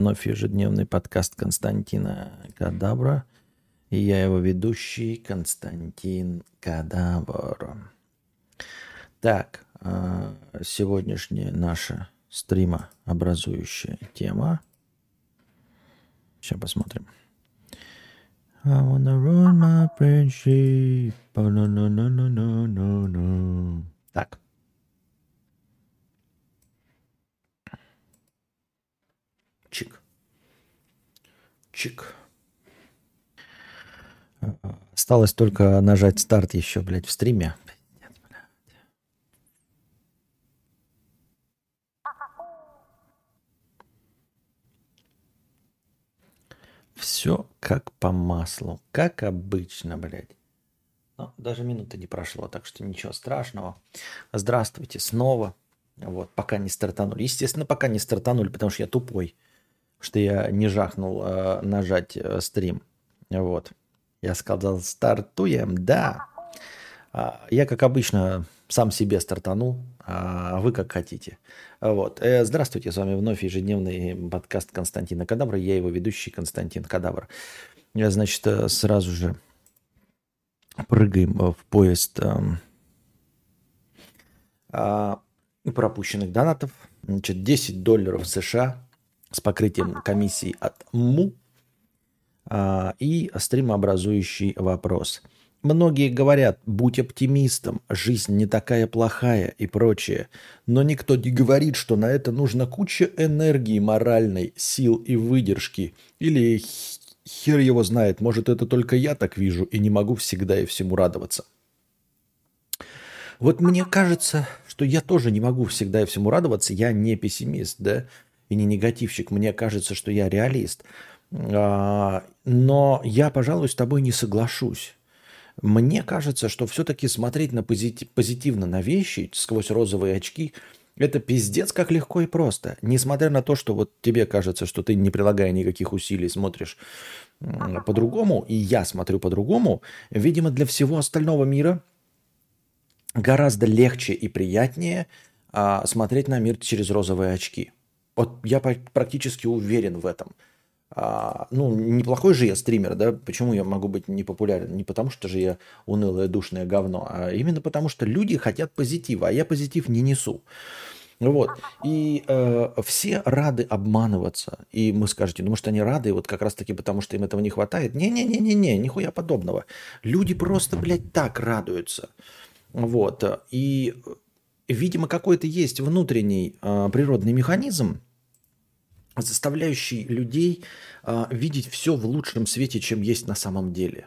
Вновь ежедневный подкаст Константина Кадабра. И я его ведущий Константин Кадавр. Так, а, сегодняшняя наша стрима образующая тема. Сейчас посмотрим. I wanna run my friendship. No, no, no, no, no, no. Так. Чик. Чик. Осталось только нажать старт еще, блядь, в стриме. Все как по маслу, как обычно, блядь. Но даже минуты не прошло, так что ничего страшного. Здравствуйте снова. Вот, пока не стартанули. Естественно, пока не стартанули, потому что я тупой что я не жахнул э, нажать э, стрим. Вот. Я сказал, стартуем, да. А, я, как обычно, сам себе стартанул, а вы как хотите. Вот. Э, здравствуйте, с вами вновь ежедневный подкаст Константина Кадавра. Я его ведущий Константин Кадавр. Я, значит, э, сразу же прыгаем в поезд э, э, пропущенных донатов. Значит, 10 долларов США с покрытием комиссии от МУ а, и стримообразующий вопрос. Многие говорят, будь оптимистом, жизнь не такая плохая и прочее. Но никто не говорит, что на это нужно куча энергии моральной, сил и выдержки. Или хер его знает, может это только я так вижу и не могу всегда и всему радоваться. Вот мне кажется, что я тоже не могу всегда и всему радоваться, я не пессимист, да и не негативщик. Мне кажется, что я реалист. А, но я, пожалуй, с тобой не соглашусь. Мне кажется, что все-таки смотреть на позитив, позитивно на вещи сквозь розовые очки – это пиздец как легко и просто. Несмотря на то, что вот тебе кажется, что ты не прилагая никаких усилий смотришь по-другому, и я смотрю по-другому, видимо, для всего остального мира гораздо легче и приятнее а, смотреть на мир через розовые очки – вот я практически уверен в этом. А, ну, неплохой же я стример, да? Почему я могу быть непопулярен? Не потому, что же я унылое, душное говно, а именно потому, что люди хотят позитива, а я позитив не несу. Вот. И э, все рады обманываться. И мы скажете, ну, может, они рады, вот как раз-таки потому, что им этого не хватает. Не-не-не-не-не, нихуя подобного. Люди просто, блядь, так радуются. Вот. И, видимо, какой-то есть внутренний э, природный механизм, заставляющий людей а, видеть все в лучшем свете, чем есть на самом деле.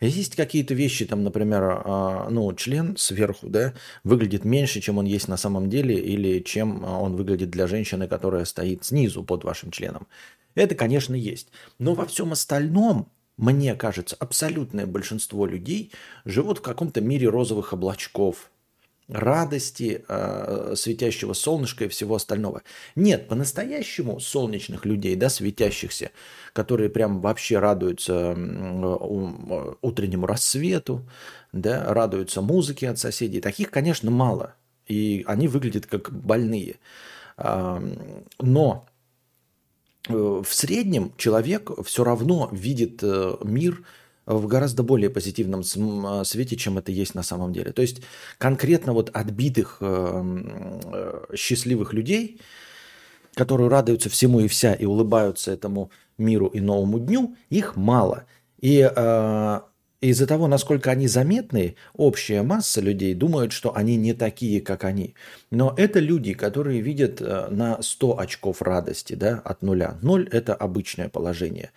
Есть какие-то вещи, там, например, а, ну, член сверху, да, выглядит меньше, чем он есть на самом деле, или чем он выглядит для женщины, которая стоит снизу под вашим членом. Это, конечно, есть. Но во всем остальном, мне кажется, абсолютное большинство людей живут в каком-то мире розовых облачков, радости, э, светящего солнышка и всего остального. Нет, по-настоящему солнечных людей, да, светящихся, которые прям вообще радуются утреннему рассвету, да, радуются музыке от соседей. Таких, конечно, мало. И они выглядят как больные. Э, но э, в среднем человек все равно видит э, мир – в гораздо более позитивном а, свете, чем это есть на самом деле. То есть конкретно вот отбитых э, э, счастливых людей, которые радуются всему и вся и улыбаются этому миру и новому дню, их мало. И э, из-за того, насколько они заметны, общая масса людей думают, что они не такие, как они. Но это люди, которые видят э, на 100 очков радости да, от нуля. Ноль – это обычное положение.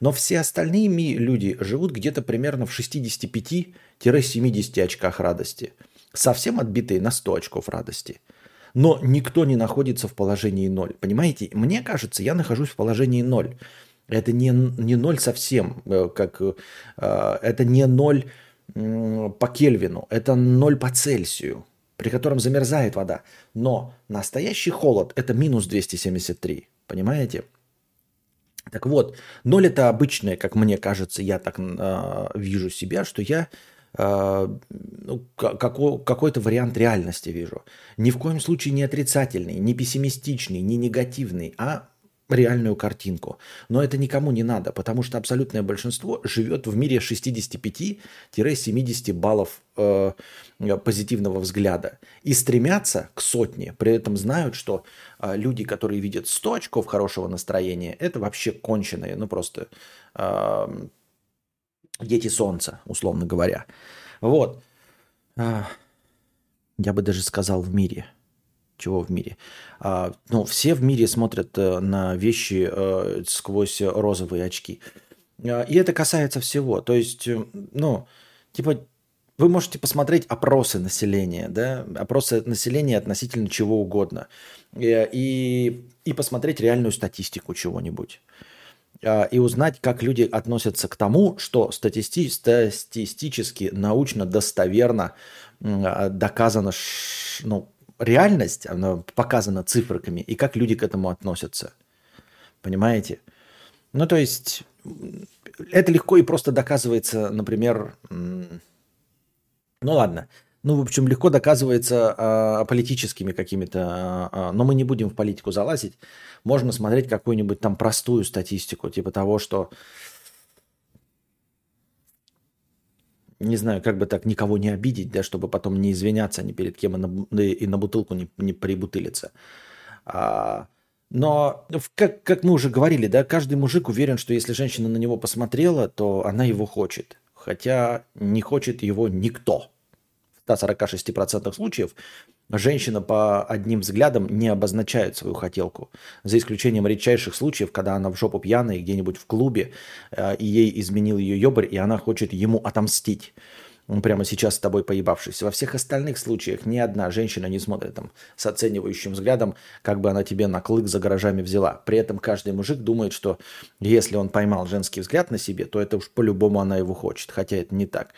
Но все остальные люди живут где-то примерно в 65-70 очках радости. Совсем отбитые на 100 очков радости. Но никто не находится в положении ноль. Понимаете? Мне кажется, я нахожусь в положении ноль. Это не, не ноль совсем, э, как, э, это не ноль по Кельвину, это ноль по Цельсию, при котором замерзает вода. Но настоящий холод – это минус 273, понимаете? Так вот, ноль – это обычное, как мне кажется, я так э, вижу себя, что я ну, какой, какой-то вариант реальности вижу. Ни в коем случае не отрицательный, не пессимистичный, не негативный, а реальную картинку. Но это никому не надо, потому что абсолютное большинство живет в мире 65-70 баллов э, позитивного взгляда и стремятся к сотне. При этом знают, что э, люди, которые видят 100 очков хорошего настроения, это вообще конченые, ну просто э, дети солнца, условно говоря. Вот. Э, я бы даже сказал в мире – чего в мире? А, ну, все в мире смотрят э, на вещи э, сквозь розовые очки. А, и это касается всего. То есть, э, ну, типа, вы можете посмотреть опросы населения, да, опросы населения относительно чего угодно, и, и, и посмотреть реальную статистику чего-нибудь а, и узнать, как люди относятся к тому, что статисти статистически, научно, достоверно доказано, ну, реальность, она показана цифрами, и как люди к этому относятся. Понимаете? Ну, то есть, это легко и просто доказывается, например, ну ладно, ну, в общем, легко доказывается а, политическими какими-то, а, а, но мы не будем в политику залазить. Можно смотреть какую-нибудь там простую статистику, типа того, что не знаю, как бы так никого не обидеть, да, чтобы потом не извиняться ни перед кем и на, и на бутылку не, не прибутылиться. А, но, как, как мы уже говорили, да, каждый мужик уверен, что если женщина на него посмотрела, то она его хочет. Хотя не хочет его никто. В 146% случаев женщина по одним взглядам не обозначает свою хотелку. За исключением редчайших случаев, когда она в жопу пьяная где-нибудь в клубе, э, и ей изменил ее ёбарь, и она хочет ему отомстить. Прямо сейчас с тобой поебавшись. Во всех остальных случаях ни одна женщина не смотрит там с оценивающим взглядом, как бы она тебе на клык за гаражами взяла. При этом каждый мужик думает, что если он поймал женский взгляд на себе, то это уж по-любому она его хочет. Хотя это не так.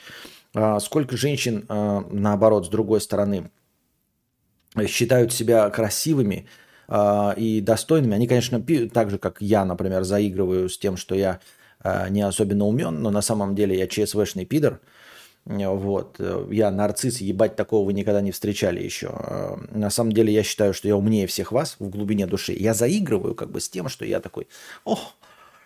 А сколько женщин, а, наоборот, с другой стороны, считают себя красивыми э, и достойными, они, конечно, так же, как я, например, заигрываю с тем, что я не особенно умен, но на самом деле я ЧСВшный пидор. Вот. Я нарцисс, ебать, такого вы никогда не встречали еще. На самом деле я считаю, что я умнее всех вас в глубине души. Я заигрываю как бы с тем, что я такой, ох,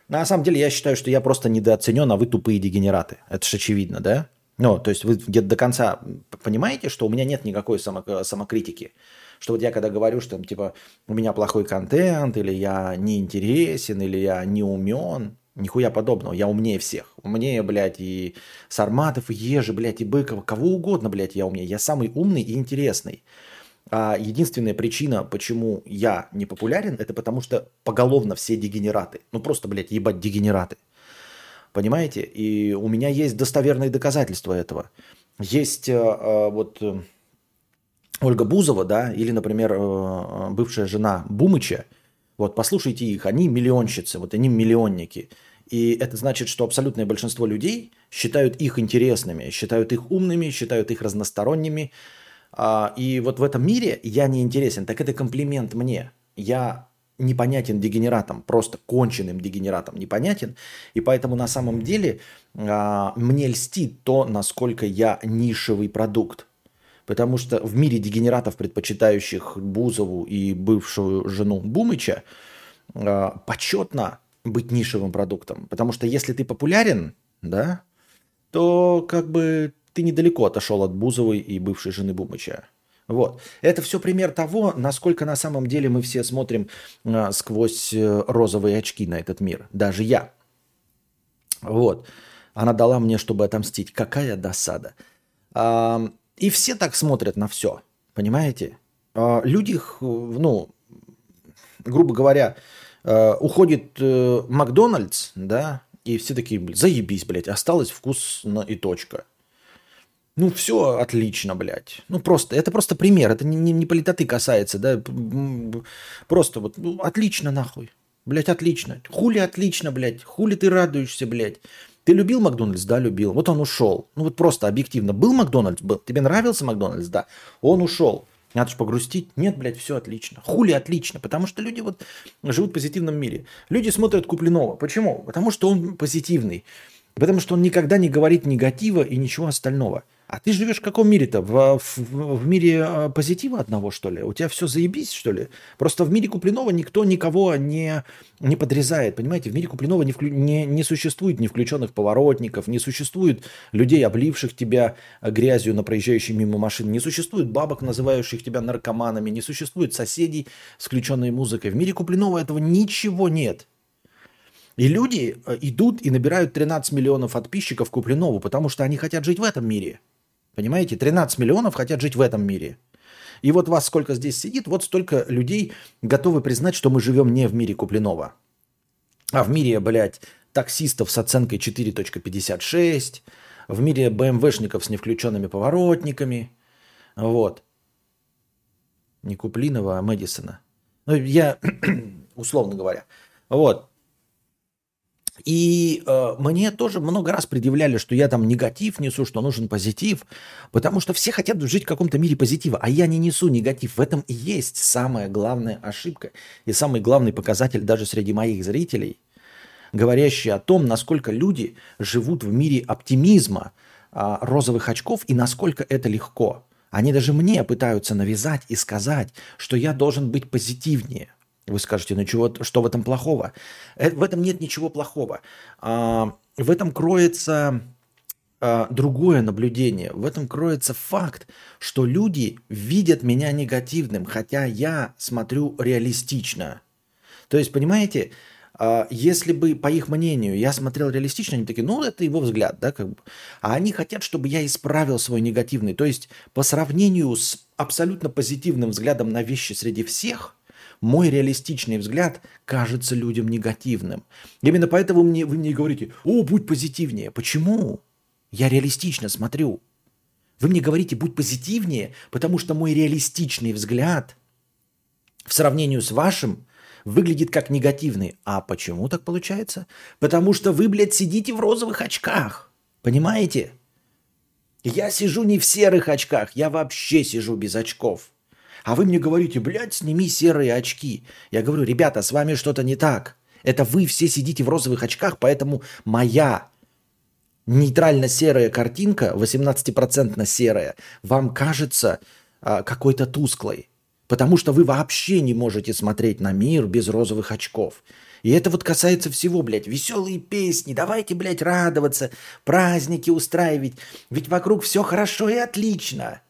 на самом деле я считаю, что я просто недооценен, а вы тупые дегенераты. Это же очевидно, да? Ну, то есть вы где-то до конца понимаете, что у меня нет никакой само, самокритики. Что вот я когда говорю, что типа у меня плохой контент, или я неинтересен, или я не умен, нихуя подобного. Я умнее всех. Умнее, блядь, и Сарматов, и Ежи, блядь, и Быкова, кого угодно, блядь, я умнее. Я самый умный и интересный. А единственная причина, почему я не популярен, это потому что поголовно все дегенераты. Ну просто, блядь, ебать дегенераты. Понимаете? И у меня есть достоверные доказательства этого. Есть э, э, вот э, Ольга Бузова, да, или, например, э, бывшая жена Бумыча. Вот послушайте их, они миллионщицы, вот они миллионники. И это значит, что абсолютное большинство людей считают их интересными, считают их умными, считают их разносторонними. А, и вот в этом мире я не интересен, так это комплимент мне. Я непонятен дегенератом, просто конченным дегенератом непонятен. И поэтому на самом деле а, мне льстит то, насколько я нишевый продукт. Потому что в мире дегенератов, предпочитающих Бузову и бывшую жену Бумыча, а, почетно быть нишевым продуктом. Потому что если ты популярен, да, то как бы ты недалеко отошел от Бузовой и бывшей жены Бумыча. Вот. Это все пример того, насколько на самом деле мы все смотрим э, сквозь э, розовые очки на этот мир. Даже я. Вот. Она дала мне, чтобы отомстить. Какая досада. А, и все так смотрят на все. Понимаете? А, люди, ну, грубо говоря, э, уходит э, Макдональдс, да, и все такие, заебись, блядь, осталось вкусно и точка. Ну, все отлично, блядь. Ну, просто, это просто пример. Это не, не, не политоты касается, да. Просто вот, ну, отлично, нахуй. Блядь, отлично. Хули отлично, блядь. Хули ты радуешься, блядь. Ты любил Макдональдс? Да, любил. Вот он ушел. Ну, вот просто объективно. Был Макдональдс? Был. Тебе нравился Макдональдс? Да. Он ушел. Надо же погрустить. Нет, блядь, все отлично. Хули отлично. Потому что люди вот живут в позитивном мире. Люди смотрят Куплинова. Почему? Потому что он позитивный. Потому что он никогда не говорит негатива и ничего остального. А ты живешь в каком мире-то? В, в, в мире а, позитива одного, что ли? У тебя все заебись, что ли? Просто в мире Куплинова никто никого не, не подрезает, понимаете? В мире Куплинова не, вклю, не, не существует не включенных поворотников, не существует людей, обливших тебя грязью на проезжающей мимо машин, не существует бабок, называющих тебя наркоманами, не существует соседей с включенной музыкой. В мире Куплинова этого ничего нет. И люди э, идут и набирают 13 миллионов подписчиков Куплинову, потому что они хотят жить в этом мире – Понимаете? 13 миллионов хотят жить в этом мире. И вот вас сколько здесь сидит, вот столько людей готовы признать, что мы живем не в мире Куплинова, а в мире, блядь, таксистов с оценкой 4.56, в мире БМВшников с невключенными поворотниками. Вот. Не Куплинова, а Мэдисона. Ну, я, условно говоря. Вот. И э, мне тоже много раз предъявляли, что я там негатив несу, что нужен позитив, потому что все хотят жить в каком-то мире позитива, а я не несу негатив. В этом и есть самая главная ошибка и самый главный показатель даже среди моих зрителей, говорящий о том, насколько люди живут в мире оптимизма, э, розовых очков и насколько это легко. Они даже мне пытаются навязать и сказать, что я должен быть позитивнее – вы скажете, ну чего, что в этом плохого? Э, в этом нет ничего плохого. А, в этом кроется а, другое наблюдение. В этом кроется факт, что люди видят меня негативным, хотя я смотрю реалистично. То есть, понимаете, а, если бы, по их мнению, я смотрел реалистично, они такие, ну, это его взгляд, да, как бы. А они хотят, чтобы я исправил свой негативный. То есть, по сравнению с абсолютно позитивным взглядом на вещи среди всех – мой реалистичный взгляд кажется людям негативным. Именно поэтому мне, вы мне говорите, о, будь позитивнее. Почему? Я реалистично смотрю. Вы мне говорите, будь позитивнее, потому что мой реалистичный взгляд в сравнении с вашим выглядит как негативный. А почему так получается? Потому что вы, блядь, сидите в розовых очках. Понимаете? Я сижу не в серых очках, я вообще сижу без очков. А вы мне говорите, блядь, сними серые очки. Я говорю, ребята, с вами что-то не так. Это вы все сидите в розовых очках, поэтому моя нейтрально-серая картинка, 18% серая, вам кажется а, какой-то тусклой. Потому что вы вообще не можете смотреть на мир без розовых очков. И это вот касается всего, блядь. Веселые песни, давайте, блядь, радоваться, праздники устраивать. Ведь вокруг все хорошо и отлично.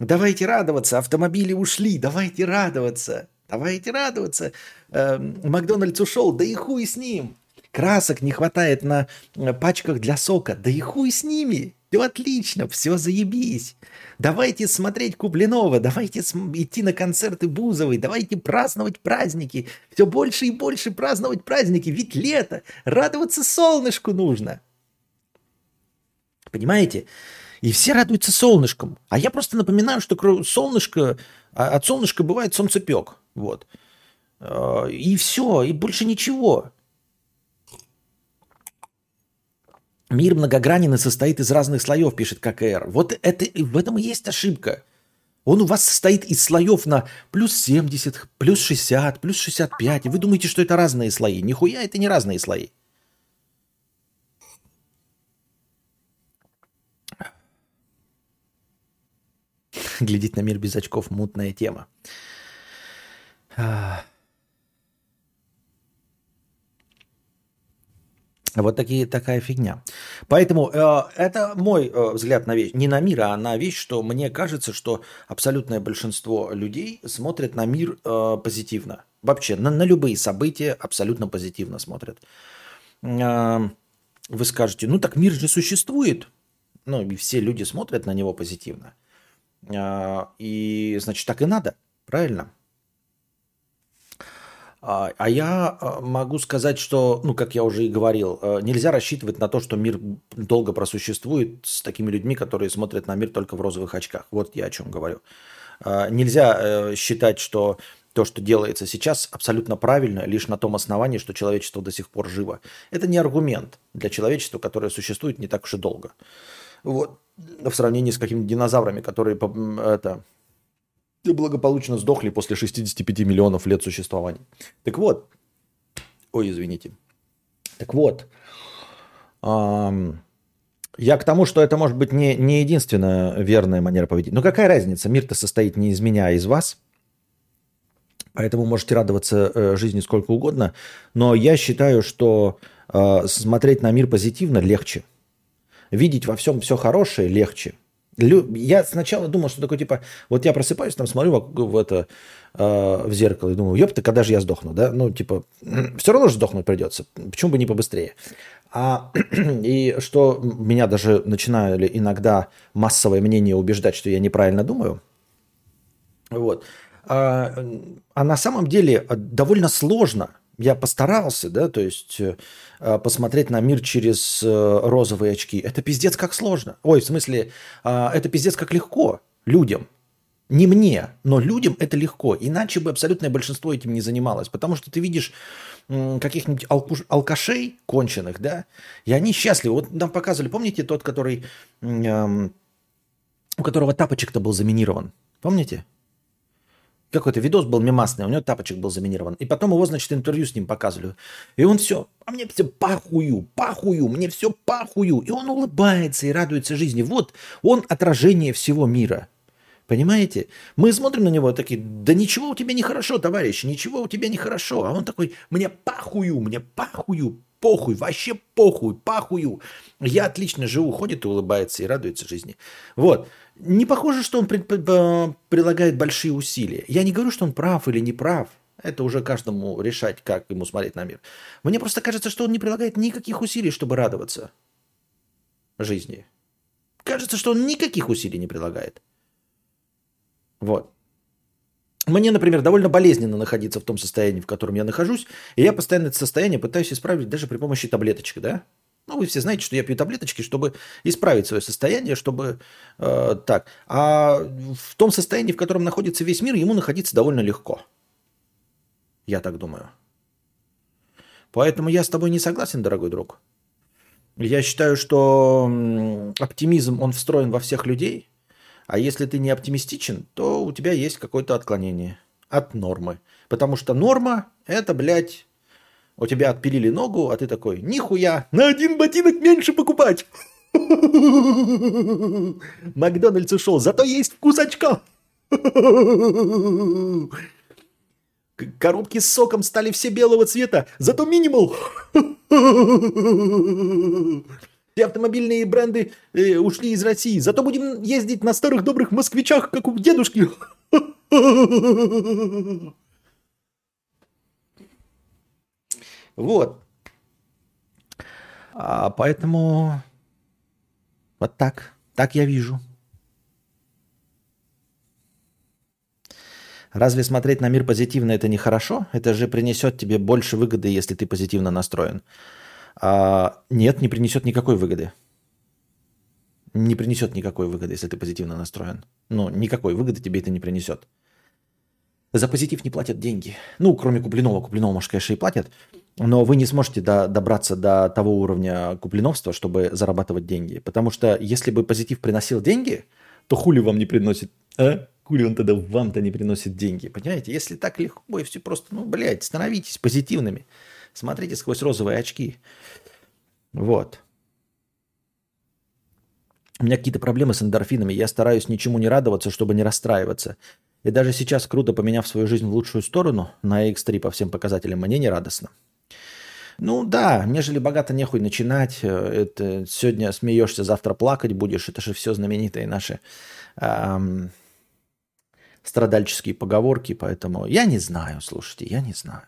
Давайте радоваться, автомобили ушли, давайте радоваться, давайте радоваться. Эм, Макдональдс ушел, да и хуй с ним. Красок не хватает на э, пачках для сока, да и хуй с ними. Все отлично, все заебись. Давайте смотреть Куплинова, давайте идти на концерты Бузовой, давайте праздновать праздники. Все больше и больше праздновать праздники, ведь лето, радоваться солнышку нужно. Понимаете? И все радуются солнышком. А я просто напоминаю, что солнышко, а, от солнышка бывает солнцепек. Вот. А, и все, и больше ничего. Мир многогранен и состоит из разных слоев, пишет ККР. Вот это, в этом и есть ошибка. Он у вас состоит из слоев на плюс 70, плюс 60, плюс 65. И вы думаете, что это разные слои. Нихуя это не разные слои. Глядеть на мир без очков – мутная тема. Вот такие, такая фигня. Поэтому э, это мой э, взгляд на вещь. Не на мир, а на вещь, что мне кажется, что абсолютное большинство людей смотрят на мир э, позитивно. Вообще, на, на любые события абсолютно позитивно смотрят. Э, вы скажете, ну так мир же существует. Ну, и все люди смотрят на него позитивно. А, и, значит, так и надо, правильно? А, а я а, могу сказать, что, ну, как я уже и говорил, нельзя рассчитывать на то, что мир долго просуществует с такими людьми, которые смотрят на мир только в розовых очках. Вот я о чем говорю. Нельзя э, считать, что то, что делается сейчас, абсолютно правильно, лишь на том основании, что человечество до сих пор живо. Это не аргумент для человечества, которое существует не так уж и долго. Вот. В сравнении с какими-то динозаврами, которые это, благополучно сдохли после 65 миллионов лет существования. Так вот, ой, извините. Так вот, Я к тому, что это может быть не, не единственная верная манера поведения. Но какая разница? Мир-то состоит не из меня, а из вас. Поэтому можете радоваться э, жизни сколько угодно. Но я считаю, что э, смотреть на мир позитивно легче. Видеть во всем все хорошее легче. Я сначала думал, что такое типа, вот я просыпаюсь, там смотрю в, это э, в зеркало и думаю, ёпта, когда же я сдохну, да? Ну, типа, все равно же сдохнуть придется, почему бы не побыстрее? А, и что меня даже начинали иногда массовое мнение убеждать, что я неправильно думаю. Вот. А, а на самом деле довольно сложно я постарался, да, то есть э, посмотреть на мир через э, розовые очки. Это пиздец как сложно. Ой, в смысле, э, это пиздец как легко людям. Не мне, но людям это легко. Иначе бы абсолютное большинство этим не занималось. Потому что ты видишь каких-нибудь алкуш, алкашей конченых, да, и они счастливы. Вот нам показывали, помните тот, который, у которого тапочек-то был заминирован? Помните? Какой-то видос был мемасный, у него тапочек был заминирован. И потом его, значит, интервью с ним показывали. И он все, а мне все пахую, пахую, мне все пахую. И он улыбается и радуется жизни. Вот он отражение всего мира. Понимаете? Мы смотрим на него такие, да ничего у тебя не хорошо, товарищ, ничего у тебя не хорошо. А он такой, мне пахую, мне пахую, похуй, вообще похуй, пахую. Я отлично живу, ходит и улыбается и радуется жизни. Вот. Не похоже, что он прилагает большие усилия. Я не говорю, что он прав или не прав. Это уже каждому решать, как ему смотреть на мир. Мне просто кажется, что он не прилагает никаких усилий, чтобы радоваться жизни. Кажется, что он никаких усилий не прилагает. Вот. Мне, например, довольно болезненно находиться в том состоянии, в котором я нахожусь, и я постоянно это состояние пытаюсь исправить даже при помощи таблеточек, да? Ну, вы все знаете, что я пью таблеточки, чтобы исправить свое состояние, чтобы э, так. А в том состоянии, в котором находится весь мир, ему находиться довольно легко. Я так думаю. Поэтому я с тобой не согласен, дорогой друг. Я считаю, что оптимизм, он встроен во всех людей. А если ты не оптимистичен, то у тебя есть какое-то отклонение от нормы. Потому что норма – это, блядь, у тебя отпилили ногу, а ты такой, нихуя, на один ботинок меньше покупать. Макдональдс ушел, зато есть вкус очка. Коробки с соком стали все белого цвета, зато минимал. Все автомобильные бренды э, ушли из России, зато будем ездить на старых добрых москвичах, как у дедушки. Вот. А, поэтому вот так. Так я вижу. Разве смотреть на мир позитивно это не хорошо? Это же принесет тебе больше выгоды, если ты позитивно настроен. А, нет, не принесет никакой выгоды. Не принесет никакой выгоды, если ты позитивно настроен. Ну, никакой выгоды тебе это не принесет. За позитив не платят деньги. Ну, кроме Куплинова. Куплинова, может, конечно, и платят. Но вы не сможете до, добраться до того уровня куплиновства, чтобы зарабатывать деньги. Потому что если бы позитив приносил деньги, то хули вам не приносит, а? Хули он тогда вам-то не приносит деньги, понимаете? Если так легко и все просто, ну, блядь, становитесь позитивными. Смотрите сквозь розовые очки. Вот. У меня какие-то проблемы с эндорфинами. Я стараюсь ничему не радоваться, чтобы не расстраиваться. И даже сейчас, круто поменяв свою жизнь в лучшую сторону, на X3 по всем показателям, мне не радостно. Ну да, нежели богато нехуй начинать. Э, это сегодня смеешься, завтра плакать будешь. Это же все знаменитые наши эм, страдальческие поговорки. Поэтому я не знаю, слушайте, я не знаю.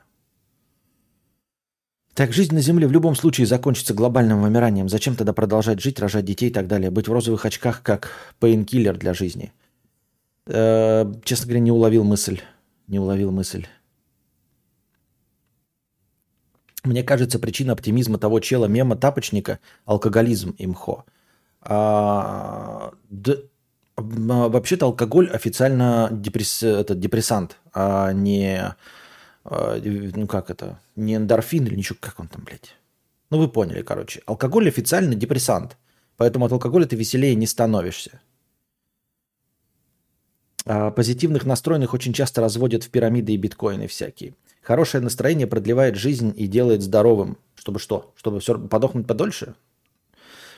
Так жизнь на Земле в любом случае закончится глобальным вымиранием. Зачем тогда продолжать жить, рожать детей и так далее? Быть в розовых очках как painkiller для жизни – Э, честно говоря, не уловил мысль. Не уловил мысль. Мне кажется, причина оптимизма того чела мема тапочника – алкоголизм имхо. А, д, вообще-то алкоголь официально депресс, это депрессант, а не, а, ну как это, не эндорфин или ничего, как он там, блядь. Ну вы поняли, короче. Алкоголь официально депрессант, поэтому от алкоголя ты веселее не становишься. А позитивных настроенных очень часто разводят в пирамиды и биткоины всякие. Хорошее настроение продлевает жизнь и делает здоровым. Чтобы что? Чтобы все подохнуть подольше?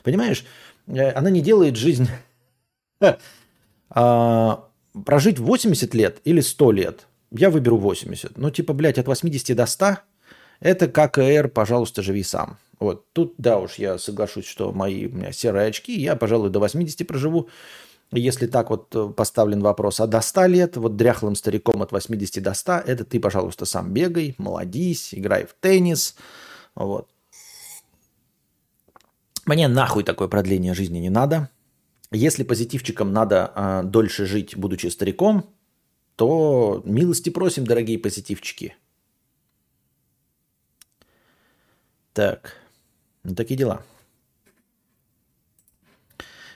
Понимаешь, э, она не делает жизнь... а, прожить 80 лет или 100 лет, я выберу 80. Ну, типа, блядь, от 80 до 100 это как ККР, пожалуйста, живи сам. Вот тут, да уж, я соглашусь, что мои у меня серые очки, я, пожалуй, до 80 проживу. Если так вот э, поставлен вопрос, а до 100 лет, вот дряхлым стариком от 80 до 100, это ты, пожалуйста, сам бегай, молодись, играй в теннис. Вот. Мне нахуй такое продление жизни не надо. Если позитивчикам надо э, дольше жить, будучи стариком, то милости просим, дорогие позитивчики. Так, ну такие дела.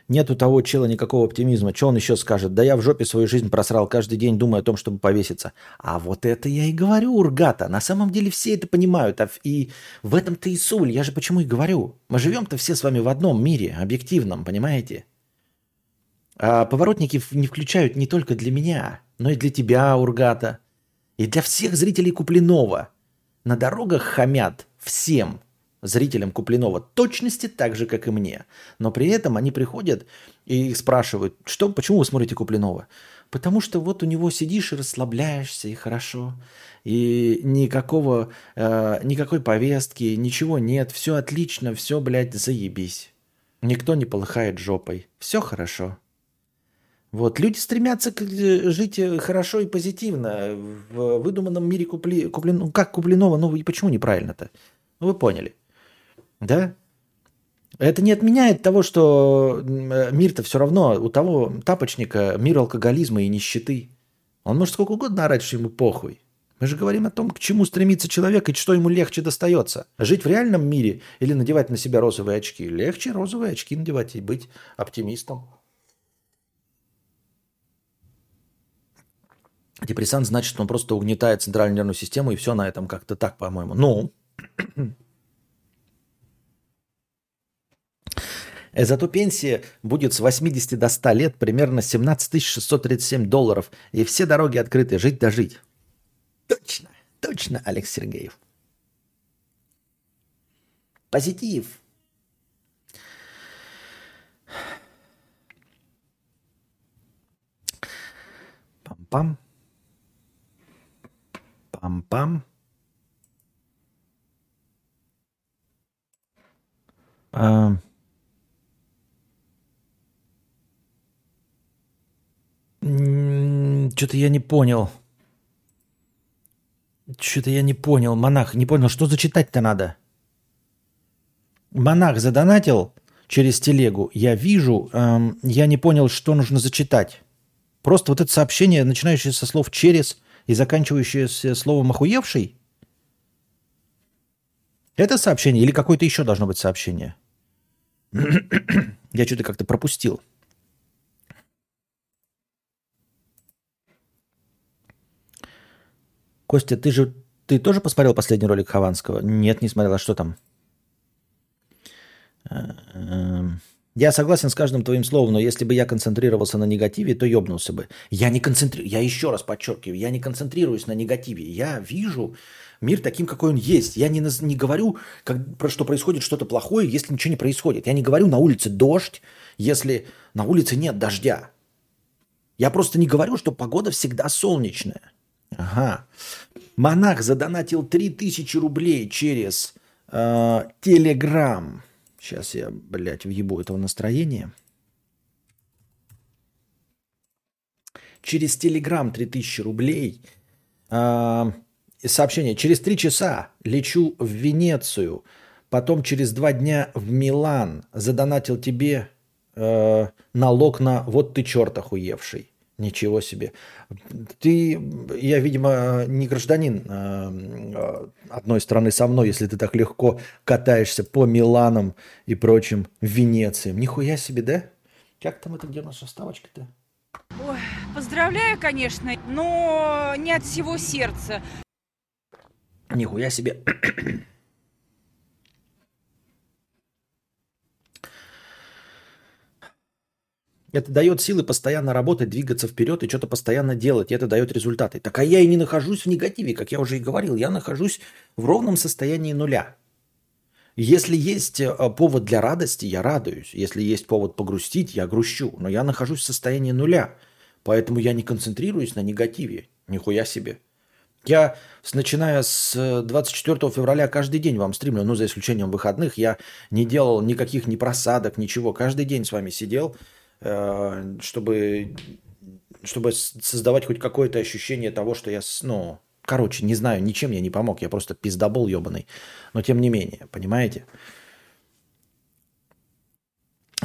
Нет у того чела никакого оптимизма. Что он еще скажет? Да я в жопе свою жизнь просрал, каждый день думаю о том, чтобы повеситься. А вот это я и говорю, Ургата. На самом деле все это понимают. А и в этом-то и суль. Я же почему и говорю. Мы живем-то все с вами в одном мире, объективном, понимаете? А поворотники не включают не только для меня, но и для тебя, Ургата. И для всех зрителей Куплинова. На дорогах хамят всем зрителям Куплинова точности так же, как и мне. Но при этом они приходят и спрашивают, что, почему вы смотрите Куплинова? Потому что вот у него сидишь и расслабляешься, и хорошо. И никакого, э, никакой повестки, ничего нет. Все отлично, все, блядь, заебись. Никто не полыхает жопой. Все хорошо. Вот. Люди стремятся э, жить э, хорошо и позитивно в выдуманном мире Купли... Куплин... Как Куплинова, ну и почему неправильно-то? Ну вы поняли. Да? Это не отменяет того, что э, мир-то все равно у того тапочника мир алкоголизма и нищеты. Он может сколько угодно орать, что ему похуй. Мы же говорим о том, к чему стремится человек и что ему легче достается. Жить в реальном мире или надевать на себя розовые очки. Легче розовые очки надевать и быть оптимистом. Депрессант значит, что он просто угнетает центральную нервную систему, и все на этом как-то так, по-моему. Ну, Зато пенсия будет с 80 до 100 лет примерно 17 637 долларов. И все дороги открыты. Жить да жить. Точно, точно, Алекс Сергеев. Позитив. Пам-пам. Пам-пам. А, Что-то я не понял. Что-то я не понял. Монах, не понял, что зачитать-то надо? Монах задонатил через телегу. Я вижу, эм, я не понял, что нужно зачитать. Просто вот это сообщение, начинающее со слов «через» и заканчивающееся словом «охуевший», это сообщение или какое-то еще должно быть сообщение? Я что-то как-то пропустил. Костя, ты же ты тоже посмотрел последний ролик Хованского? Нет, не смотрел. А что там? Эм, я согласен с каждым твоим словом, но если бы я концентрировался на негативе, то ёбнулся бы. Я не концентрирую, я еще раз подчеркиваю, я не концентрируюсь на негативе. Я вижу мир таким, какой он есть. Я не, не говорю, как, про что происходит что-то плохое, если ничего не происходит. Я не говорю на улице дождь, если на улице нет дождя. Я просто не говорю, что погода всегда солнечная. Ага. Монах задонатил 3000 рублей через э, Телеграм. Сейчас я, блядь, въебу этого настроения. Через Телеграм 3000 рублей. Э, сообщение. Через три часа лечу в Венецию. Потом через два дня в Милан. Задонатил тебе э, налог на вот ты черт охуевший. Ничего себе. Ты, я, видимо, не гражданин э, одной страны со мной, если ты так легко катаешься по Миланам и прочим Венециям. Нихуя себе, да? Как там это, где наша ставочка-то? Ой, поздравляю, конечно, но не от всего сердца. Нихуя себе. Это дает силы постоянно работать, двигаться вперед и что-то постоянно делать. И это дает результаты. Так а я и не нахожусь в негативе, как я уже и говорил. Я нахожусь в ровном состоянии нуля. Если есть э, повод для радости, я радуюсь. Если есть повод погрустить, я грущу. Но я нахожусь в состоянии нуля. Поэтому я не концентрируюсь на негативе. Нихуя себе. Я, начиная с 24 э, февраля, каждый день вам стримлю, ну, за исключением выходных, я не делал никаких ни просадок, ничего. Каждый день с вами сидел, чтобы, чтобы создавать хоть какое-то ощущение того, что я, ну, короче, не знаю, ничем я не помог, я просто пиздобол ебаный. Но тем не менее, понимаете?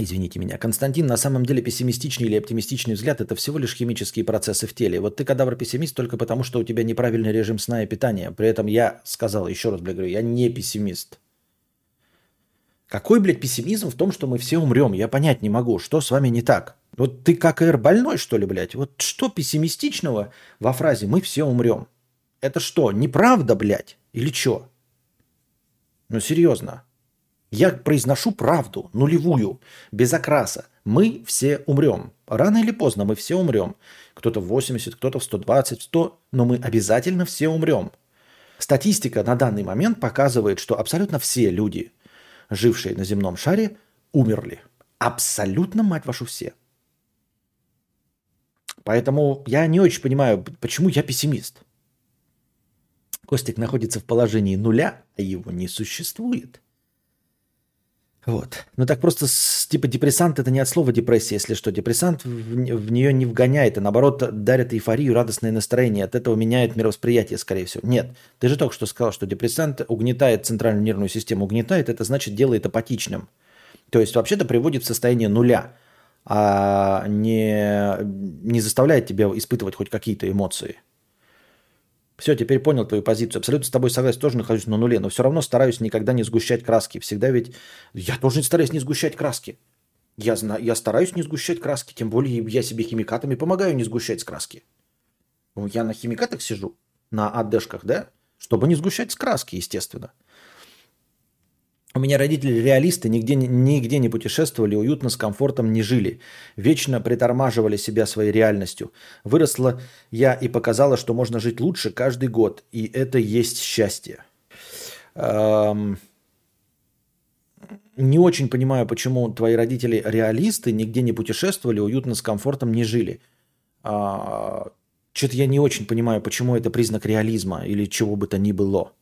Извините меня. Константин, на самом деле пессимистичный или оптимистичный взгляд – это всего лишь химические процессы в теле. Вот ты кадавр-пессимист только потому, что у тебя неправильный режим сна и питания. При этом я сказал, еще раз, блядь, говорю, я не пессимист. Какой, блядь, пессимизм в том, что мы все умрем? Я понять не могу, что с вами не так. Вот ты как эр больной, что ли, блядь? Вот что пессимистичного во фразе «мы все умрем»? Это что, неправда, блядь? Или что? Ну, серьезно. Я произношу правду, нулевую, без окраса. Мы все умрем. Рано или поздно мы все умрем. Кто-то в 80, кто-то в 120, 100, но мы обязательно все умрем. Статистика на данный момент показывает, что абсолютно все люди, жившие на земном шаре, умерли. Абсолютно, мать вашу, все. Поэтому я не очень понимаю, почему я пессимист. Костик находится в положении нуля, а его не существует. Вот. Ну так просто с, типа депрессант это не от слова депрессия, если что. Депрессант в, в нее не вгоняет, а наоборот дарит эйфорию, радостное настроение. От этого меняет мировосприятие, скорее всего. Нет. Ты же только что сказал, что депрессант угнетает центральную нервную систему. Угнетает, это значит делает апатичным. То есть вообще-то приводит в состояние нуля, а не, не заставляет тебя испытывать хоть какие-то эмоции. Все, теперь понял твою позицию. Абсолютно с тобой согласен, тоже нахожусь на нуле, но все равно стараюсь никогда не сгущать краски. Всегда ведь... Я тоже стараюсь не сгущать краски. Я, знаю, я стараюсь не сгущать краски, тем более я себе химикатами помогаю не сгущать краски. Ну, я на химикатах сижу, на АДшках, да, чтобы не сгущать краски, естественно. У меня родители реалисты, нигде, нигде не путешествовали, уютно, с комфортом не жили. Вечно притормаживали себя своей реальностью. Выросла я и показала, что можно жить лучше каждый год. И это есть счастье. Эм... Не очень понимаю, почему твои родители реалисты, нигде не путешествовали, уютно, с комфортом не жили. А... Что-то я не очень понимаю, почему это признак реализма или чего бы то ни было.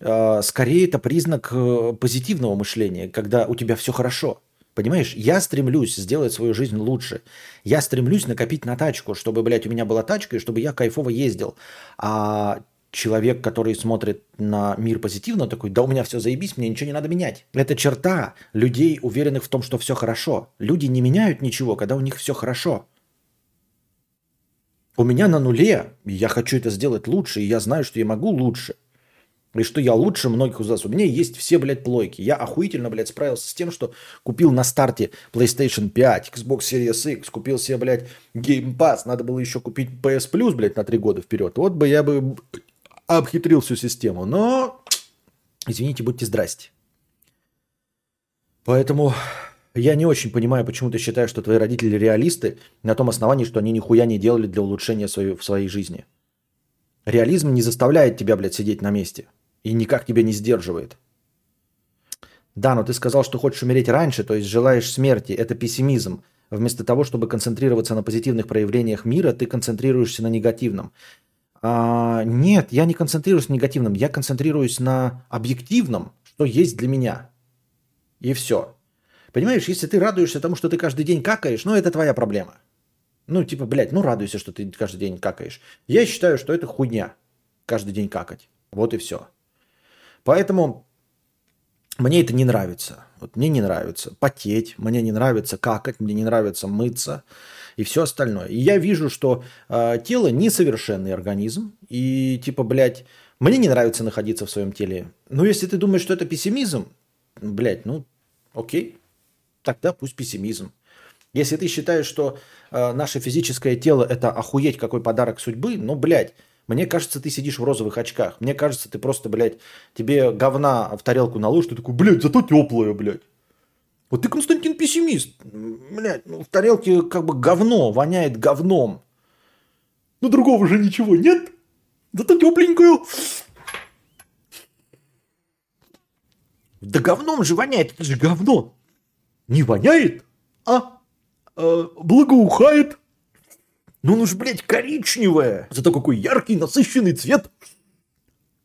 А, скорее это признак э, позитивного мышления, когда у тебя все хорошо. Понимаешь, я стремлюсь сделать свою жизнь лучше. Я стремлюсь накопить на тачку, чтобы, блядь, у меня была тачка, и чтобы я кайфово ездил. А человек, который смотрит на мир позитивно, такой, да у меня все заебись, мне ничего не надо менять. Это черта людей, уверенных в том, что все хорошо. Люди не меняют ничего, когда у них все хорошо. У меня на нуле, я хочу это сделать лучше, и я знаю, что я могу лучше – и что я лучше многих из вас. У меня есть все, блядь, плойки. Я охуительно, блядь, справился с тем, что купил на старте PlayStation 5, Xbox Series X, купил себе, блядь, Game Pass. Надо было еще купить PS Plus, блядь, на три года вперед. Вот бы я бы обхитрил всю систему. Но, извините, будьте здрасте. Поэтому я не очень понимаю, почему ты считаешь, что твои родители реалисты на том основании, что они нихуя не делали для улучшения своей, в своей жизни. Реализм не заставляет тебя, блядь, сидеть на месте и никак тебя не сдерживает. Да, но ты сказал, что хочешь умереть раньше, то есть желаешь смерти. Это пессимизм. Вместо того, чтобы концентрироваться на позитивных проявлениях мира, ты концентрируешься на негативном. А, нет, я не концентрируюсь на негативном, я концентрируюсь на объективном, что есть для меня. И все. Понимаешь, если ты радуешься тому, что ты каждый день какаешь, ну это твоя проблема. Ну, типа, блядь, ну радуйся, что ты каждый день какаешь. Я считаю, что это хуйня. Каждый день какать. Вот и все. Поэтому мне это не нравится. Вот мне не нравится потеть, мне не нравится какать, мне не нравится мыться и все остальное. И я вижу, что э, тело несовершенный организм. И типа, блядь, мне не нравится находиться в своем теле. Но если ты думаешь, что это пессимизм, блядь, ну окей, тогда пусть пессимизм. Если ты считаешь, что э, наше физическое тело это охуеть какой подарок судьбы, ну, блядь, мне кажется, ты сидишь в розовых очках. Мне кажется, ты просто, блядь, тебе говна в тарелку наложишь, ты такой, блядь, зато теплое, блядь. Вот ты, Константин, пессимист. Блядь, ну, в тарелке как бы говно, воняет говном. Ну, другого же ничего нет. Зато тепленькую. Да говном же воняет, это же говно. Не воняет, а э, благоухает. Ну, ну ж, блядь, коричневое. Зато какой яркий, насыщенный цвет.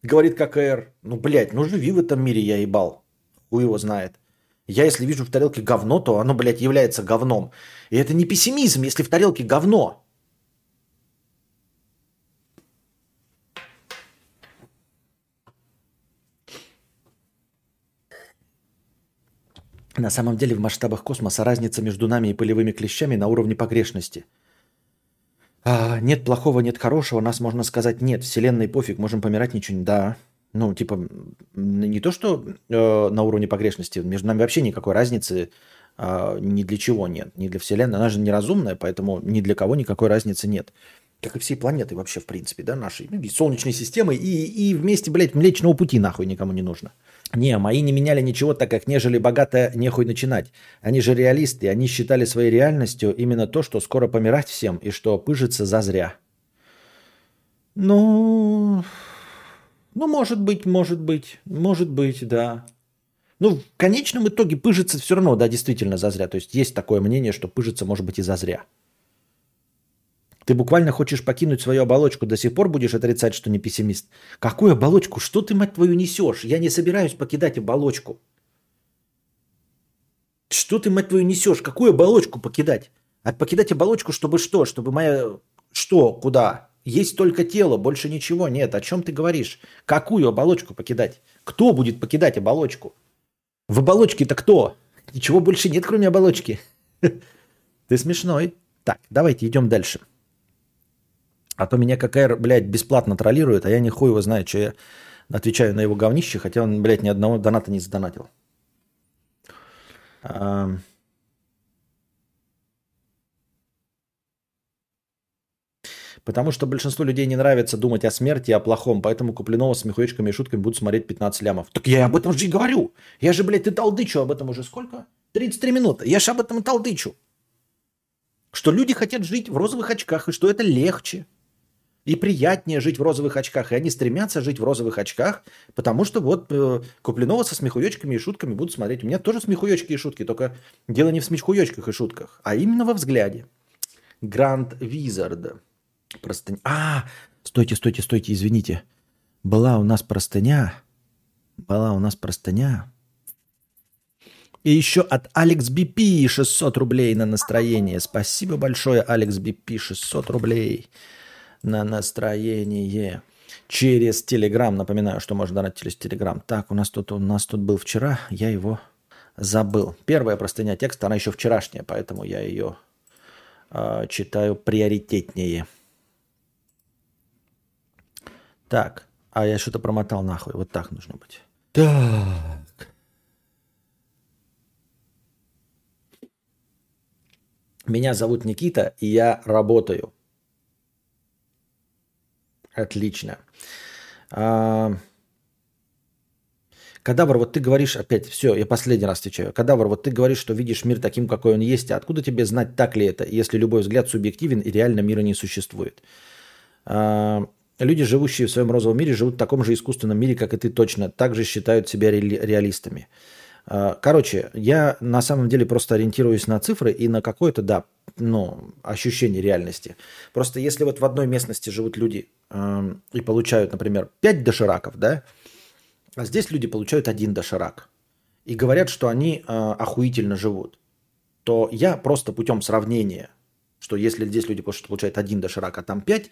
Говорит ККР. Ну, блядь, ну живи в этом мире, я ебал. Хуй его знает. Я, если вижу в тарелке говно, то оно, блядь, является говном. И это не пессимизм, если в тарелке говно. На самом деле в масштабах космоса разница между нами и полевыми клещами на уровне погрешности. А, нет плохого, нет хорошего, нас можно сказать нет, вселенной пофиг, можем помирать, ничего не... Да, ну типа не то, что э, на уровне погрешности, между нами вообще никакой разницы э, ни для чего нет, ни для вселенной, она же неразумная, поэтому ни для кого никакой разницы нет. Как и всей планеты вообще, в принципе, да, нашей, и Солнечной системы, и, и вместе, блядь, Млечного Пути нахуй никому не нужно. Не, мои не меняли ничего, так как нежели богато нехуй начинать. Они же реалисты, они считали своей реальностью именно то, что скоро помирать всем и что пыжится зазря. Ну, ну, может быть, может быть, может быть, да. Ну, в конечном итоге пыжится все равно, да, действительно зазря. То есть есть такое мнение, что пыжится может быть и зазря. Ты буквально хочешь покинуть свою оболочку, до сих пор будешь отрицать, что не пессимист. Какую оболочку? Что ты, мать твою, несешь? Я не собираюсь покидать оболочку. Что ты, мать твою, несешь? Какую оболочку покидать? А покидать оболочку, чтобы что? Чтобы моя... Что? Куда? Есть только тело, больше ничего нет. О чем ты говоришь? Какую оболочку покидать? Кто будет покидать оболочку? В оболочке-то кто? Ничего больше нет, кроме оболочки. Ты смешной. Так, давайте идем дальше. А то меня ККР, блядь, бесплатно троллирует, а я не хуй его знает, что я отвечаю на его говнище, хотя он, блядь, ни одного доната не задонатил. Потому что большинству людей не нравится думать о смерти и о плохом, поэтому Куплинова с мехуечками и шутками будут смотреть 15 лямов. Так я об этом же и говорю. Я же, блядь, ты толдычу об этом уже сколько? 33 минуты. Я же об этом и толдычу. Что люди хотят жить в розовых очках, и что это легче и приятнее жить в розовых очках. И они стремятся жить в розовых очках, потому что вот э, Куплинова со смехуечками и шутками будут смотреть. У меня тоже смехуечки и шутки, только дело не в смехуечках и шутках, а именно во взгляде. Гранд Визард. Простыня. А, стойте, стойте, стойте, извините. Была у нас простыня. Была у нас простыня. И еще от Алекс БП 600 рублей на настроение. Спасибо большое, Алекс БП 600 рублей на настроение. Через Телеграм. Напоминаю, что можно донать через Телеграм. Так, у нас тут, у нас тут был вчера, я его забыл. Первая простыня текста, она еще вчерашняя, поэтому я ее э, читаю приоритетнее. Так, а я что-то промотал нахуй. Вот так нужно быть. Так. Меня зовут Никита, и я работаю. Отлично. А... Кадавр, вот ты говоришь опять, все, я последний раз отвечаю. Кадавр, вот ты говоришь, что видишь мир таким, какой он есть. А откуда тебе знать, так ли это, если любой взгляд субъективен и реально мира не существует? А... Люди, живущие в своем розовом мире, живут в таком же искусственном мире, как и ты точно. Также считают себя ре- реалистами. А, короче, я на самом деле просто ориентируюсь на цифры и на какое-то, да, ну, ощущение реальности. Просто если вот в одной местности живут люди э, и получают, например, 5 дошираков, да, а здесь люди получают один доширак и говорят, что они э, охуительно живут, то я просто путем сравнения, что если здесь люди получают один доширак, а там 5,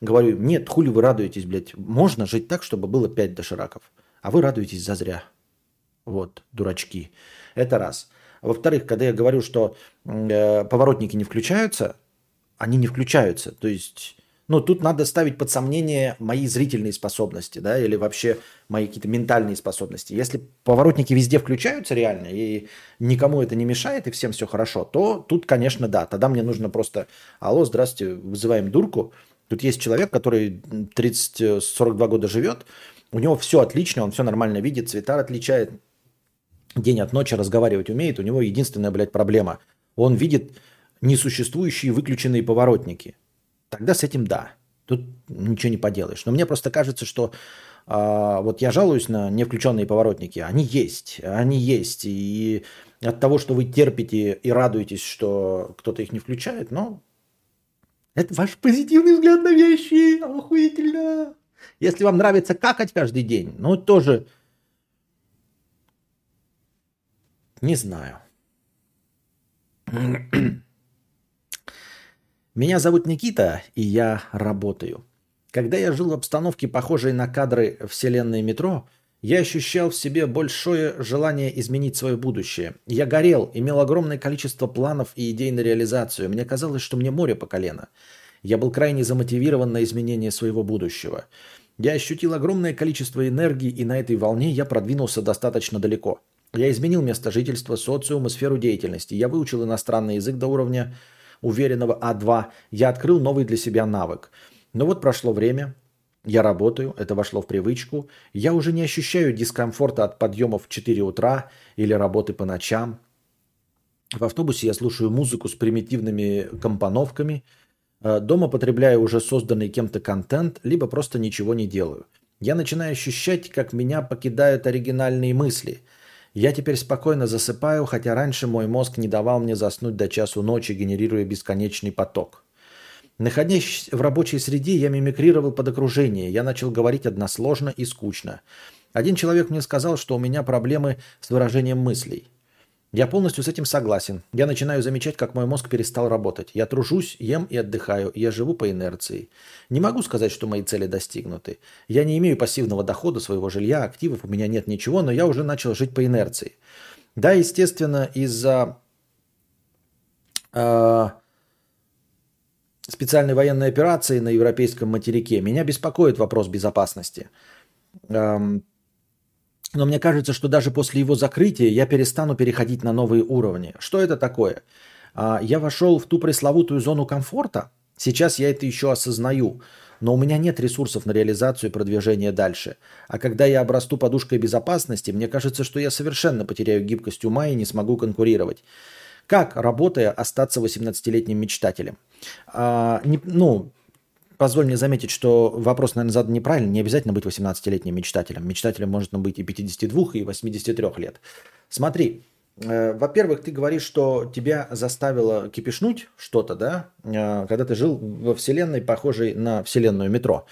говорю, нет, хули вы радуетесь, блядь, можно жить так, чтобы было 5 дошираков, а вы радуетесь зазря. Вот, дурачки. Это раз. Во-вторых, когда я говорю, что э, поворотники не включаются, они не включаются. То есть, ну, тут надо ставить под сомнение мои зрительные способности, да, или вообще мои какие-то ментальные способности. Если поворотники везде включаются реально, и никому это не мешает, и всем все хорошо, то тут, конечно, да. Тогда мне нужно просто, алло, здравствуйте, вызываем дурку. Тут есть человек, который 30-42 года живет, у него все отлично, он все нормально видит, цвета отличает, день от ночи разговаривать умеет, у него единственная, блядь, проблема. Он видит несуществующие выключенные поворотники. Тогда с этим да. Тут ничего не поделаешь. Но мне просто кажется, что А, вот я жалуюсь на невключенные поворотники. Они есть, они есть. И от того, что вы терпите и радуетесь, что кто-то их не включает, но это ваш позитивный взгляд на вещи. Охуительно. Если вам нравится какать каждый день, ну тоже не знаю. Меня зовут Никита, и я работаю. Когда я жил в обстановке, похожей на кадры вселенной метро, я ощущал в себе большое желание изменить свое будущее. Я горел, имел огромное количество планов и идей на реализацию. Мне казалось, что мне море по колено. Я был крайне замотивирован на изменение своего будущего. Я ощутил огромное количество энергии, и на этой волне я продвинулся достаточно далеко. Я изменил место жительства, социум и сферу деятельности. Я выучил иностранный язык до уровня уверенного А2. Я открыл новый для себя навык. Но вот прошло время, я работаю, это вошло в привычку. Я уже не ощущаю дискомфорта от подъемов в 4 утра или работы по ночам. В автобусе я слушаю музыку с примитивными компоновками. Э, дома потребляю уже созданный кем-то контент, либо просто ничего не делаю. Я начинаю ощущать, как меня покидают оригинальные мысли. Я теперь спокойно засыпаю, хотя раньше мой мозг не давал мне заснуть до часу ночи, генерируя бесконечный поток. Находясь в рабочей среде, я мимикрировал под окружение. Я начал говорить односложно и скучно. Один человек мне сказал, что у меня проблемы с выражением мыслей. Я полностью с этим согласен. Я начинаю замечать, как мой мозг перестал работать. Я тружусь, ем и отдыхаю. Я живу по инерции. Не могу сказать, что мои цели достигнуты. Я не имею пассивного дохода своего жилья, активов, у меня нет ничего, но я уже начал жить по инерции. Да, естественно, из-за э, специальной военной операции на европейском материке, меня беспокоит вопрос безопасности. Но мне кажется, что даже после его закрытия я перестану переходить на новые уровни. Что это такое? А, я вошел в ту пресловутую зону комфорта. Сейчас я это еще осознаю. Но у меня нет ресурсов на реализацию и продвижение дальше. А когда я обрасту подушкой безопасности, мне кажется, что я совершенно потеряю гибкость ума и не смогу конкурировать. Как, работая, остаться 18-летним мечтателем? А, не, ну, позволь мне заметить, что вопрос, наверное, задан неправильно. Не обязательно быть 18-летним мечтателем. Мечтателем можно быть и 52, и 83 лет. Смотри, э, во-первых, ты говоришь, что тебя заставило кипишнуть что-то, да, э, когда ты жил во вселенной, похожей на вселенную метро.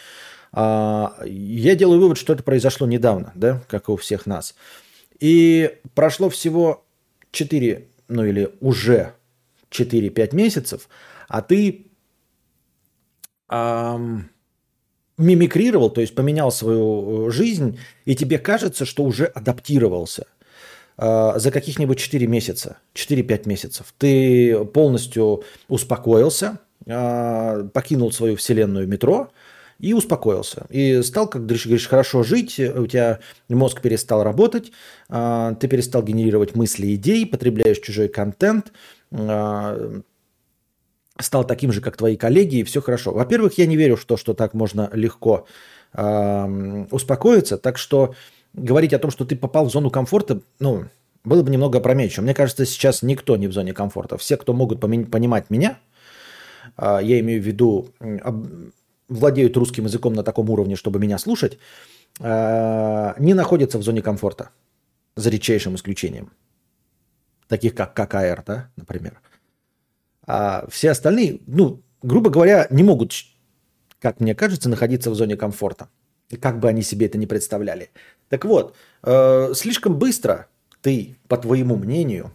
Э, я делаю вывод, что это произошло недавно, да, как и у всех нас. И прошло всего 4 ну или уже 4-5 месяцев, а ты мимикрировал, то есть поменял свою э, жизнь, и тебе кажется, что уже адаптировался э, за каких-нибудь 4 месяца, 4-5 месяцев. Ты полностью успокоился, э, покинул свою вселенную метро, и успокоился. И стал, как ты говоришь, хорошо жить, у тебя мозг перестал работать, а, ты перестал генерировать мысли, идеи, потребляешь чужой контент, а, стал таким же, как твои коллеги, и все хорошо. Во-первых, я не верю в то, что так можно легко а, успокоиться, так что говорить о том, что ты попал в зону комфорта, ну, было бы немного опрометчиво. Мне кажется, сейчас никто не в зоне комфорта. Все, кто могут понимать меня, я имею в виду владеют русским языком на таком уровне, чтобы меня слушать, э, не находятся в зоне комфорта, за редчайшим исключением. Таких как ККР, да, например. А все остальные, ну, грубо говоря, не могут, как мне кажется, находиться в зоне комфорта. Как бы они себе это не представляли. Так вот, э, слишком быстро ты, по твоему мнению,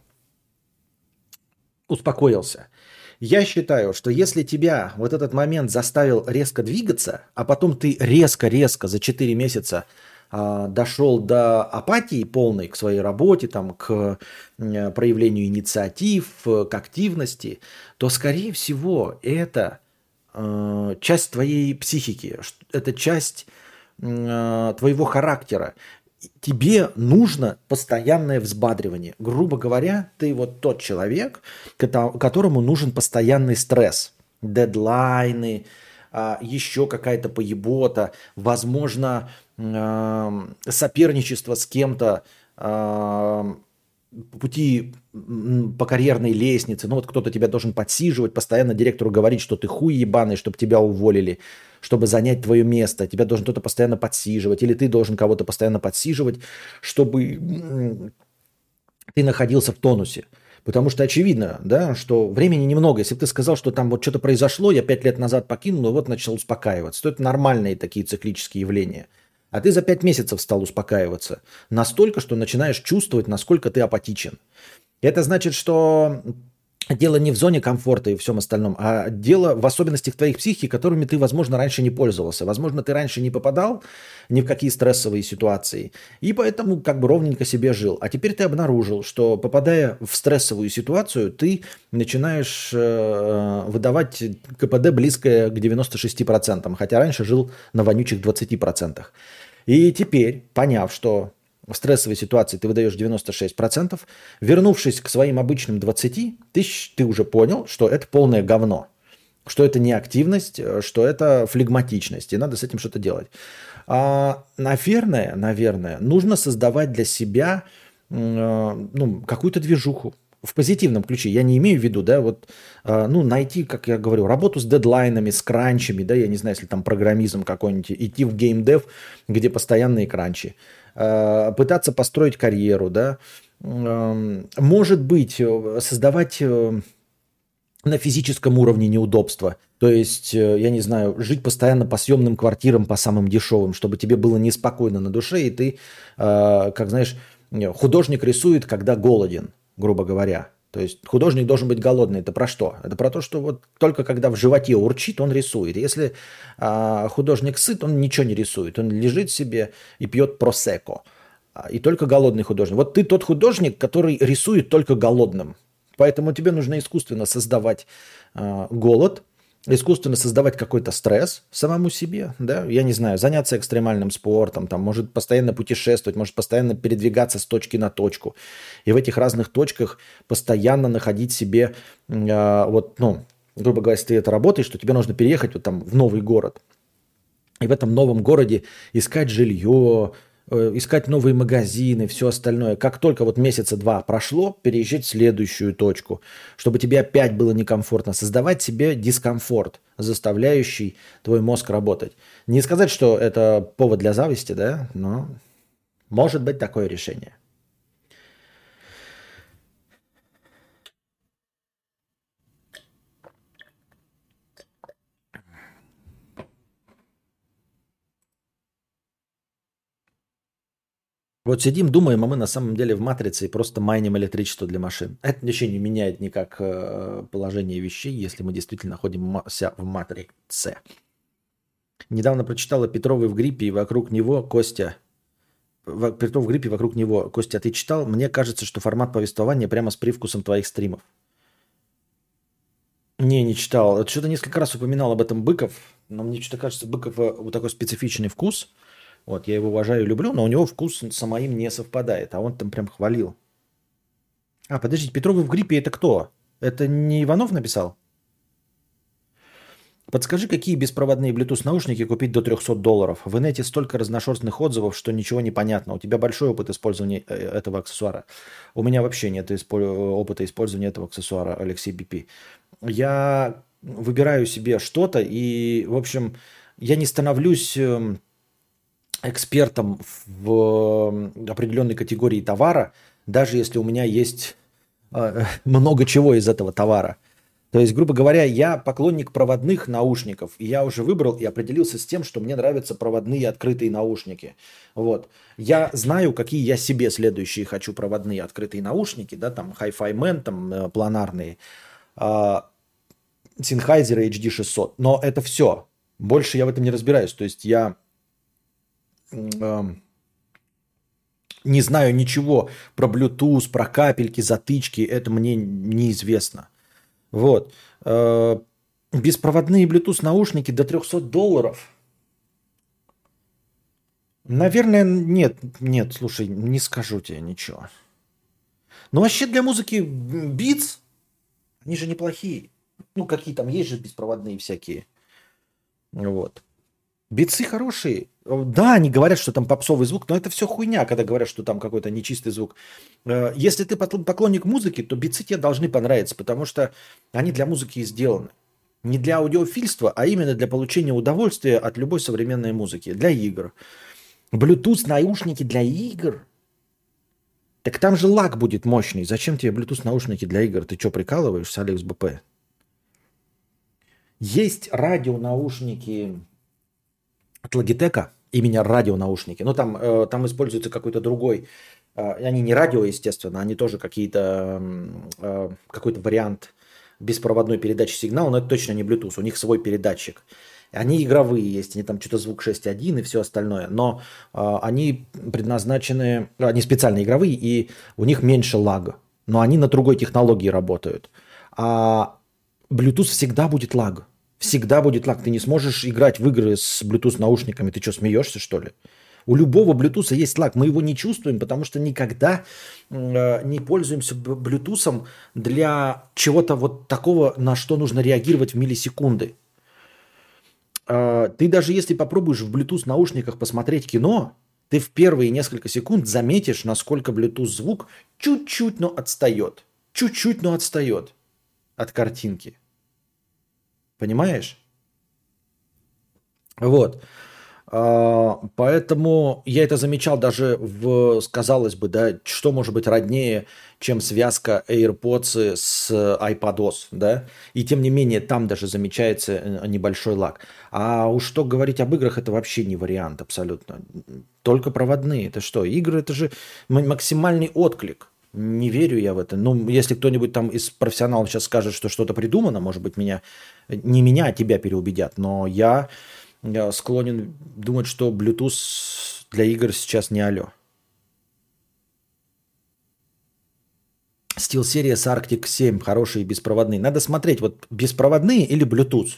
успокоился – я считаю, что если тебя вот этот момент заставил резко двигаться, а потом ты резко-резко за 4 месяца дошел до апатии полной к своей работе, там, к проявлению инициатив, к активности, то, скорее всего, это э, часть твоей психики, это часть э, твоего характера тебе нужно постоянное взбадривание. Грубо говоря, ты вот тот человек, которому нужен постоянный стресс. Дедлайны, а, еще какая-то поебота, возможно, соперничество с кем-то, пути по карьерной лестнице, ну вот кто-то тебя должен подсиживать, постоянно директору говорить, что ты хуй ебаный, чтобы тебя уволили, чтобы занять твое место. Тебя должен кто-то постоянно подсиживать, или ты должен кого-то постоянно подсиживать, чтобы ты находился в тонусе. Потому что очевидно, да, что времени немного. Если бы ты сказал, что там вот что-то произошло, я пять лет назад покинул, и вот начал успокаиваться, то это нормальные такие циклические явления. А ты за пять месяцев стал успокаиваться. Настолько, что начинаешь чувствовать, насколько ты апатичен. Это значит, что дело не в зоне комфорта и всем остальном, а дело в особенностях твоих психики, которыми ты, возможно, раньше не пользовался. Возможно, ты раньше не попадал ни в какие стрессовые ситуации, и поэтому как бы ровненько себе жил. А теперь ты обнаружил, что попадая в стрессовую ситуацию, ты начинаешь э, выдавать КПД близкое к 96%, хотя раньше жил на вонючих 20%. И теперь, поняв, что в стрессовой ситуации ты выдаешь 96%, вернувшись к своим обычным 20, ты, ты уже понял, что это полное говно, что это не активность, что это флегматичность, и надо с этим что-то делать. А, наверное, наверное, нужно создавать для себя э, ну, какую-то движуху, в позитивном ключе. Я не имею в виду, да, вот, э, ну, найти, как я говорю, работу с дедлайнами, с кранчами, да, я не знаю, если там программизм какой-нибудь, идти в геймдев, где постоянные кранчи. Э, пытаться построить карьеру, да, может быть, э, создавать э, на физическом уровне неудобства. То есть, я не знаю, жить постоянно по съемным квартирам, по самым дешевым, чтобы тебе было неспокойно на душе, и ты, как знаешь, художник рисует, когда голоден, грубо говоря. То есть художник должен быть голодный. Это про что? Это про то, что вот только когда в животе урчит, он рисует. Если а, художник сыт, он ничего не рисует. Он лежит себе и пьет просеко. А, и только голодный художник. Вот ты тот художник, который рисует только голодным. Поэтому тебе нужно искусственно создавать а, голод, искусственно создавать какой-то стресс самому себе, да, я не знаю, заняться экстремальным спортом, там, может постоянно путешествовать, может постоянно передвигаться с точки на точку. И в этих разных точках постоянно находить себе, э, вот, ну, грубо говоря, если ты это работаешь, что тебе нужно переехать вот там в новый город. И в этом новом городе искать жилье, искать новые магазины, все остальное. Как только вот месяца два прошло, переезжать в следующую точку, чтобы тебе опять было некомфортно, создавать себе дискомфорт, заставляющий твой мозг работать. Не сказать, что это повод для зависти, да, но может быть такое решение. Вот сидим, думаем, а мы на самом деле в матрице и просто майним электричество для машин. Это вообще не меняет никак э, положение вещей, если мы действительно находимся в матрице. Недавно прочитала Петровой в гриппе, и вокруг него Костя... Петров в гриппе, вокруг него. Костя, ты читал? Мне кажется, что формат повествования прямо с привкусом твоих стримов. Не, не читал. Что-то несколько раз упоминал об этом Быков, но мне что-то кажется, Быков э, вот такой специфичный вкус – вот, я его уважаю и люблю, но у него вкус с моим не совпадает, а он там прям хвалил. А, подождите, Петровы в гриппе это кто? Это не Иванов написал? Подскажи, какие беспроводные Bluetooth наушники купить до 300 долларов? В инете столько разношерстных отзывов, что ничего не понятно. У тебя большой опыт использования э, этого аксессуара. У меня вообще нет опыта использования этого аксессуара, Алексей Бипи. Я выбираю себе что-то и, в общем, я не становлюсь эм, экспертом в определенной категории товара, даже если у меня есть э, много чего из этого товара. То есть, грубо говоря, я поклонник проводных наушников. И я уже выбрал и определился с тем, что мне нравятся проводные открытые наушники. Вот. Я знаю, какие я себе следующие хочу проводные открытые наушники, да, там Hi-Fi Man, там э, планарные, э, Sennheiser HD600. Но это все. Больше я в этом не разбираюсь. То есть я не знаю ничего про Bluetooth, про капельки, затычки, это мне неизвестно. Вот. Э, беспроводные Bluetooth наушники до 300 долларов. Наверное, нет, нет, слушай, не скажу тебе ничего. Но вообще для музыки Beats, они же неплохие. Ну, какие там есть же беспроводные всякие. Вот. Бицы хорошие. Да, они говорят, что там попсовый звук, но это все хуйня, когда говорят, что там какой-то нечистый звук. Э, если ты поклонник музыки, то бицы тебе должны понравиться, потому что они для музыки и сделаны. Не для аудиофильства, а именно для получения удовольствия от любой современной музыки, для игр. Bluetooth наушники для игр? Так там же лак будет мощный. Зачем тебе Bluetooth наушники для игр? Ты что, прикалываешься, Алекс БП? Есть радионаушники от Logitech, именно радионаушники. Но там, э, там используется какой-то другой. Э, они не радио, естественно, они тоже какие-то, э, какой-то вариант беспроводной передачи сигнала, но это точно не Bluetooth, у них свой передатчик. Они игровые есть, они там что-то звук 6.1 и все остальное, но э, они предназначены, они специально игровые, и у них меньше лага, но они на другой технологии работают. А Bluetooth всегда будет лаг. Всегда будет лаг. Ты не сможешь играть в игры с Bluetooth наушниками. Ты что, смеешься, что ли? У любого Bluetooth есть лаг. Мы его не чувствуем, потому что никогда э, не пользуемся Bluetooth для чего-то вот такого, на что нужно реагировать в миллисекунды. Э, ты даже если попробуешь в Bluetooth наушниках посмотреть кино, ты в первые несколько секунд заметишь, насколько Bluetooth звук чуть-чуть, но отстает. Чуть-чуть, но отстает от картинки. Понимаешь? Вот. А, поэтому я это замечал даже в, казалось бы, да, что может быть роднее, чем связка AirPods с iPadOS, да, и тем не менее там даже замечается э, небольшой лаг. А уж что говорить об играх, это вообще не вариант абсолютно. Только проводные, это что, игры, это же максимальный отклик. Не верю я в это. Ну, если кто-нибудь там из профессионалов сейчас скажет, что что-то придумано, может быть, меня, не меня, а тебя переубедят, но я склонен думать, что Bluetooth для игр сейчас не алё. Steel Series Arctic 7, хорошие беспроводные. Надо смотреть, вот беспроводные или Bluetooth.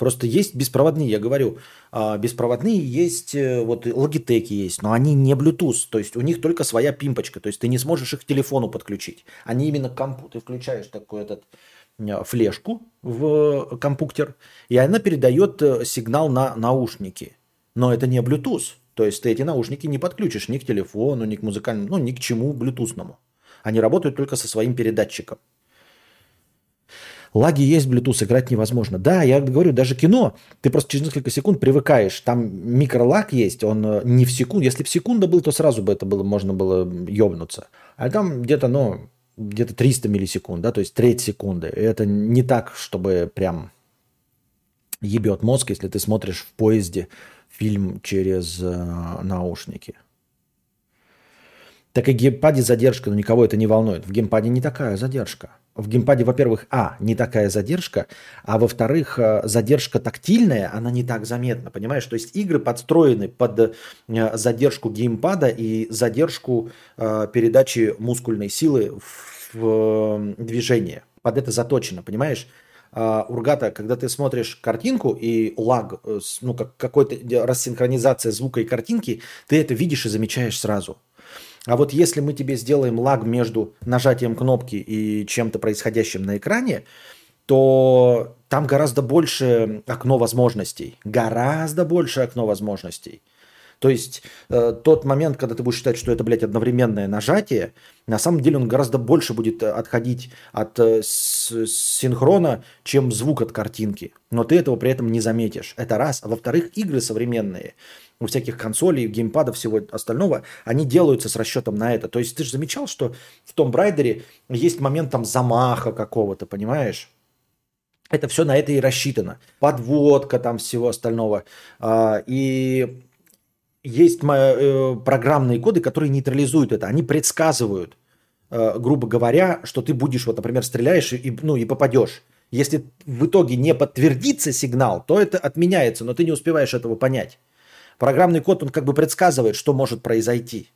Просто есть беспроводные, я говорю, а, беспроводные есть, э, вот Logitech есть, но они не Bluetooth, то есть у них только своя пимпочка, то есть ты не сможешь их к телефону подключить. Они именно к компу, ты включаешь такой этот Э, флешку в компьютер, и она передает э, сигнал на наушники. Но это не Bluetooth. То есть ты эти наушники не подключишь ни к телефону, ни к музыкальному, ну, ни к чему блютузному. Они работают только со своим передатчиком. Лаги есть Bluetooth, играть невозможно. Да, я говорю, даже кино, ты просто через несколько секунд привыкаешь. Там микролаг есть, он э, не в секунду. Если бы секунда был, то сразу бы это было, можно было ёбнуться. А там где-то, ну, где-то 300 миллисекунд, да, то есть треть секунды. И это не так, чтобы прям ебет мозг, если ты смотришь в поезде фильм через э, наушники. Так и геймпаде задержка, но никого это не волнует. В геймпаде не такая задержка. В геймпаде, во-первых, а, не такая задержка, а во-вторых, э, задержка тактильная, она не так заметна, понимаешь? То есть игры подстроены под э, задержку геймпада и задержку э, передачи мускульной силы в, в движение. Под это заточено, понимаешь? Uh, Ургата, когда ты смотришь картинку и лаг, ну, как какой-то рассинхронизация звука и картинки, ты это видишь и замечаешь сразу. А вот если мы тебе сделаем лаг между нажатием кнопки и чем-то происходящим на экране, то там гораздо больше окно возможностей. Гораздо больше окно возможностей. То есть э, тот момент, когда ты будешь считать, что это, блядь, одновременное нажатие, на самом деле он гораздо больше будет отходить от э, синхрона, чем звук от картинки. Но ты этого при этом не заметишь. Это раз. А во-вторых, игры современные у всяких консолей, геймпадов, всего остального, они делаются с расчетом на это. То есть ты же замечал, что в том Брайдере есть момент там замаха какого-то, понимаешь? Это все на это и рассчитано. Подводка там всего остального. А, и есть э, программные коды, которые нейтрализуют это. Они предсказывают, э, грубо говоря, что ты будешь, вот, например, стреляешь и, ну, и попадешь. Если в итоге не подтвердится сигнал, то это отменяется, но ты не успеваешь этого понять. Программный код, он как бы предсказывает, что может произойти.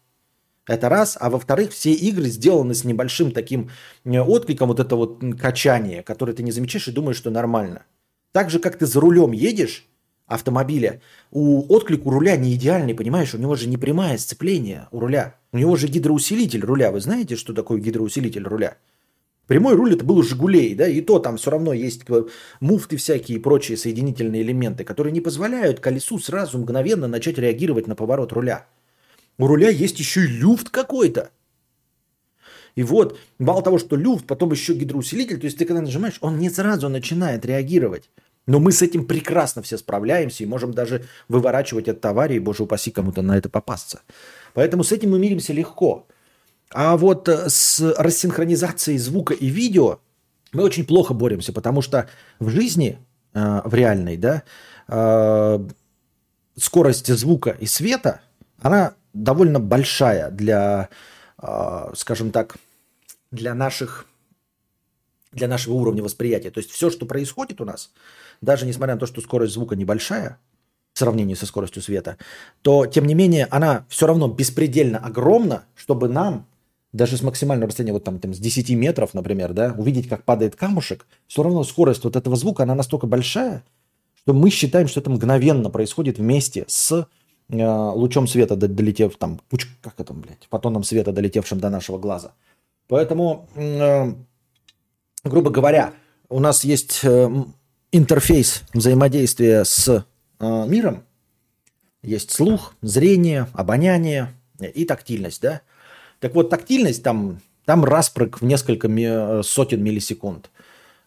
Это раз. А во-вторых, все игры сделаны с небольшим таким э, откликом вот это вот качание, которое ты не замечаешь и думаешь, что нормально. Так же, как ты за рулем едешь автомобиля, у отклик у руля не идеальный, понимаешь? У него же не прямое сцепление у руля. У него же гидроусилитель руля. Вы знаете, что такое гидроусилитель руля? Прямой руль это был у «Жигулей», да, и то там все равно есть муфты всякие и прочие соединительные элементы, которые не позволяют колесу сразу мгновенно начать реагировать на поворот руля. У руля есть еще и люфт какой-то. И вот, мало того, что люфт, потом еще гидроусилитель, то есть ты когда нажимаешь, он не сразу начинает реагировать. Но мы с этим прекрасно все справляемся и можем даже выворачивать от аварии, боже упаси кому-то на это попасться. Поэтому с этим мы миримся легко. А вот э, с рассинхронизацией звука и видео мы очень плохо боремся, потому что в жизни, э, в реальной, да, э, скорость звука и света, она довольно большая для, скажем так, для наших для нашего уровня восприятия. То есть все, что происходит у нас, даже несмотря на то, что скорость звука небольшая в сравнении со скоростью света, то, тем не менее, она все равно беспредельно огромна, чтобы нам, даже с максимального расстояния, вот там, там с 10 метров, например, да, увидеть, как падает камушек, все равно скорость вот этого звука, она настолько большая, что мы считаем, что это мгновенно происходит вместе с э, лучом света, долетев там, пуч, как это, блядь, фотоном света, долетевшим до нашего глаза. Поэтому, э, грубо говоря, у нас есть э, интерфейс взаимодействия с э, миром. Есть слух, зрение, обоняние и тактильность, да? Так вот, тактильность там, там распрыг в несколько э, сотен миллисекунд.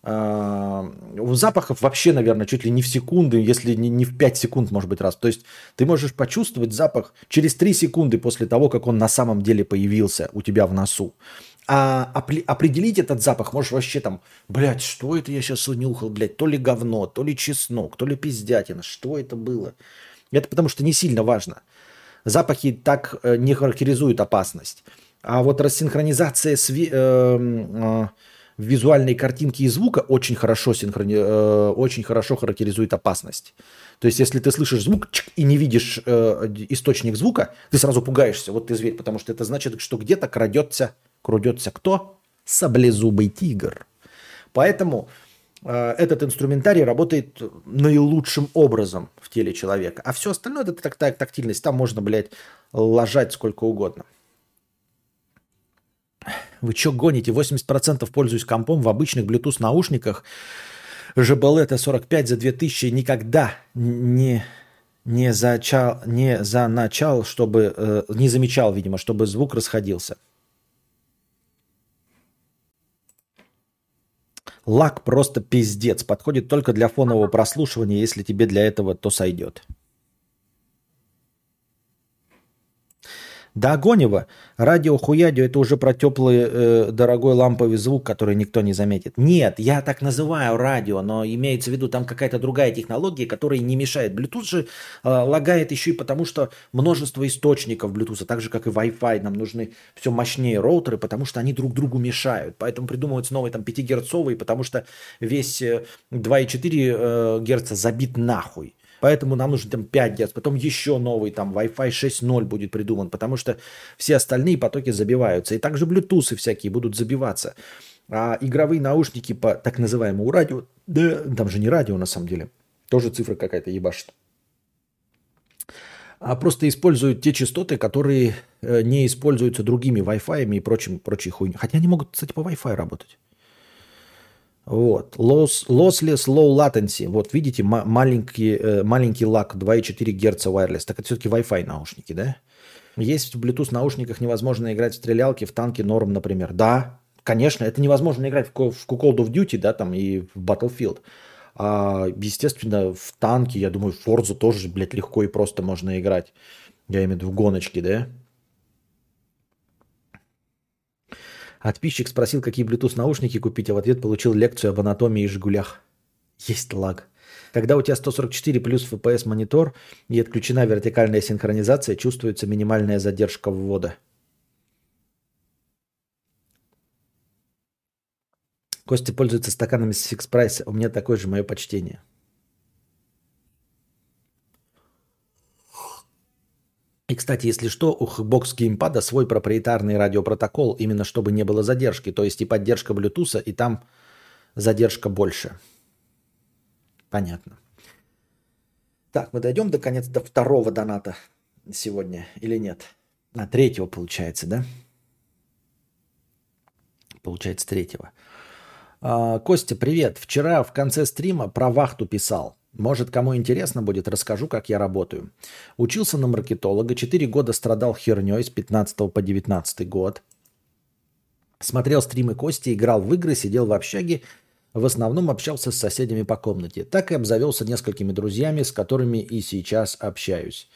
У запахов вообще, наверное, чуть ли не в секунды, если не в 5 секунд, может быть, раз. То есть ты можешь почувствовать запах через 3 секунды после того, как он на самом деле появился у тебя в носу. А определить этот запах можешь вообще там, блядь, что это я сейчас унюхал, блядь, то ли говно, то ли чеснок, то ли пиздятина, что это было? Это потому что не сильно важно. Запахи так э, не характеризуют опасность. А вот рассинхронизация сви- э, э, визуальной картинки и звука очень хорошо, синхрони... э, очень хорошо характеризует опасность. То есть, если ты слышишь звук чик, и не видишь э, источник звука, ты сразу пугаешься, вот ты зверь, потому что это значит, что где-то крадется крудется кто? Саблезубый тигр. Поэтому э, этот инструментарий работает наилучшим образом в теле человека. А все остальное это так, так, тактильность. Там можно, блядь, ложать сколько угодно. Вы что гоните? 80% пользуюсь компом в обычных Bluetooth наушниках. JBL T45 за 2000 никогда не, не, зачал, не за начал, чтобы, э, не замечал, видимо, чтобы звук расходился. Лак просто пиздец. Подходит только для фонового прослушивания. Если тебе для этого, то сойдет. Да, Огонева, радио хуядио это уже про теплый э, дорогой ламповый звук, который никто не заметит. Нет, я так называю радио, но имеется в виду там какая-то другая технология, которая не мешает. Bluetooth же э, лагает еще и потому, что множество источников Bluetooth, так же как и Wi-Fi, нам нужны все мощнее роутеры, потому что они друг другу мешают. Поэтому придумываются новые там 5-герцовые, потому что весь 2,4 э, Гц забит нахуй. Поэтому нам нужно там 5 Гц, потом еще новый там Wi-Fi 6.0 будет придуман, потому что все остальные потоки забиваются. И также Bluetooth всякие будут забиваться. А игровые наушники по так называемому радио, да, там же не радио на самом деле, тоже цифра какая-то ебашит. А просто используют те частоты, которые э, не используются другими Wi-Fi и прочим, прочей хуйней. Хотя они могут, кстати, по Wi-Fi работать. Вот. Loss, lossless low latency. Вот видите, маленький, э, маленький лак 2,4 Гц wireless. Так это все-таки Wi-Fi наушники, да? Есть в Bluetooth наушниках невозможно играть в стрелялки, в танки норм, например. Да, конечно, это невозможно играть в Call of Duty, да, там и в Battlefield. А, естественно, в танке, я думаю, в Forza тоже, блядь, легко и просто можно играть. Я имею в виду в гоночки, да? Подписчик спросил, какие Bluetooth наушники купить, а в ответ получил лекцию об анатомии и жигулях. Есть лаг. Когда у тебя 144 плюс FPS монитор и отключена вертикальная синхронизация, чувствуется минимальная задержка ввода. Костя пользуется стаканами с фикс прайс. У меня такое же мое почтение. И, кстати, если что, у Xbox геймпада свой проприетарный радиопротокол, именно чтобы не было задержки. То есть и поддержка Bluetooth, и там задержка больше. Понятно. Так, мы дойдем до конец до второго доната сегодня или нет? А, третьего получается, да? получается, третьего. А, Костя, привет. Вчера в конце стрима про вахту писал. Может, кому интересно будет, расскажу, как я работаю. Учился на маркетолога, 4 года страдал херней с 15 по 19 год. Смотрел стримы Кости, играл в игры, сидел в общаге, в основном общался с соседями по комнате. Так и обзавелся несколькими друзьями, с которыми и сейчас общаюсь.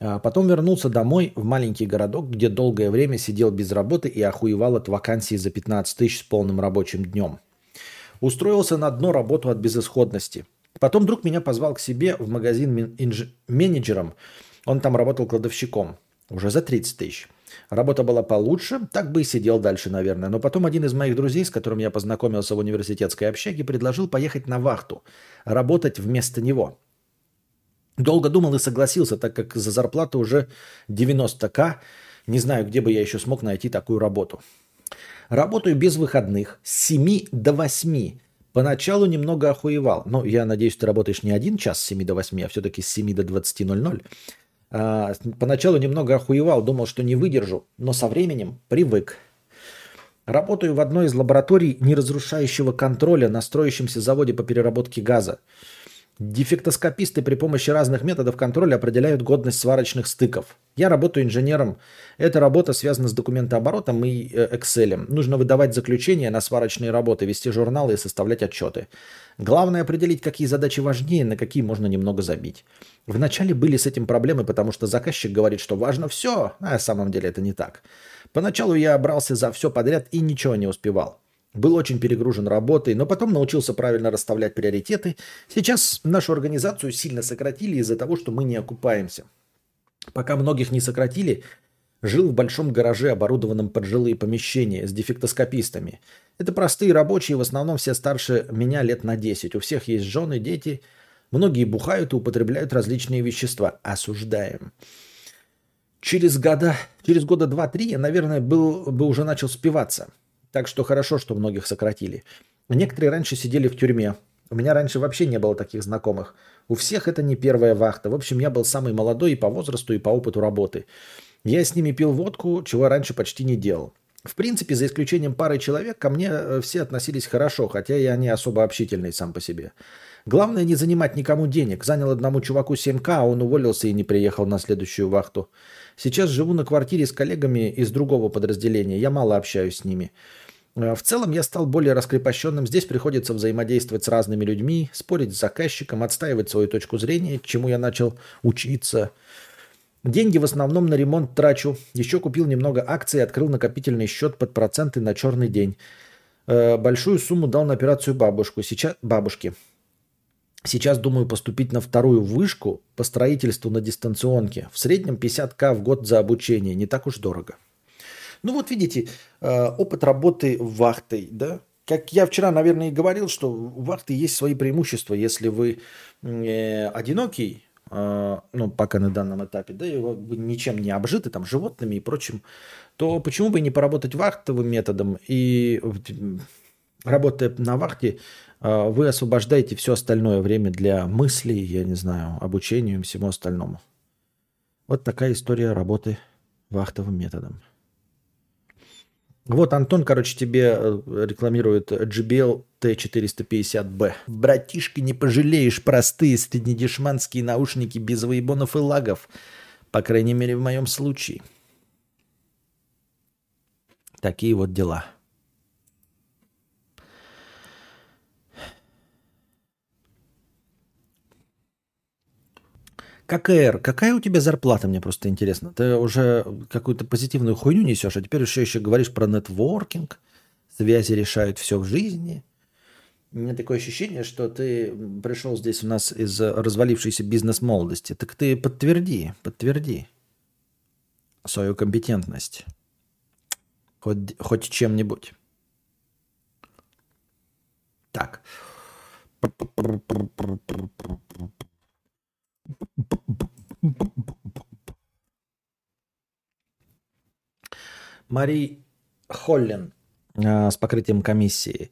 А потом вернулся домой в маленький городок, где долгое время сидел без работы и охуевал от вакансии за 15 тысяч с полным рабочим днем. Устроился на дно работу от безысходности. Потом друг меня позвал к себе в магазин инж... менеджером. Он там работал кладовщиком. Уже за 30 тысяч. Работа была получше, так бы и сидел дальше, наверное. Но потом один из моих друзей, с которым я познакомился в университетской общаге, предложил поехать на вахту, работать вместо него. Долго думал и согласился, так как за зарплату уже 90к. Не знаю, где бы я еще смог найти такую работу. Работаю без выходных с 7 до 8. Поначалу немного охуевал. Но я надеюсь, ты работаешь не один час с 7 до 8, а все-таки с 7 до 20.00. А, поначалу немного охуевал, думал, что не выдержу, но со временем привык. Работаю в одной из лабораторий неразрушающего контроля на строящемся заводе по переработке газа. Дефектоскописты при помощи разных методов контроля определяют годность сварочных стыков. Я работаю инженером. Эта работа связана с документооборотом и э, Excel. Нужно выдавать заключения на сварочные работы, вести журналы и составлять отчеты. Главное определить, какие задачи важнее, на какие можно немного забить. Вначале были с этим проблемы, потому что заказчик говорит, что важно все, а на самом деле это не так. Поначалу я брался за все подряд и ничего не успевал. Был очень перегружен работой, но потом научился правильно расставлять приоритеты. Сейчас нашу организацию сильно сократили из-за того, что мы не окупаемся. Пока многих не сократили, жил в большом гараже, оборудованном под жилые помещения, с дефектоскопистами. Это простые рабочие, в основном все старше меня лет на 10. У всех есть жены, дети. Многие бухают и употребляют различные вещества. Осуждаем. Через года, через года два-три я, наверное, был бы уже начал спиваться. Так что хорошо, что многих сократили. Некоторые раньше сидели в тюрьме. У меня раньше вообще не было таких знакомых. У всех это не первая вахта. В общем, я был самый молодой и по возрасту, и по опыту работы. Я с ними пил водку, чего раньше почти не делал. В принципе, за исключением пары человек, ко мне э, все относились хорошо, хотя я не особо общительный сам по себе. Главное не занимать никому денег. Занял одному чуваку 7К, а он уволился и не приехал на следующую вахту. Сейчас живу на квартире с коллегами из другого подразделения. Я мало общаюсь с ними. Э, в целом я стал более раскрепощенным. Здесь приходится взаимодействовать с разными людьми, спорить с заказчиком, отстаивать свою точку зрения, чему я начал учиться. Деньги в основном на ремонт трачу. Еще купил немного акций открыл накопительный счет под проценты на черный день. Э, большую сумму дал на операцию бабушку. Сейчас, бабушке. Сейчас думаю поступить на вторую вышку по строительству на дистанционке. В среднем 50к в год за обучение. Не так уж дорого. Ну вот видите, э, опыт работы вахтой, да, как я вчера, наверное, и говорил, что у вахты есть свои преимущества, если вы э, одинокий, э, ну, пока на данном этапе, да, и вы ничем не обжиты, там, животными и прочим, то почему бы не поработать вахтовым методом и работая на вахте, вы освобождаете все остальное время для мыслей, я не знаю, обучению и всему остальному. Вот такая история работы вахтовым методом. Вот Антон, короче, тебе э, рекламирует JBL T450B. Братишки, не пожалеешь, простые среднедешманские наушники без выебонов и лагов. По крайней мере, в моем случае. Такие вот дела. ККР, какая у тебя зарплата, мне просто интересно. Ты уже какую-то позитивную хуйню несешь, а теперь еще, еще говоришь про нетворкинг, связи решают все в жизни. У меня такое ощущение, что ты пришел здесь у нас из развалившейся бизнес-молодости. Так ты подтверди, подтверди свою компетентность. Хоть, хоть чем-нибудь. Так. Мари Холлин а, с покрытием комиссии.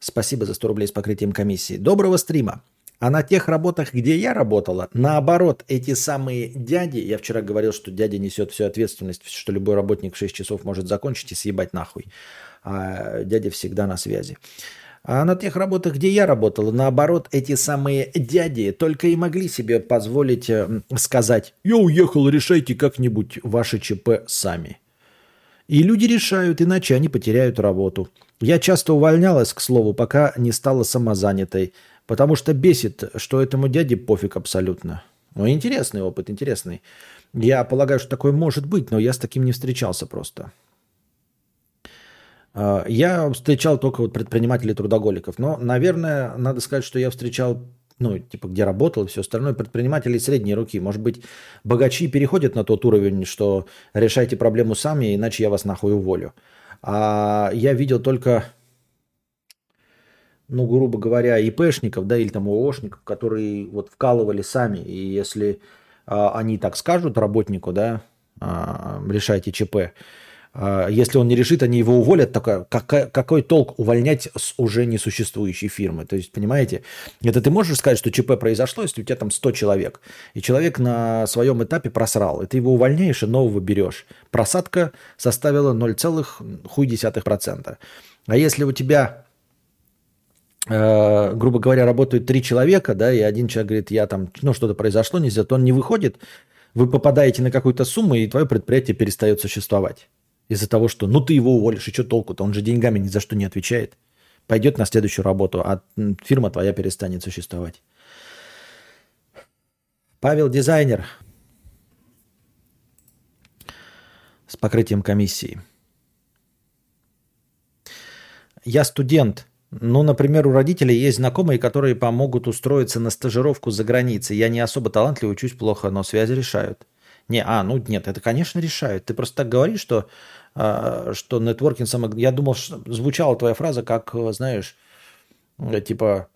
Спасибо за 100 рублей с покрытием комиссии. Доброго стрима. А на тех работах, где я работала, наоборот, эти самые дяди, я вчера говорил, что дядя несет всю ответственность, что любой работник в 6 часов может закончить и съебать нахуй. А дядя всегда на связи. А на тех работах, где я работала, наоборот, эти самые дяди только и могли себе позволить э, сказать, я уехал, решайте как-нибудь ваши ЧП сами. И люди решают, иначе они потеряют работу. Я часто увольнялась, к слову, пока не стала самозанятой, потому что бесит, что этому дяде пофиг абсолютно. Ну, интересный опыт, интересный. Я полагаю, что такое может быть, но я с таким не встречался просто. А, я встречал только вот предпринимателей трудоголиков, но, наверное, надо сказать, что я встречал, ну, типа, где работал все остальное, предпринимателей средней руки. Может быть, богачи переходят на тот уровень, что решайте проблему сами, иначе я вас нахуй уволю. А я видел только, ну, грубо говоря, ИПшников, да, или там ООшников, которые вот вкалывали сами, и если а, они так скажут работнику, да, а, решайте ЧП, если он не решит, они его уволят. Только какой, какой толк увольнять с уже несуществующей фирмы? То есть, понимаете, это ты можешь сказать, что чп произошло, если у тебя там 100 человек, и человек на своем этапе просрал, и ты его увольняешь и нового берешь. Просадка составила 0,1%. А если у тебя э, грубо говоря, работают три человека, да, и один человек говорит, я там, ну, что-то произошло, нельзя, то он не выходит, вы попадаете на какую-то сумму, и твое предприятие перестает существовать. Из-за того, что ну ты его уволишь, и что толку-то? Он же деньгами ни за что не отвечает. Пойдет на следующую работу, а фирма твоя перестанет существовать. Павел дизайнер с покрытием комиссии. Я студент. Ну, например, у родителей есть знакомые, которые помогут устроиться на стажировку за границей. Я не особо талантливый, учусь плохо, но связи решают. Не, а, ну нет, это, конечно, решают. Ты просто так говоришь, что а, что нетворкинг самое... Я думал, что звучала твоя фраза как, знаешь, э, типа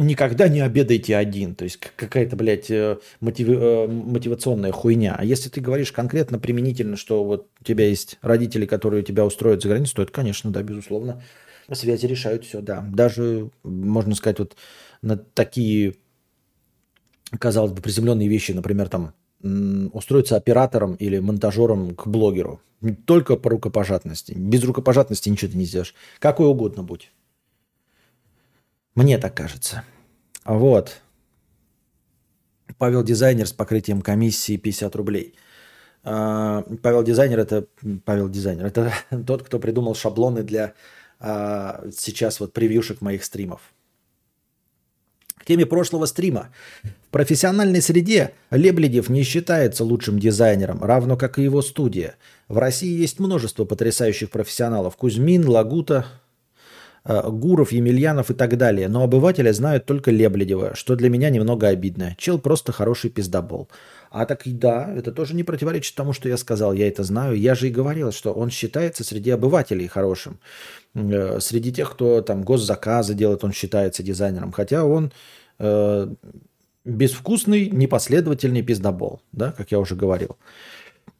никогда не обедайте один. То есть какая-то, блядь, э, мотив... Э, мотивационная хуйня. А если ты говоришь конкретно, применительно, что вот у тебя есть родители, которые тебя устроят за границу, то это, конечно, да, безусловно, связи решают все, да. Даже, можно сказать, вот на такие, казалось бы, приземленные вещи, например, там, устроиться оператором или монтажером к блогеру. Только по рукопожатности. Без рукопожатности ничего ты не сделаешь. Какой угодно будь. Мне так кажется. Вот. Павел Дизайнер с покрытием комиссии 50 рублей. А, Павел Дизайнер это Павел Дизайнер. Это тот, кто придумал шаблоны для а, сейчас вот превьюшек моих стримов. К теме прошлого стрима. В профессиональной среде Лебледев не считается лучшим дизайнером, равно как и его студия. В России есть множество потрясающих профессионалов. Кузьмин, Лагута, э, Гуров, Емельянов и так далее. Но обыватели знают только Лебледева, что для меня немного обидно. Чел просто хороший пиздобол. А так и да, это тоже не противоречит тому, что я сказал. Я это знаю. Я же и говорил, что он считается среди обывателей хорошим. Э, среди тех, кто там госзаказы делает, он считается дизайнером. Хотя он э, безвкусный, непоследовательный пиздобол, да, как я уже говорил.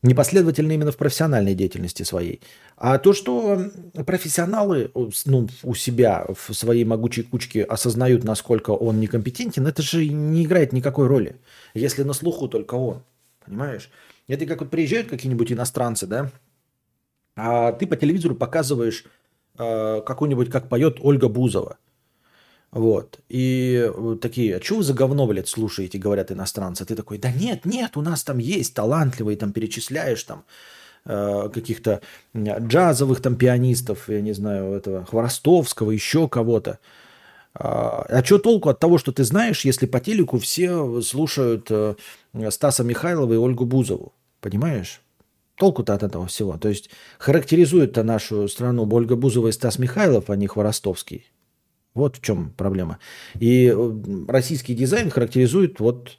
Непоследовательный именно в профессиональной деятельности своей. А то, что профессионалы ну, у себя в своей могучей кучке осознают, насколько он некомпетентен, это же не играет никакой роли, если на слуху только он. Понимаешь? Это как вот приезжают какие-нибудь иностранцы, да, а ты по телевизору показываешь э, какую-нибудь, как поет Ольга Бузова. Вот. И такие, а что вы за говно, блядь, слушаете, говорят иностранцы. Ты такой, да нет, нет, у нас там есть талантливые, там перечисляешь там э, каких-то джазовых там пианистов, я не знаю, этого Хворостовского, еще кого-то. А, а что толку от того, что ты знаешь, если по телеку все слушают э, Стаса Михайлова и Ольгу Бузову? Понимаешь? Толку-то от этого всего. То есть характеризует-то нашу страну Ольга Бузова и Стас Михайлов, а не Хворостовский. Вот в чем проблема. И э, российский дизайн характеризует вот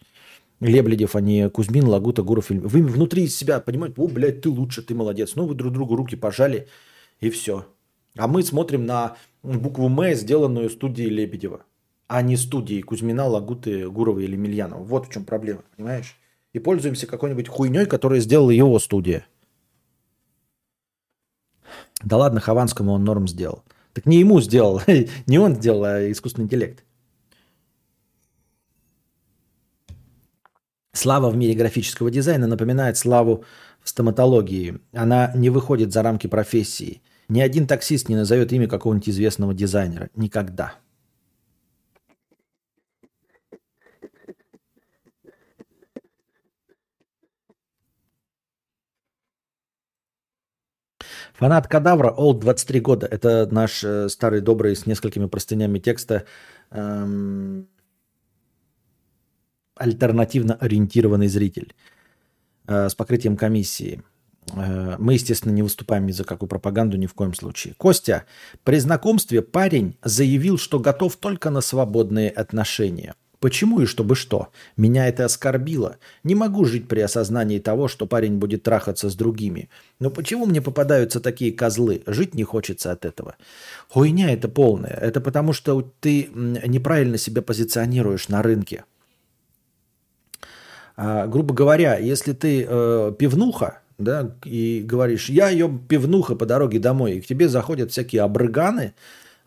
Лебледев, а не Кузьмин, Лагута, Гуров. Вы внутри себя понимаете, о, блядь, ты лучше, ты молодец. Ну, вы друг другу руки пожали, и все. А мы смотрим на букву «М», сделанную студией Лебедева, а не студией Кузьмина, Лагуты, Гурова или Мильянова. Вот в чем проблема, понимаешь? И пользуемся какой-нибудь хуйней, которую сделала его студия. Да ладно, Хованскому он норм сделал. Так не ему сделал, не он сделал, а искусственный интеллект. Слава в мире графического дизайна напоминает славу в стоматологии. Она не выходит за рамки профессии. Ни один таксист не назовет имя какого-нибудь известного дизайнера. Никогда. Фанат Кадавра, Old 23 года. Это наш э, старый добрый с несколькими простынями текста эм, альтернативно ориентированный зритель э, с покрытием комиссии. Э, мы, естественно, не выступаем ни за какую пропаганду ни в коем случае. Костя, при знакомстве парень заявил, что готов только на свободные отношения. Почему и чтобы что? Меня это оскорбило. Не могу жить при осознании того, что парень будет трахаться с другими. Но почему мне попадаются такие козлы? Жить не хочется от этого. Хуйня это полная. Это потому, что ты неправильно себя позиционируешь на рынке. А, грубо говоря, если ты э, пивнуха, да, и говоришь, я ее пивнуха по дороге домой, и к тебе заходят всякие обрыганы,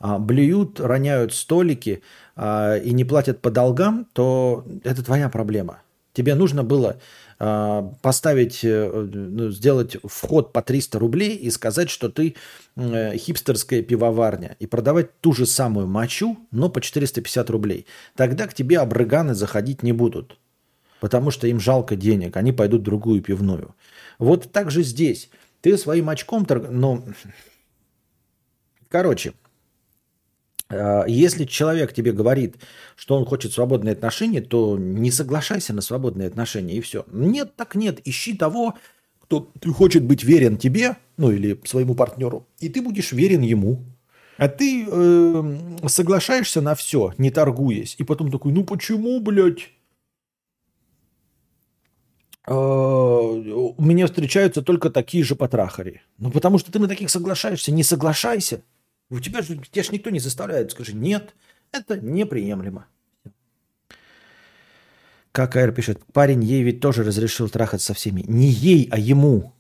а, блюют, роняют столики а, и не платят по долгам, то это твоя проблема. Тебе нужно было а, поставить, э, ну, сделать вход по 300 рублей и сказать, что ты э, хипстерская пивоварня, и продавать ту же самую мочу, но по 450 рублей. Тогда к тебе обрыганы заходить не будут потому что им жалко денег, они пойдут в другую пивную. Вот так же здесь. Ты своим очком, торг... ну, короче, э, если человек тебе говорит, что он хочет свободные отношения, то не соглашайся на свободные отношения и все. Нет, так нет. Ищи того, кто хочет быть верен тебе, ну или своему партнеру, и ты будешь верен ему. А ты э, соглашаешься на все, не торгуясь, и потом такой, ну почему, блядь? Э, у меня встречаются только такие же потрахари. Ну, потому что ты на таких соглашаешься. Не соглашайся. У тебя же, тебя же никто не заставляет. Скажи, нет, это неприемлемо. Как Айр пишет, парень ей ведь тоже разрешил трахать со всеми. Не ей, а ему.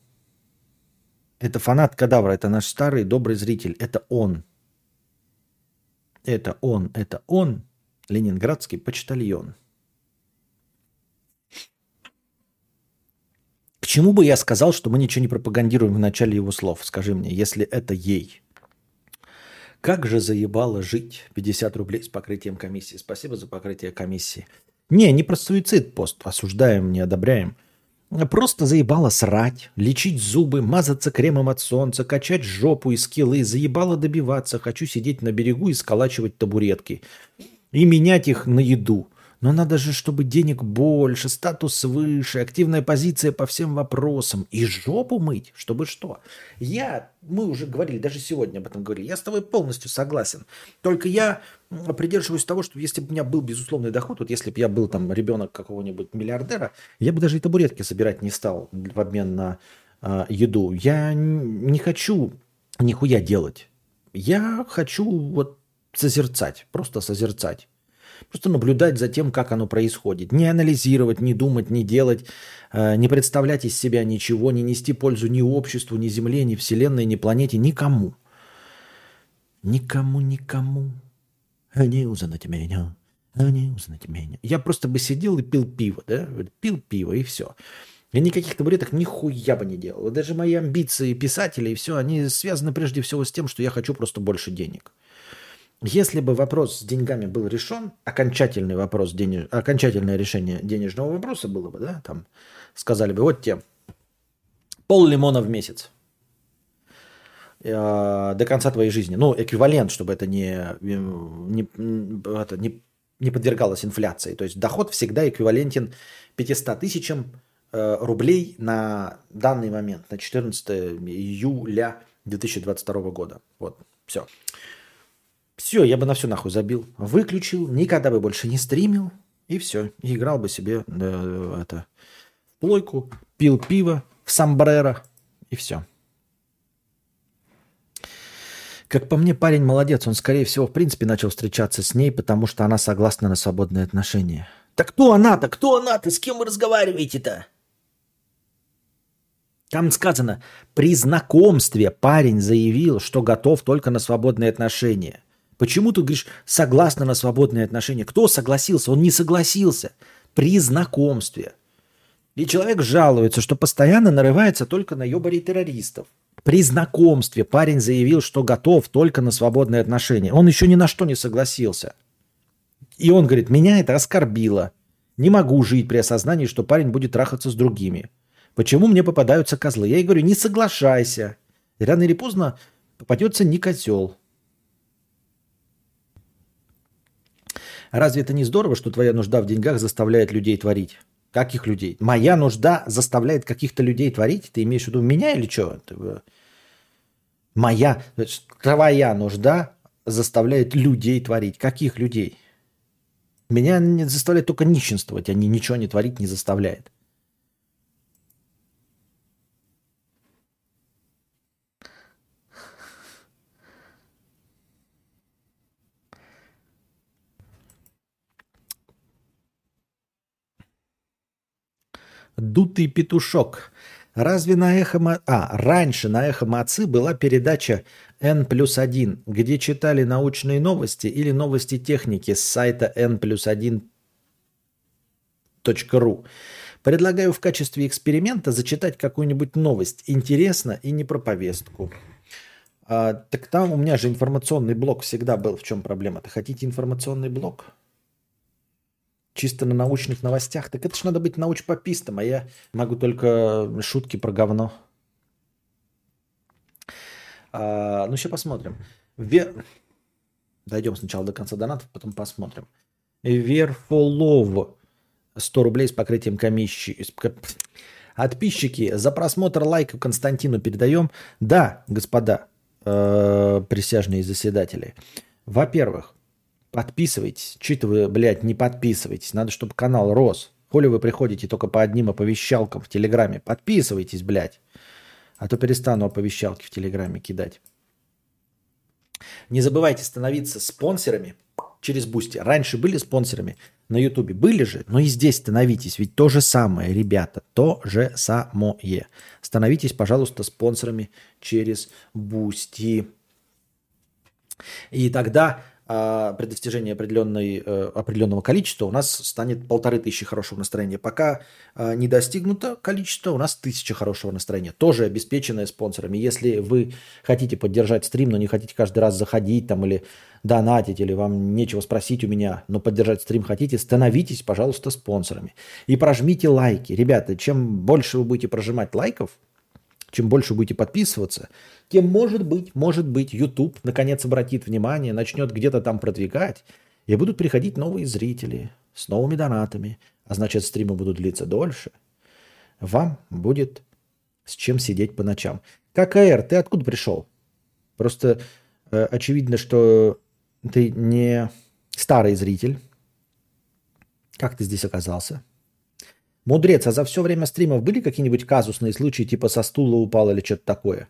Это фанат Кадавра, это наш старый добрый зритель. Это он. Это он, это он, ленинградский почтальон. К чему бы я сказал, что мы ничего не пропагандируем в начале его слов? Скажи мне, если это ей. Как же заебало жить? 50 рублей с покрытием комиссии. Спасибо за покрытие комиссии. Не, не про суицид пост. Осуждаем, не одобряем. Просто заебало срать, лечить зубы, мазаться кремом от солнца, качать жопу и скиллы. Заебало добиваться. Хочу сидеть на берегу и сколачивать табуретки. И менять их на еду. Но надо же, чтобы денег больше, статус выше, активная позиция по всем вопросам. И жопу мыть, чтобы что? Я, мы уже говорили, даже сегодня об этом говорили, я с тобой полностью согласен. Только я придерживаюсь того, что если бы у меня был безусловный доход, вот если бы я был там ребенок какого-нибудь миллиардера, я бы даже и табуретки собирать не стал в обмен на э, еду. Я не хочу нихуя делать. Я хочу вот созерцать, просто созерцать. Просто наблюдать за тем, как оно происходит. Не анализировать, не думать, не делать, э, не представлять из себя ничего, не нести пользу ни обществу, ни Земле, ни Вселенной, ни планете, никому. Никому, никому. Не узнать меня. Не узнать меня. Я просто бы сидел и пил пиво, да? Пил пиво и все. Я никаких табуреток нихуя бы не делал. Даже мои амбиции писателя и все, они связаны прежде всего с тем, что я хочу просто больше денег. Если бы вопрос с деньгами был решен, окончательный вопрос, денеж... окончательное решение денежного вопроса было бы, да, там сказали бы, вот тебе пол лимона в месяц э, до конца твоей жизни. Ну, эквивалент, чтобы это не, не, это не, не подвергалось инфляции. То есть доход всегда эквивалентен 500 тысячам э, рублей на данный момент, на 14 июля 2022 года. Вот. Все, я бы на все нахуй забил. Выключил, никогда бы больше не стримил. И все. И играл бы себе да, это, в плойку, пил пиво в самбреро. И все. Как по мне, парень молодец. Он, скорее всего, в принципе, начал встречаться с ней, потому что она согласна на свободные отношения. Так кто она-то? Кто она-то? С кем вы разговариваете-то? Там сказано, при знакомстве парень заявил, что готов только на свободные отношения. Почему ты говоришь согласно на свободные отношения? Кто согласился? Он не согласился. При знакомстве. И человек жалуется, что постоянно нарывается только на ебарей террористов. При знакомстве парень заявил, что готов только на свободные отношения. Он еще ни на что не согласился. И он говорит, меня это оскорбило. Не могу жить при осознании, что парень будет трахаться с другими. Почему мне попадаются козлы? Я ей говорю, не соглашайся. Рано или поздно попадется не козел. Разве это не здорово, что твоя нужда в деньгах заставляет людей творить? Каких людей? Моя нужда заставляет каких-то людей творить? Ты имеешь в виду меня или что? Моя, твоя нужда заставляет людей творить. Каких людей? Меня не заставляет только нищенствовать, а ничего не творить не заставляет. Дутый петушок. Разве на эхо... А, раньше на эхо Мацы была передача N плюс 1, где читали научные новости или новости техники с сайта N плюс 1 .ру. Предлагаю в качестве эксперимента зачитать какую-нибудь новость. Интересно и не про повестку. А, так там у меня же информационный блок всегда был. В чем проблема-то? Хотите информационный блок? Чисто на научных новостях. Так это ж надо быть научпопистом, а я могу только шутки про говно. А, ну, сейчас посмотрим. Вер... Дойдем сначала до конца донатов, потом посмотрим. Верфолов. 100 рублей с покрытием комиссии. Отписчики, за просмотр лайков Константину передаем. Да, господа, э, присяжные заседатели. Во-первых, Подписывайтесь. Чё-то вы, блядь, не подписываетесь. Надо, чтобы канал рос. Коли вы приходите только по одним оповещалкам в Телеграме, подписывайтесь, блядь. А то перестану оповещалки в Телеграме кидать. Не забывайте становиться спонсорами через Бусти. Раньше были спонсорами на Ютубе, были же, но и здесь становитесь. Ведь то же самое, ребята, то же самое. Становитесь, пожалуйста, спонсорами через Бусти. И тогда при достижении определенной, э, определенного количества у нас станет полторы тысячи хорошего настроения. Пока а, не достигнуто количество, у нас тысяча хорошего настроения. Тоже обеспеченное спонсорами. Если вы хотите поддержать стрим, но не хотите каждый раз заходить там или донатить, или вам нечего спросить у меня, но поддержать стрим хотите, становитесь, пожалуйста, спонсорами. И прожмите лайки. Ребята, чем больше вы будете прожимать лайков, чем больше будете подписываться, тем может быть, может быть, YouTube наконец обратит внимание, начнет где-то там продвигать, и будут приходить новые зрители с новыми донатами, а значит стримы будут длиться дольше. Вам будет с чем сидеть по ночам. ККР, ты откуда пришел? Просто э, очевидно, что ты не старый зритель. Как ты здесь оказался? Мудрец, а за все время стримов были какие-нибудь казусные случаи, типа со стула упал или что-то такое?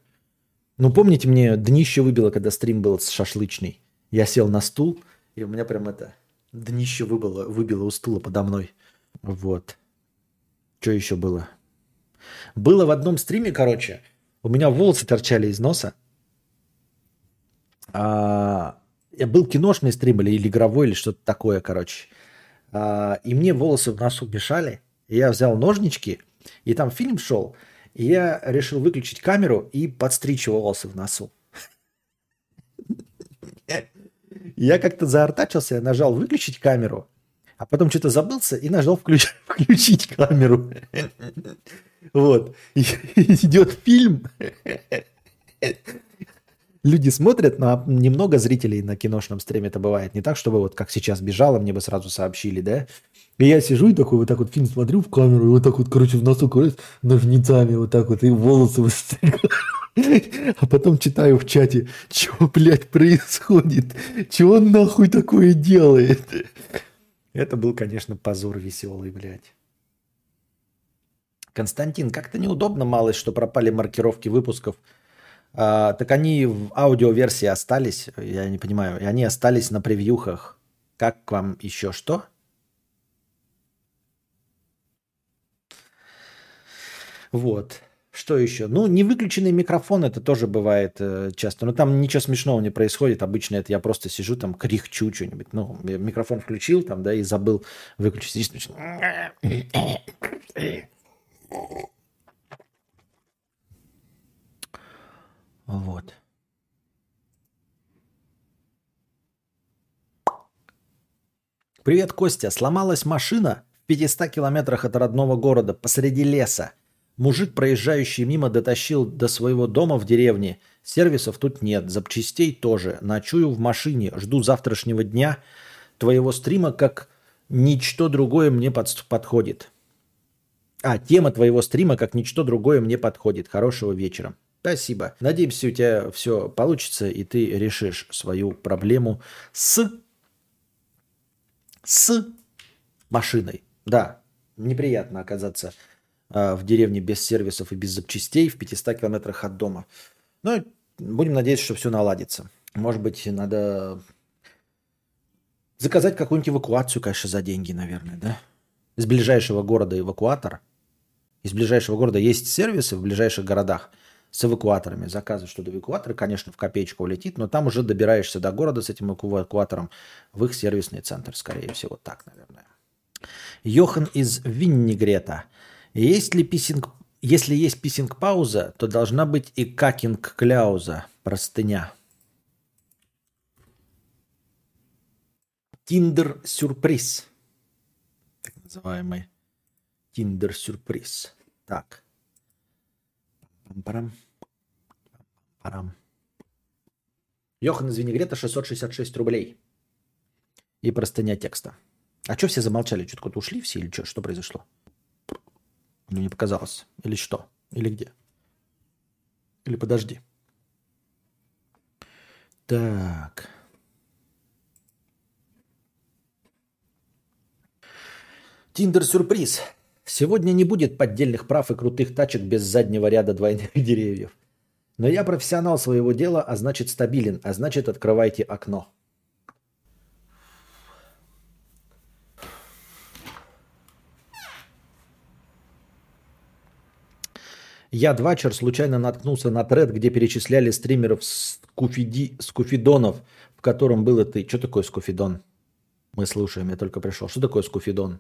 Ну, помните, мне днище выбило, когда стрим был с шашлычный. Я сел на стул, и у меня прям это днище выбило, выбило у стула подо мной. Вот. Что еще было? Было в одном стриме, короче, у меня волосы торчали из носа. А, был киношный стрим или, или игровой, или что-то такое, короче. А, и мне волосы в носу мешали. Я взял ножнички, и там фильм шел, и я решил выключить камеру и подстричь волосы в носу. Я как-то заортачился, нажал выключить камеру, а потом что-то забылся и нажал включ... включить камеру. Вот. И идет фильм. Люди смотрят, но немного зрителей на киношном стриме это бывает. Не так, чтобы вот как сейчас бежало, мне бы сразу сообщили, да? И я сижу и такой вот так вот фильм смотрю в камеру, и вот так вот, короче, в носу, короче, ножницами вот так вот, и волосы выстригаю. А потом читаю в чате, что, блядь, происходит? Чего он нахуй такое делает? Это был, конечно, позор веселый, блядь. Константин, как-то неудобно, малость, что пропали маркировки выпусков. А, так они в аудиоверсии остались, я не понимаю, и они остались на превьюхах. Как к вам еще что? Вот. Что еще? Ну, не выключенный микрофон, это тоже бывает э, часто. Но там ничего смешного не происходит. Обычно это я просто сижу там, кряхчу что-нибудь. Ну, микрофон включил там, да, и забыл выключить. Сидишь, вот. Привет, Костя. Сломалась машина в 500 километрах от родного города посреди леса. Мужик, проезжающий мимо, дотащил до своего дома в деревне. Сервисов тут нет, запчастей тоже. Ночую в машине, жду завтрашнего дня твоего стрима, как ничто другое мне под, подходит. А, тема твоего стрима, как ничто другое мне подходит. Хорошего вечера. Спасибо. Надеемся, у тебя все получится, и ты решишь свою проблему с... с машиной. Да, неприятно оказаться а, в деревне без сервисов и без запчастей в 500 километрах от дома. Но будем надеяться, что все наладится. Может быть, надо заказать какую-нибудь эвакуацию, конечно, за деньги, наверное, да? Из ближайшего города эвакуатор. Из ближайшего города есть сервисы в ближайших городах с эвакуаторами. Заказываешь что-то эвакуатор, конечно, в копеечку улетит, но там уже добираешься до города с этим эвакуатором в их сервисный центр, скорее всего, так, наверное. Йохан из Виннигрета. Есть ли писинг... Если есть писинг-пауза, то должна быть и какинг-кляуза, простыня. Тиндер-сюрприз. Так называемый Тиндер-сюрприз. Так. Парам. Парам. Йохан из Винегрета 666 рублей. И простыня текста. А что все замолчали? Что-то куда ушли все или что? Что произошло? Или не показалось? Или что? Или где? Или подожди. Так. Тиндер-сюрприз. Сегодня не будет поддельных прав и крутых тачек без заднего ряда двойных деревьев. Но я профессионал своего дела, а значит стабилен, а значит открывайте окно. Я, Двачер, случайно наткнулся на тред, где перечисляли стримеров скуфиди, скуфидонов, в котором было ты. Что такое скуфидон? Мы слушаем, я только пришел. Что такое скуфидон?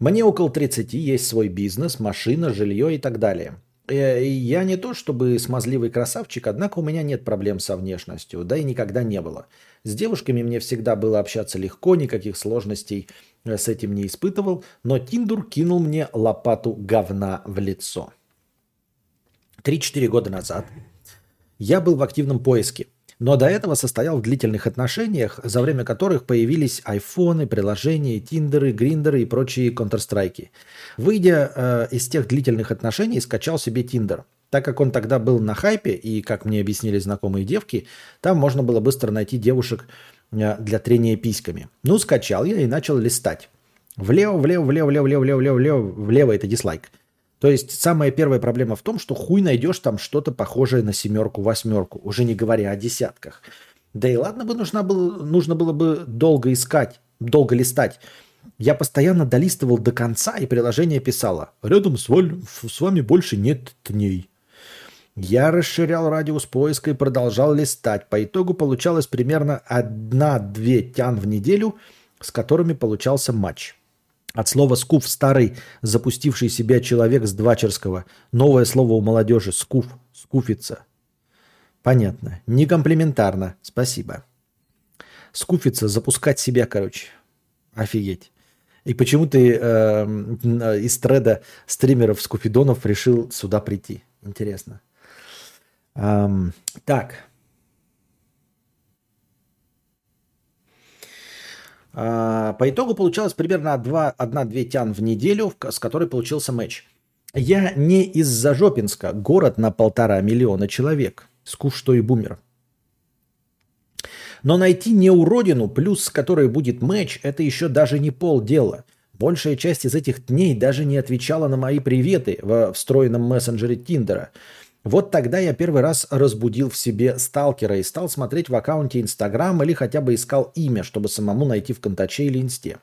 Мне около 30, есть свой бизнес, машина, жилье и так далее. Э, я не то чтобы смазливый красавчик, однако у меня нет проблем со внешностью, да и никогда не было. С девушками мне всегда было общаться легко, никаких сложностей – с этим не испытывал, но Тиндур кинул мне лопату говна в лицо. 3-4 года назад я был в активном поиске, но до этого состоял в длительных отношениях, за время которых появились айфоны, приложения, тиндеры, гриндеры и прочие Counter-Strike. Выйдя э, из тех длительных отношений, скачал себе Тиндер. Так как он тогда был на хайпе, и, как мне объяснили знакомые девки, там можно было быстро найти девушек Э, для трения письками. Ну, скачал я и начал листать. Влево, влево, влево, влево, влево, влево, влево, влево, влево это дизлайк. То есть самая первая проблема в том, что хуй найдешь там что-то похожее на семерку, восьмерку, уже не говоря о десятках. Да и ладно бы нужно было, нужно было бы долго искать, долго листать. Я постоянно долистывал до конца, и приложение писало «Рядом с, вами, с вами больше нет дней». Я расширял радиус поиска и продолжал листать. По итогу получалось примерно одна-две тян в неделю, с которыми получался матч. От слова «скуф» старый, запустивший себя человек с Двачерского. Новое слово у молодежи «скуф», «скуфиться». Понятно. Не комплиментарно. Спасибо. Скуфиться, запускать себя, короче. Офигеть. И почему ты э, из треда стримеров Скуфидонов решил сюда прийти? Интересно. Эм, так. По итогу получалось примерно 1-2 тян в неделю, с которой получился матч. Я не из Зажопинска, город на полтора миллиона человек. Скуф, что и бумер. Но найти не уродину, плюс с которой будет матч, это еще даже не полдела. Большая часть из этих дней даже не отвечала на мои приветы в встроенном мессенджере Тиндера. Вот тогда я первый раз разбудил в себе сталкера и стал смотреть в аккаунте Инстаграм или хотя бы искал имя, чтобы самому найти в Контаче или Инсте.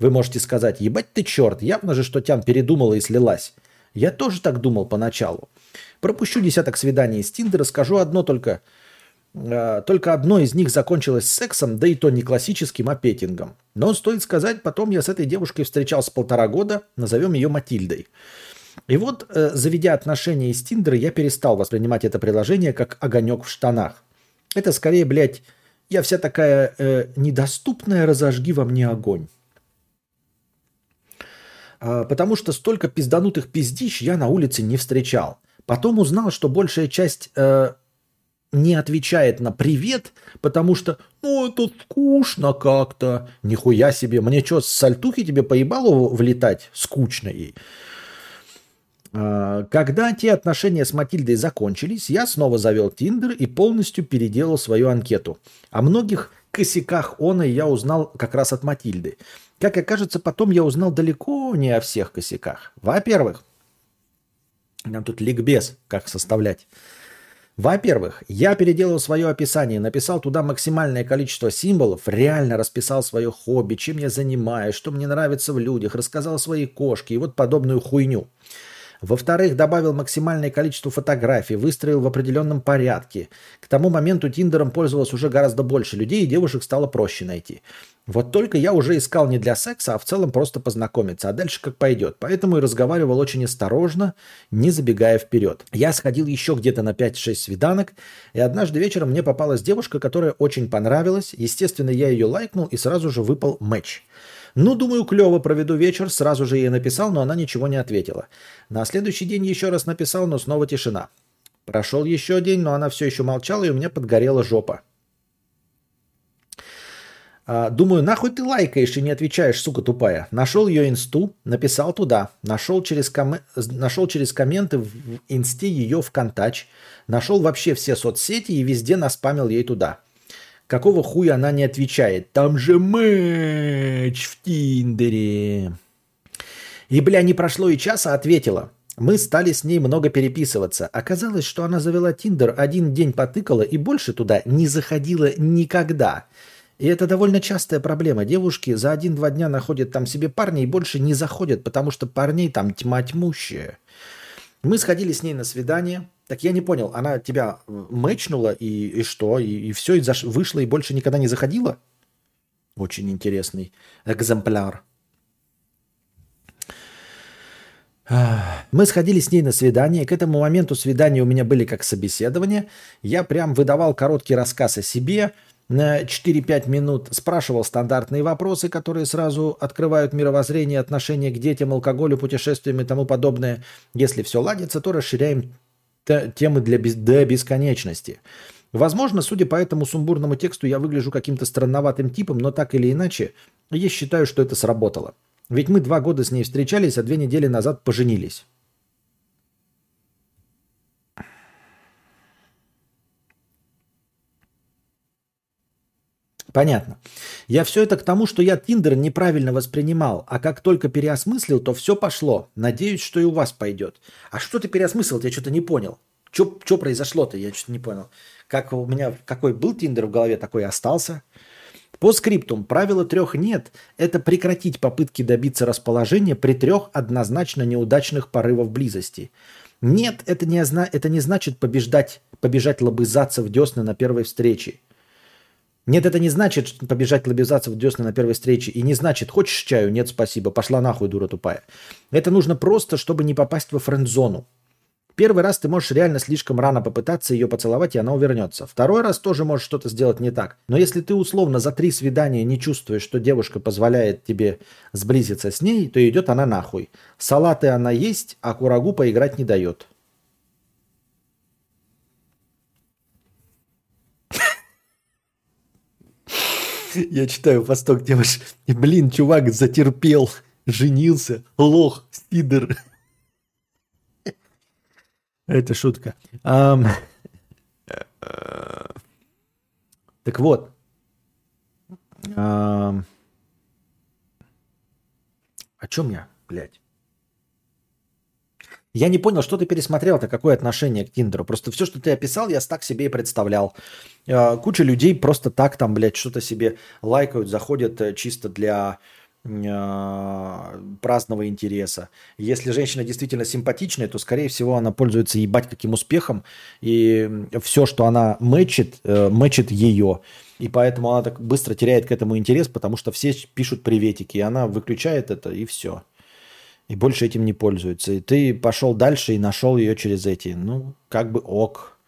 Вы можете сказать, ебать ты черт, явно же, что Тян передумала и слилась. Я тоже так думал поначалу. Пропущу десяток свиданий из Тиндера, скажу одно только. Э, только одно из них закончилось сексом, да и то не классическим, а петингом. Но стоит сказать, потом я с этой девушкой встречался полтора года, назовем ее Матильдой. И вот, э, заведя отношения из Тиндера, я перестал воспринимать это приложение как огонек в штанах. Это скорее, блядь, я вся такая э, недоступная, разожги во мне огонь. А, потому что столько пизданутых пиздищ я на улице не встречал. Потом узнал, что большая часть э, не отвечает на привет, потому что, ну, это скучно как-то. Нихуя себе, мне что, с сальтухи тебе поебало влетать? Скучно ей. А, когда те отношения с Матильдой закончились, я снова завел Тиндер и полностью переделал свою анкету. О многих косяках он и я узнал как раз от Матильды. Как окажется, потом я узнал далеко не о всех косяках. Во-первых, нам тут ликбез, как составлять. Во-первых, я переделал свое описание, написал туда максимальное количество символов, реально расписал свое хобби, чем я занимаюсь, что мне нравится в людях, рассказал о своей кошке и вот подобную хуйню. Во-вторых, добавил максимальное количество фотографий, выстроил в определенном порядке. К тому моменту Тиндером пользовалось уже гораздо больше людей, и девушек стало проще найти. Вот только я уже искал не для секса, а в целом просто познакомиться, а дальше как пойдет. Поэтому и разговаривал очень осторожно, не забегая вперед. Я сходил еще где-то на 5-6 свиданок, и однажды вечером мне попалась девушка, которая очень понравилась. Естественно, я ее лайкнул, и сразу же выпал матч. Ну, думаю, клево проведу вечер, сразу же ей написал, но она ничего не ответила. На следующий день еще раз написал, но снова тишина. Прошел еще день, но она все еще молчала, и у меня подгорела жопа. А, думаю, нахуй ты лайкаешь и не отвечаешь, сука тупая. Нашел ее инсту, написал туда. Нашел через, ком... нашел через комменты в инсте ее контач. Нашел вообще все соцсети и везде наспамил ей туда. Какого хуя она не отвечает? Там же мэч в Тиндере. И, бля, не прошло и часа, ответила. Мы стали с ней много переписываться. Оказалось, что она завела Тиндер, один день потыкала и больше туда не заходила никогда. И это довольно частая проблема. Девушки за один-два дня находят там себе парня и больше не заходят, потому что парней там тьма тьмущая. Мы сходили с ней на свидание. Так я не понял, она тебя мэчнула и, и что? И, и все, и заш... вышла и больше никогда не заходила? Очень интересный экземпляр. Мы сходили с ней на свидание. К этому моменту свидания у меня были как собеседование. Я прям выдавал короткий рассказ о себе на 4-5 минут, спрашивал стандартные вопросы, которые сразу открывают мировоззрение, отношение к детям, алкоголю, путешествиям и тому подобное. Если все ладится, то расширяем темы для до бесконечности. Возможно, судя по этому сумбурному тексту, я выгляжу каким-то странноватым типом, но так или иначе, я считаю, что это сработало. Ведь мы два года с ней встречались, а две недели назад поженились. Понятно. Я все это к тому, что я Тиндер неправильно воспринимал, а как только переосмыслил, то все пошло. Надеюсь, что и у вас пойдет. А что ты переосмыслил? Я что-то не понял. Что произошло-то? Я что-то не понял. Как у меня, какой был Тиндер в голове, такой и остался. По скриптум правила трех нет. Это прекратить попытки добиться расположения при трех однозначно неудачных порывов близости. Нет, это не, это не значит побеждать, побежать лобызаться в десны на первой встрече. Нет, это не значит побежать лобизаться в десны на первой встрече. И не значит, хочешь чаю? Нет, спасибо. Пошла нахуй, дура тупая. Это нужно просто, чтобы не попасть во френд-зону. Первый раз ты можешь реально слишком рано попытаться ее поцеловать, и она увернется. Второй раз тоже можешь что-то сделать не так. Но если ты условно за три свидания не чувствуешь, что девушка позволяет тебе сблизиться с ней, то идет она нахуй. Салаты она есть, а курагу поиграть не дает. Я читаю посток девушек. И, блин, чувак затерпел, женился, лох, стидер. Это шутка. так вот. о чем я, блядь? Я не понял, что ты пересмотрел-то, какое отношение к Тиндеру. Просто все, что ты описал, я так себе и представлял. А, куча людей просто так там, блядь, что-то себе лайкают, заходят э, чисто для э, праздного интереса. Если женщина действительно симпатичная, то, скорее всего, она пользуется ебать каким успехом, и все, что она мэчит, э, мэчит ее. И поэтому она так быстро теряет к этому интерес, потому что все пишут приветики, и она выключает это, и все. И больше этим не пользуется. И ты пошел дальше и нашел ее через эти. Ну, как бы ок.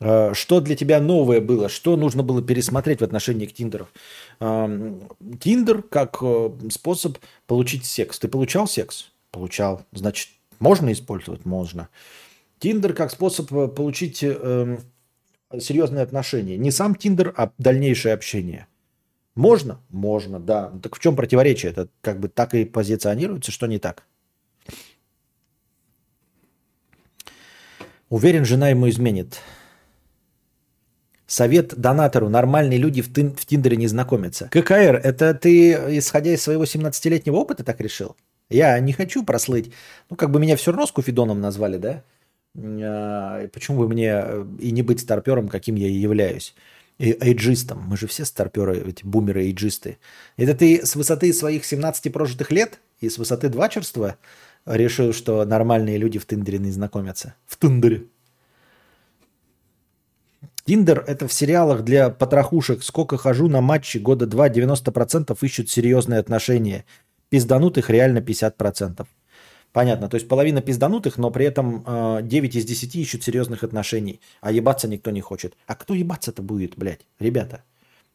Э, что для тебя новое было? Что нужно было пересмотреть в отношении к Тиндеру? Тиндер как э, способ получить секс. Ты получал секс? Получал. Значит, можно использовать? Можно. Тиндер как способ э, получить эм, серьезные отношения. Не сам Тиндер, а дальнейшее общение. Можно? Можно, да. Так в чем противоречие? Это как бы так и позиционируется, что не так? Уверен, жена ему изменит. Совет донатору. Нормальные люди в, тин- в Тиндере не знакомятся. ККР, это ты, исходя из своего 17-летнего опыта, так решил? Я не хочу прослыть. Ну, как бы меня все равно с Куфидоном назвали, да? А, почему бы мне э, и не быть старпером, каким я и являюсь? И эйджистом. Мы же все старперы, эти бумеры-эйджисты. Это ты с высоты своих 17 прожитых лет и с высоты двачерства решил, что нормальные люди в Тиндере не знакомятся? В Тиндере. Тиндер – это в сериалах для потрохушек. Сколько хожу на матчи, года два, 90% ищут серьезные отношения. Пизданутых реально 50%. Понятно, то есть половина пизданутых, но при этом э, 9 из 10 ищут серьезных отношений, а ебаться никто не хочет. А кто ебаться-то будет, блядь, ребята?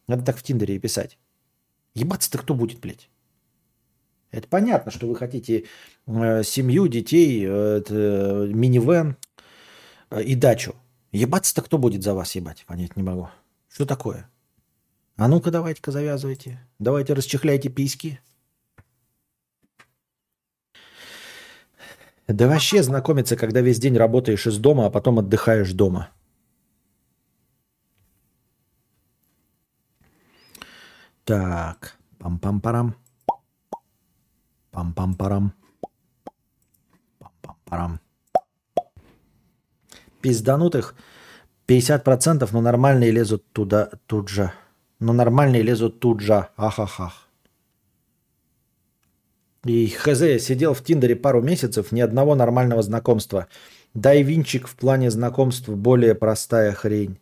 Надо так в Тиндере и писать. Ебаться-то кто будет, блядь? Это понятно, что вы хотите э, семью, детей, э, э, минивэн э, и дачу. Ебаться-то кто будет за вас ебать? Понять не могу. Что такое? А ну-ка давайте-ка завязывайте. Давайте расчехляйте письки. Да вообще знакомиться, когда весь день работаешь из дома, а потом отдыхаешь дома. Так. Пам-пам-парам. Пам-пам-парам. Пам-пам-парам пизданутых 50%, но нормальные лезут туда тут же. Но нормальные лезут тут же. Ахахах. И хз, сидел в Тиндере пару месяцев, ни одного нормального знакомства. Дай винчик в плане знакомств более простая хрень.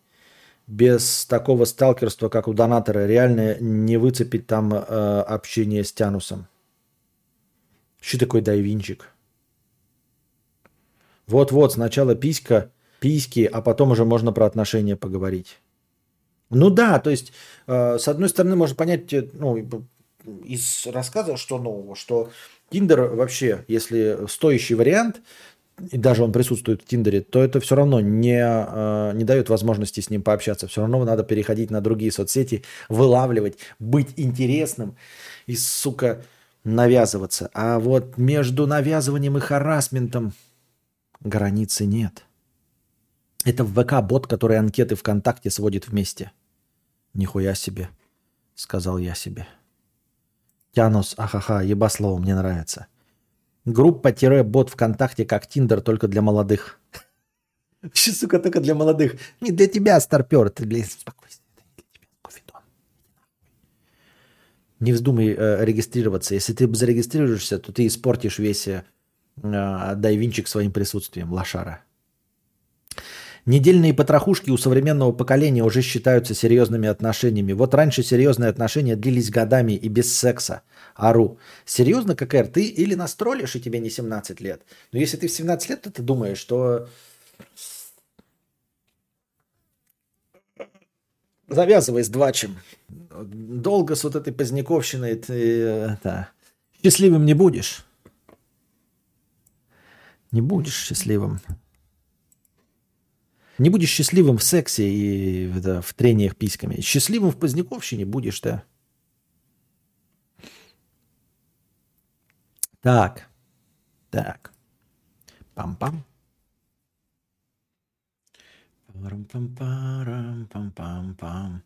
Без такого сталкерства, как у донатора, реально не выцепить там э, общение с Тянусом. Что такое дай винчик? Вот-вот, сначала писька, письки, а потом уже можно про отношения поговорить. Ну да, то есть, э, с одной стороны, можно понять, э, ну, из рассказа, что нового, что Тиндер вообще, если стоящий вариант, и даже он присутствует в Тиндере, то это все равно не, э, не дает возможности с ним пообщаться. Все равно надо переходить на другие соцсети, вылавливать, быть интересным и, сука, навязываться. А вот между навязыванием и харасментом границы нет. Это в ВК бот, который анкеты ВКонтакте сводит вместе. Нихуя себе, сказал я себе. Тянус, ахаха, ебаслово, мне нравится. Группа-бот ВКонтакте как Тиндер, только для молодых. Вообще, сука, только для молодых. Не для тебя, старпер. Ты, блин, успокойся. Не вздумай э, регистрироваться. Если ты зарегистрируешься, то ты испортишь весь э, дайвинчик своим присутствием, лошара. Недельные потрохушки у современного поколения уже считаются серьезными отношениями. Вот раньше серьезные отношения длились годами и без секса. Ару. Серьезно, ККР, ты или настролишь, и тебе не 17 лет? Но если ты в 17 лет, то ты думаешь, что завязывай с двачем. Долго с вот этой поздняковщиной ты это, счастливым не будешь. Не будешь счастливым. Не будешь счастливым в сексе и да, в трениях письками. Счастливым в Поздняковщине будешь, да. Так. Так. Пам-пам. Парам-пам-парам-пам-пам-пам.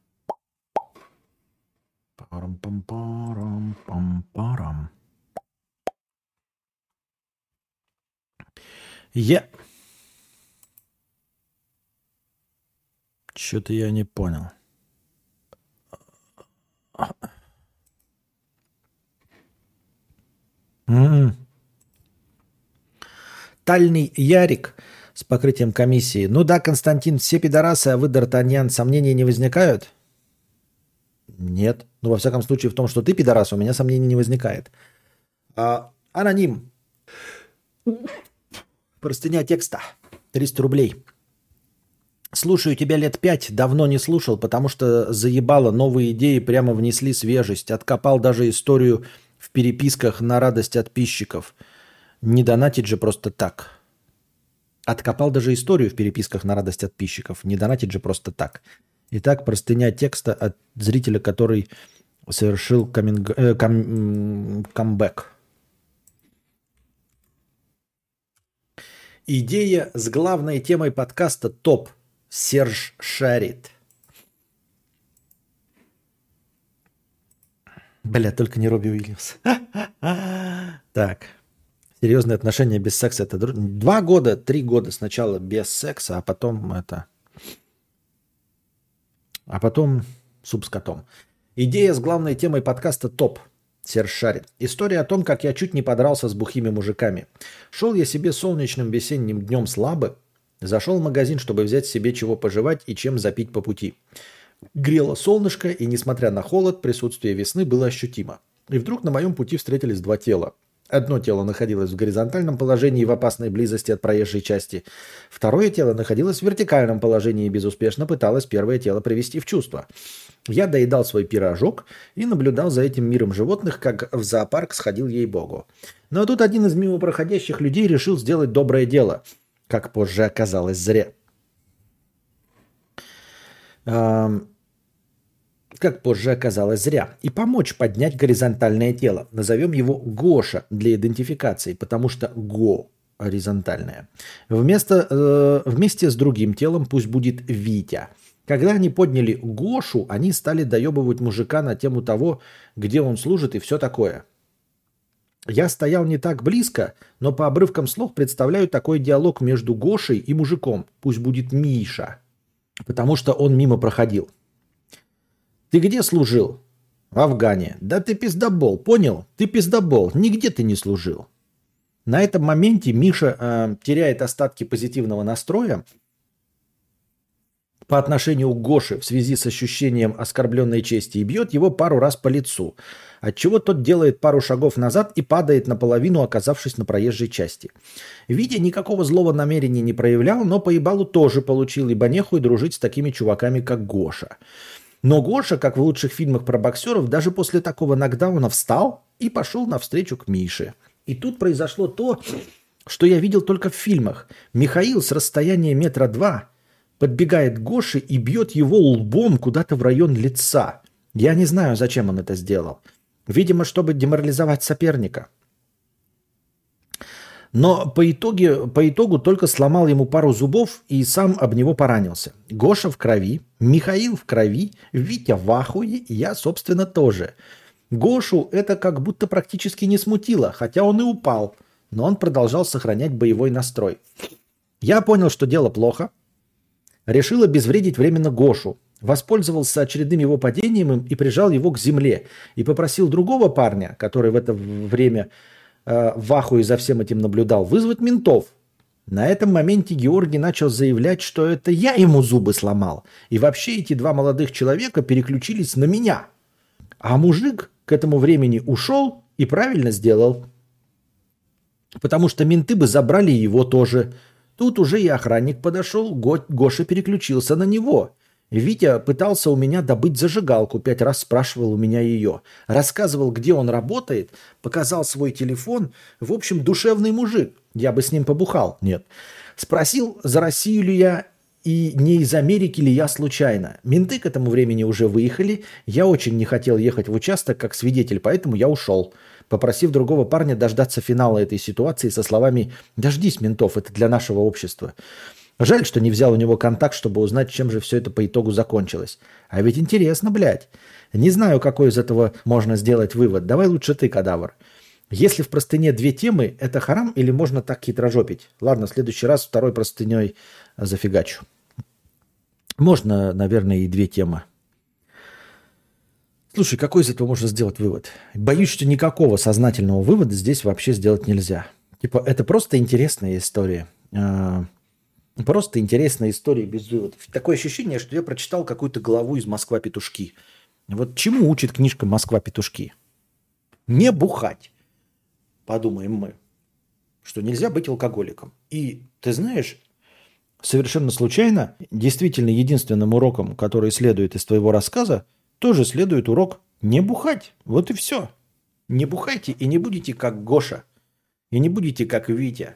Парам-пам-парам-пам-парам. Я... Yeah. Что-то я не понял. М-м. Тальный Ярик с покрытием комиссии. Ну да, Константин, все пидорасы, а вы, Д'Артаньян, сомнений не возникают? Нет. Ну, во всяком случае, в том, что ты пидорас, у меня сомнений не возникает. А, аноним. Простыня текста. 300 рублей. Слушаю тебя лет пять, давно не слушал, потому что заебало, новые идеи прямо внесли свежесть. Откопал даже историю в переписках на радость подписчиков. Не донатить же просто так. Откопал даже историю в переписках на радость подписчиков. Не донатить же просто так. Итак, простыня текста от зрителя, который совершил каминг, э, кам, камбэк. Идея с главной темой подкаста топ – Серж шарит. Бля, только не Робби Уильямс. Так. Серьезные отношения без секса это два года, три года сначала без секса, а потом это, а потом суп с котом. Идея с главной темой подкаста топ. Серж Шарит. История о том, как я чуть не подрался с бухими мужиками. Шел я себе солнечным весенним днем слабо, Зашел в магазин, чтобы взять себе чего пожевать и чем запить по пути. Грело солнышко, и несмотря на холод, присутствие весны было ощутимо. И вдруг на моем пути встретились два тела. Одно тело находилось в горизонтальном положении в опасной близости от проезжей части. Второе тело находилось в вертикальном положении и безуспешно пыталось первое тело привести в чувство. Я доедал свой пирожок и наблюдал за этим миром животных, как в зоопарк сходил ей-богу. Но тут один из мимо проходящих людей решил сделать доброе дело – как позже оказалось зря. Как позже оказалось зря. И помочь поднять горизонтальное тело. Назовем его Гоша для идентификации, потому что Го горизонтальное. Вместо, э, вместе с другим телом пусть будет Витя. Когда они подняли Гошу, они стали доебывать мужика на тему того, где он служит и все такое. Я стоял не так близко, но по обрывкам слов представляю такой диалог между Гошей и мужиком. Пусть будет Миша. Потому что он мимо проходил. Ты где служил? В Афгане. Да ты пиздобол, понял? Ты пиздобол. Нигде ты не служил. На этом моменте Миша э, теряет остатки позитивного настроя по отношению к Гоше в связи с ощущением оскорбленной чести и бьет его пару раз по лицу – отчего тот делает пару шагов назад и падает наполовину, оказавшись на проезжей части. Витя никакого злого намерения не проявлял, но по ебалу тоже получил, ибо нехуй дружить с такими чуваками, как Гоша. Но Гоша, как в лучших фильмах про боксеров, даже после такого нокдауна встал и пошел навстречу к Мише. И тут произошло то, что я видел только в фильмах. Михаил с расстояния метра два подбегает к Гоше и бьет его лбом куда-то в район лица. Я не знаю, зачем он это сделал. Видимо, чтобы деморализовать соперника. Но по, итоге, по итогу только сломал ему пару зубов и сам об него поранился. Гоша в крови, Михаил в крови, Витя в ахуе, я, собственно, тоже. Гошу это как будто практически не смутило, хотя он и упал, но он продолжал сохранять боевой настрой. Я понял, что дело плохо. Решил обезвредить временно Гошу, воспользовался очередным его падением и прижал его к земле. И попросил другого парня, который в это время э, в ахуе за всем этим наблюдал, вызвать ментов. На этом моменте Георгий начал заявлять, что это я ему зубы сломал. И вообще эти два молодых человека переключились на меня. А мужик к этому времени ушел и правильно сделал. Потому что менты бы забрали его тоже. Тут уже и охранник подошел, Гоша переключился на него – Витя пытался у меня добыть зажигалку, пять раз спрашивал у меня ее. Рассказывал, где он работает, показал свой телефон. В общем, душевный мужик. Я бы с ним побухал. Нет. Спросил, за Россию ли я и не из Америки ли я случайно. Менты к этому времени уже выехали. Я очень не хотел ехать в участок как свидетель, поэтому я ушел, попросив другого парня дождаться финала этой ситуации со словами «Дождись, ментов, это для нашего общества». Жаль, что не взял у него контакт, чтобы узнать, чем же все это по итогу закончилось. А ведь интересно, блядь. Не знаю, какой из этого можно сделать вывод. Давай лучше ты, кадавр. Если в простыне две темы, это харам или можно так хитрожопить? Ладно, в следующий раз второй простыней зафигачу. Можно, наверное, и две темы. Слушай, какой из этого можно сделать вывод? Боюсь, что никакого сознательного вывода здесь вообще сделать нельзя. Типа, это просто интересная история. Просто интересная история без выводов. Такое ощущение, что я прочитал какую-то главу из «Москва-петушки». Вот чему учит книжка «Москва-петушки»? Не бухать. Подумаем мы, что нельзя быть алкоголиком. И ты знаешь, совершенно случайно, действительно единственным уроком, который следует из твоего рассказа, тоже следует урок не бухать. Вот и все. Не бухайте и не будете как Гоша. И не будете как Витя.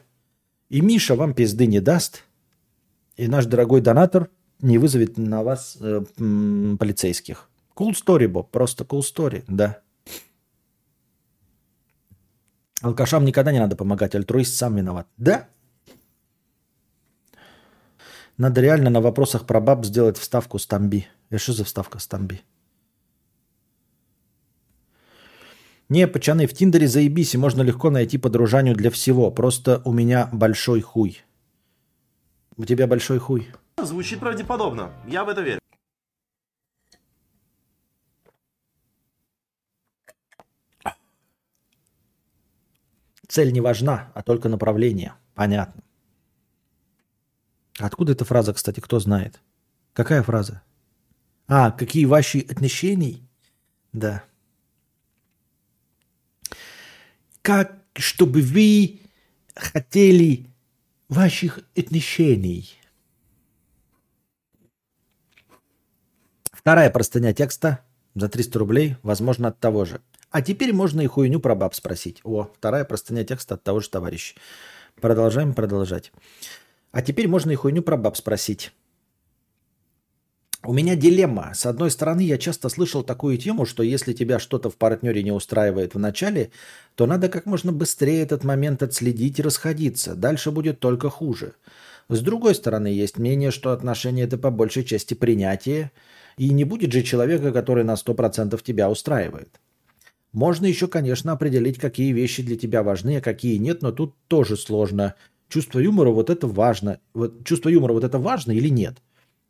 И Миша вам пизды не даст. И наш дорогой донатор не вызовет на вас э, м, полицейских. Cool story, Боб. Просто cool story, да. Алкашам никогда не надо помогать, альтруист сам виноват. Да, надо реально на вопросах про баб сделать вставку Стамби. Это что за вставка Стамби? Не, пацаны, в Тиндере заебись, и можно легко найти подружанию для всего. Просто у меня большой хуй. У тебя большой хуй. Звучит правдеподобно. Я в это верю. Цель не важна, а только направление. Понятно. Откуда эта фраза, кстати, кто знает? Какая фраза? А, какие ваши отношения? Да. Как, чтобы вы хотели ваших отношений? Вторая простыня текста за 300 рублей, возможно, от того же. А теперь можно и хуйню про баб спросить. О, вторая простыня текста от того же товарища. Продолжаем продолжать. А теперь можно и хуйню про баб спросить. У меня дилемма. С одной стороны, я часто слышал такую тему, что если тебя что-то в партнере не устраивает в начале, то надо как можно быстрее этот момент отследить и расходиться. Дальше будет только хуже. С другой стороны, есть мнение, что отношения это по большей части принятие, и не будет же человека, который на 100% тебя устраивает. Можно еще, конечно, определить, какие вещи для тебя важны, а какие нет, но тут тоже сложно – Чувство юмора вот это важно. Вот, чувство юмора вот это важно или нет?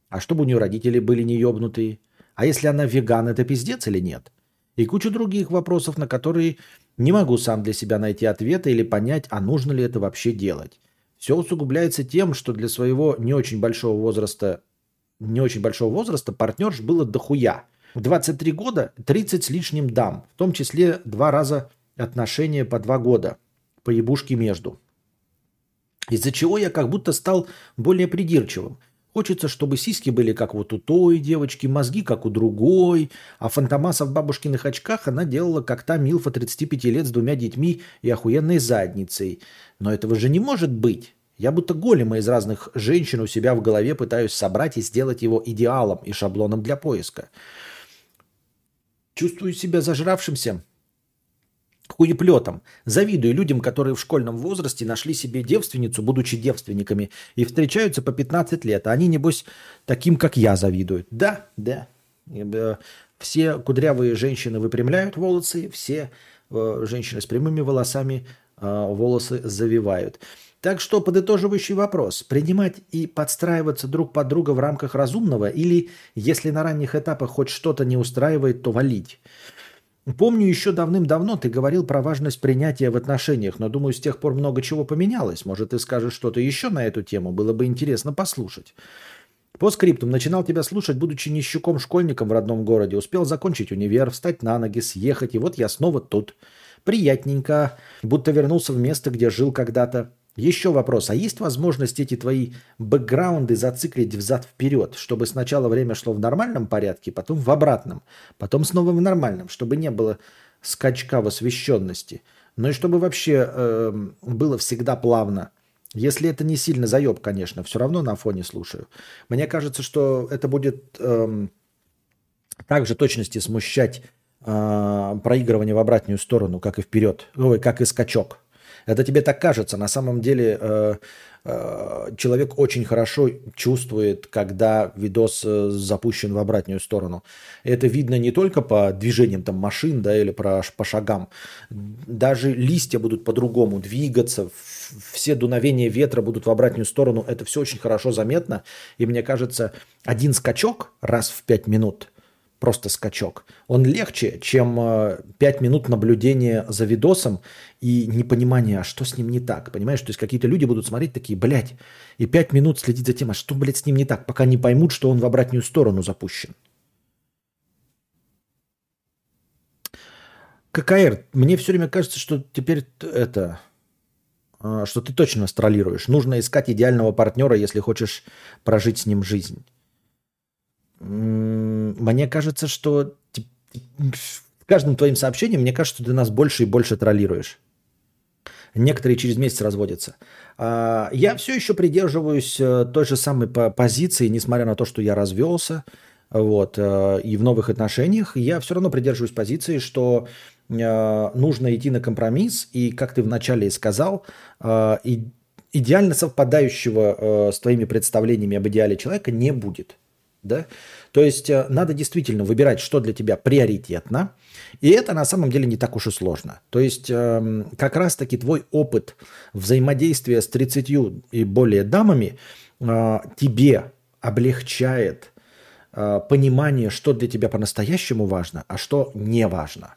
А чтобы у нее родители были не ебнутые? А если она веган, это пиздец или нет? И кучу других вопросов, на которые не могу сам для себя найти ответа или понять, а нужно ли это вообще делать. Все усугубляется тем, что для своего не очень большого возраста, не очень большого возраста партнерш было дохуя. В 23 года 30 с лишним дам, в том числе два раза отношения по два года, по ебушке между. Из-за чего я как будто стал более придирчивым. Хочется, чтобы сиськи были как вот у той девочки, мозги как у другой, а Фантомаса в бабушкиных очках она делала как та Милфа 35 лет с двумя детьми и охуенной задницей. Но этого же не может быть. Я будто голема из разных женщин у себя в голове пытаюсь собрать и сделать его идеалом и шаблоном для поиска. Чувствую себя зажравшимся, хуеплетом. Завидую людям, которые в школьном возрасте нашли себе девственницу, будучи девственниками, и встречаются по 15 лет. А они, небось, таким, как я, завидуют. Да, да. Э, все кудрявые женщины выпрямляют волосы, все э, женщины с прямыми волосами э, волосы завивают. Так что подытоживающий вопрос. Принимать и подстраиваться друг под друга в рамках разумного или, если на ранних этапах хоть что-то не устраивает, то валить? Помню, еще давным-давно ты говорил про важность принятия в отношениях, но думаю, с тех пор много чего поменялось. Может, ты скажешь что-то еще на эту тему? Было бы интересно послушать. По скриптум начинал тебя слушать, будучи нищуком-школьником в родном городе. Успел закончить универ, встать на ноги, съехать, и вот я снова тут. Приятненько, будто вернулся в место, где жил когда-то. Еще вопрос. А есть возможность эти твои бэкграунды зациклить взад-вперед, чтобы сначала время шло в нормальном порядке, потом в обратном, потом снова в нормальном, чтобы не было скачка в освещенности, но и чтобы вообще э, было всегда плавно. Если это не сильно заеб, конечно, все равно на фоне слушаю. Мне кажется, что это будет э, также точности смущать э, проигрывание в обратную сторону, как и вперед, ой, как и скачок. Это тебе так кажется. На самом деле э, э, человек очень хорошо чувствует, когда видос э, запущен в обратную сторону. Это видно не только по движениям там, машин да, или по, по шагам. Даже листья будут по-другому двигаться, все дуновения ветра будут в обратную сторону. Это все очень хорошо заметно. И мне кажется, один скачок раз в пять минут – просто скачок, он легче, чем э, 5 минут наблюдения за видосом и непонимания, а что с ним не так. Понимаешь, то есть какие-то люди будут смотреть такие, блядь, и 5 минут следить за тем, а что, блядь, с ним не так, пока не поймут, что он в обратную сторону запущен. ККР, мне все время кажется, что теперь это, а, что ты точно нас троллируешь. Нужно искать идеального партнера, если хочешь прожить с ним жизнь. Мне кажется, что с каждым твоим сообщением, мне кажется, что ты нас больше и больше троллируешь. Некоторые через месяц разводятся. А, Я все еще придерживаюсь э, той же самой по- позиции, несмотря на то, что я развелся. Вот, э, и в новых отношениях я все равно придерживаюсь позиции, что э, нужно идти на компромисс, и, как ты вначале и сказал, идеально совпадающего с твоими представлениями об идеале человека не будет. Да? То есть э, надо действительно выбирать, что для тебя приоритетно, и это на самом деле не так уж и сложно. То есть эм, как раз-таки твой опыт взаимодействия с 30 и более дамами э, тебе облегчает э, понимание, что для тебя по-настоящему важно, а что не важно.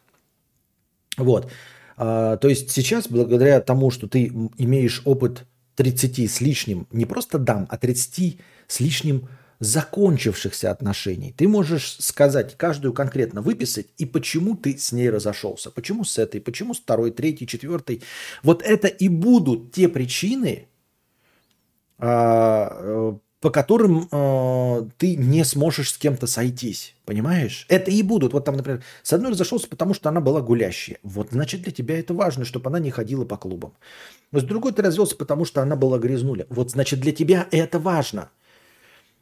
Вот. То есть сейчас, благодаря тому, что ты имеешь опыт 30 с лишним, не просто дам, а 30 с лишним закончившихся отношений, ты можешь сказать, каждую конкретно выписать, и почему ты с ней разошелся, почему с этой, почему с второй, третьей, четвертой. Вот это и будут те причины, а, э, по которым э, ты не сможешь с кем-то сойтись. Понимаешь? Это и будут. Вот там, например, с одной разошелся, потому что она была гулящая. Вот, значит, для тебя это важно, чтобы она не ходила по клубам. С другой ты развелся, потому что она была грязнуля. Вот, значит, для тебя это важно.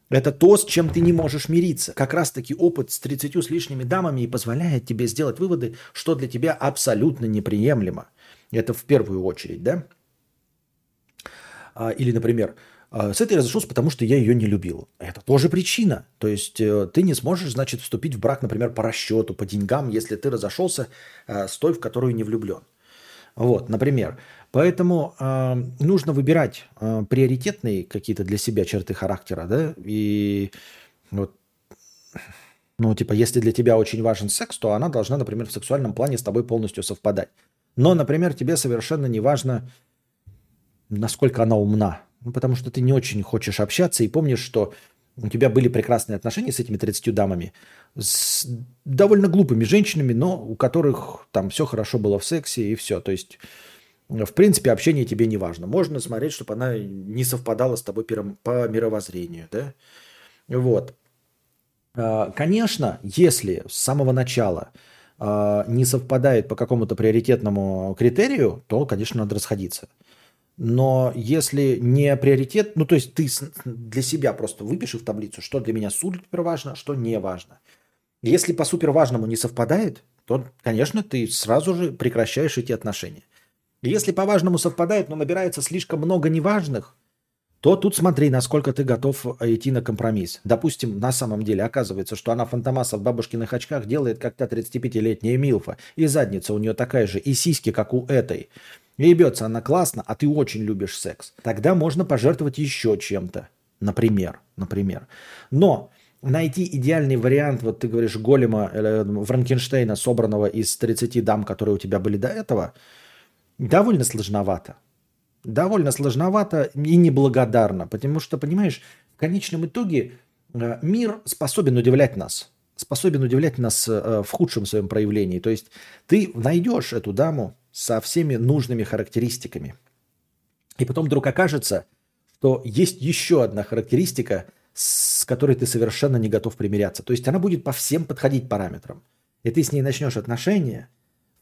Это то, с чем ты не можешь мириться. Как раз-таки опыт с 30 с лишними дамами и позволяет тебе сделать выводы, что для тебя абсолютно неприемлемо. Это в первую очередь, да? А, Или, например, а, с этой разошелся, потому что я ее не любил. Это тоже причина. То есть э, ты не сможешь, значит, вступить в брак, например, по расчету, по деньгам, если ты разошелся э, с той, в которую не влюблен. Вот, например. Поэтому э, нужно выбирать э, приоритетные какие-то для себя черты характера, да, и вот, ну, типа, если для тебя очень важен секс, то она должна, например, в сексуальном плане с тобой полностью совпадать. Но, например, тебе совершенно не важно, насколько она умна. Ну, потому что ты не очень хочешь общаться и помнишь, что у тебя были прекрасные отношения с этими 30 дамами, с довольно глупыми женщинами, но у которых там все хорошо было в сексе и все. То есть, в принципе, общение тебе не важно. Можно смотреть, чтобы она не совпадала с тобой по мировоззрению. Да? Вот. А, Конечно, если с самого начала а, не совпадает по какому-то приоритетному критерию, то, конечно, надо расходиться. Но если не приоритет, ну то есть ты для себя просто выпиши в таблицу, что для меня супер важно, что не важно. Если по супер важному не совпадает, то, конечно, ты сразу же прекращаешь эти отношения. Если по важному совпадает, но набирается слишком много неважных, то тут смотри, насколько ты готов идти на компромисс. Допустим, на самом деле оказывается, что она фантомаса в бабушкиных очках делает, как та 35-летняя Милфа. И задница у нее такая же, и сиськи, как у этой. И ебется она классно, а ты очень любишь секс. Тогда можно пожертвовать еще чем-то. Например. Например. Но найти идеальный вариант, вот ты говоришь, голема э, Франкенштейна, собранного из 30 дам, которые у тебя были до этого, довольно сложновато довольно сложновато и неблагодарно, потому что, понимаешь, в конечном итоге э, мир способен удивлять нас, способен удивлять нас э, в худшем своем проявлении. То есть ты найдешь эту даму со всеми нужными характеристиками, и потом вдруг окажется, что есть еще одна характеристика, с которой ты совершенно не готов примиряться. То есть она будет по всем подходить параметрам. И ты с ней начнешь отношения,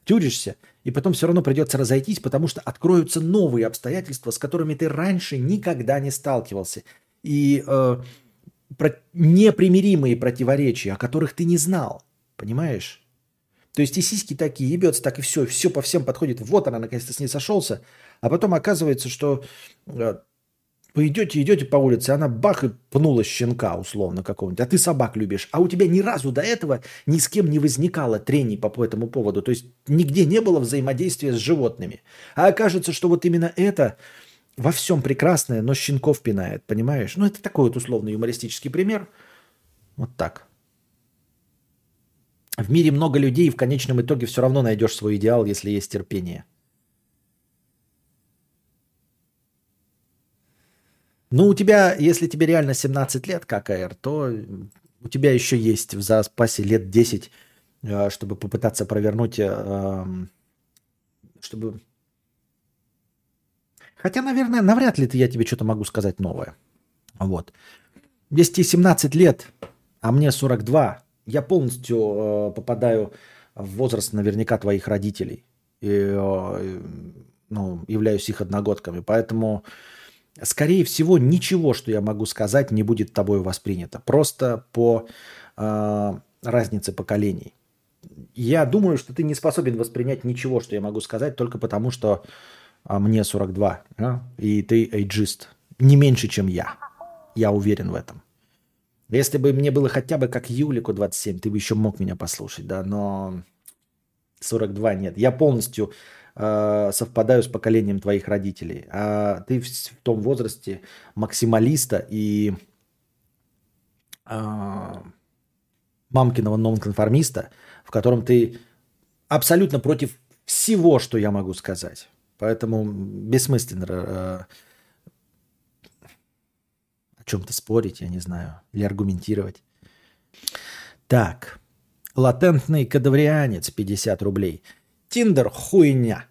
тюришься, и потом все равно придется разойтись, потому что откроются новые обстоятельства, с которыми ты раньше никогда не сталкивался. И э, про- непримиримые противоречия, о которых ты не знал. Понимаешь? То есть и сиськи такие, ебется так, и все, все по всем подходит. Вот она, наконец-то с ней сошелся. А потом оказывается, что э, вы идете, по улице, она бах и пнула щенка условно какого-нибудь, а ты собак любишь, а у тебя ни разу до этого ни с кем не возникало трений по, этому поводу, то есть нигде не было взаимодействия с животными. А окажется, что вот именно это во всем прекрасное, но щенков пинает, понимаешь? Ну, это такой вот условный юмористический пример. Вот так. В мире много людей, и в конечном итоге все равно найдешь свой идеал, если есть терпение. Ну, у тебя, если тебе реально 17 лет, как АР, то у тебя еще есть в запасе лет 10, э, чтобы попытаться провернуть, э, чтобы... Хотя, наверное, навряд ли я тебе что-то могу сказать новое. Вот. Если тебе 17 лет, а мне 42, я полностью э, попадаю в возраст наверняка твоих родителей. И, ну, являюсь их одногодками. Поэтому, скорее всего, ничего, что я могу сказать, не будет тобой воспринято. Просто по э, разнице поколений. Я думаю, что ты не способен воспринять ничего, что я могу сказать, только потому, что а, мне 42, да? и ты эйджист. Не меньше, чем я. Я уверен в этом. Если бы мне было хотя бы как Юлику 27, ты бы еще мог меня послушать, да, но 42 нет. Я полностью э, совпадаю с поколением твоих родителей. А ты в, в том возрасте максималиста и э, мамкиного нонконформиста, в котором ты абсолютно против всего, что я могу сказать. Поэтому бессмысленно э, чем-то спорить, я не знаю, или аргументировать. Так, латентный кадаврианец 50 рублей. Тиндер хуйня.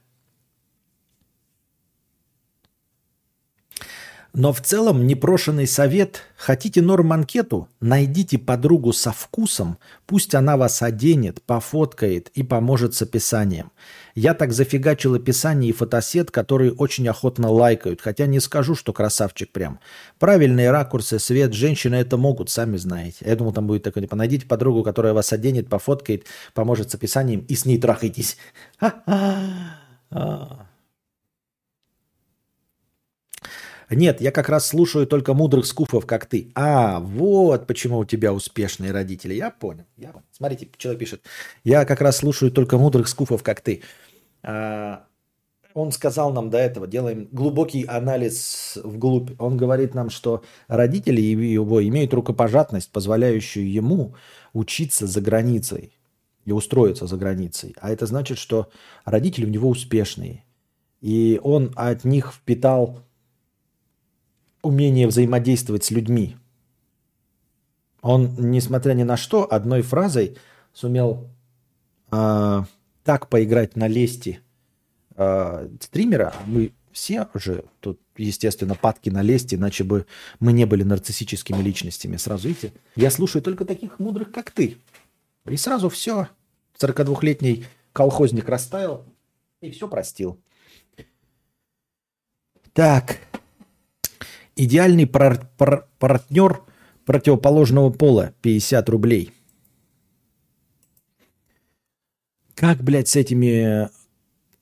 Но в целом непрошенный совет. Хотите норм-анкету? Найдите подругу со вкусом. Пусть она вас оденет, пофоткает и поможет с описанием. Я так зафигачил описание и фотосет, которые очень охотно лайкают. Хотя не скажу, что красавчик прям. Правильные ракурсы, свет, женщины это могут, сами знаете. Я думал, там будет такое, типа, найдите подругу, которая вас оденет, пофоткает, поможет с описанием и с ней трахайтесь. Нет, я как раз слушаю только мудрых скуфов, как ты. А, вот почему у тебя успешные родители. Я понял. Я понял. Смотрите, человек пишет. Я как раз слушаю только мудрых скуфов, как ты. А, он сказал нам до этого, делаем глубокий анализ вглубь. Он говорит нам, что родители его имеют рукопожатность, позволяющую ему учиться за границей и устроиться за границей. А это значит, что родители у него успешные. И он от них впитал умение взаимодействовать с людьми. Он, несмотря ни на что, одной фразой сумел э, так поиграть на лести э, стримера. Мы все же тут, естественно, падки на лести, иначе бы мы не были нарциссическими личностями. Сразу видите, я слушаю только таких мудрых, как ты. И сразу все. 42-летний колхозник растаял и все простил. Так, Идеальный пар- пар- партнер противоположного пола 50 рублей. Как, блядь, с этими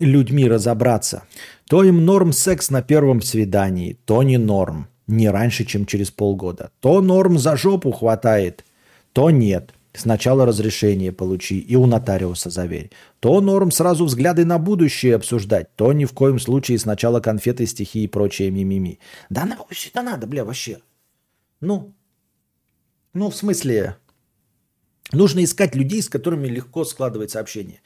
людьми разобраться? То им норм секс на первом свидании, то не норм. Не раньше, чем через полгода. То норм за жопу хватает, то нет. Сначала разрешение получи и у нотариуса заверь. То норм сразу взгляды на будущее обсуждать, то ни в коем случае сначала конфеты, стихи и прочее мимими. Да на вообще это надо, бля, вообще. Ну, ну, в смысле, нужно искать людей, с которыми легко складывать сообщение.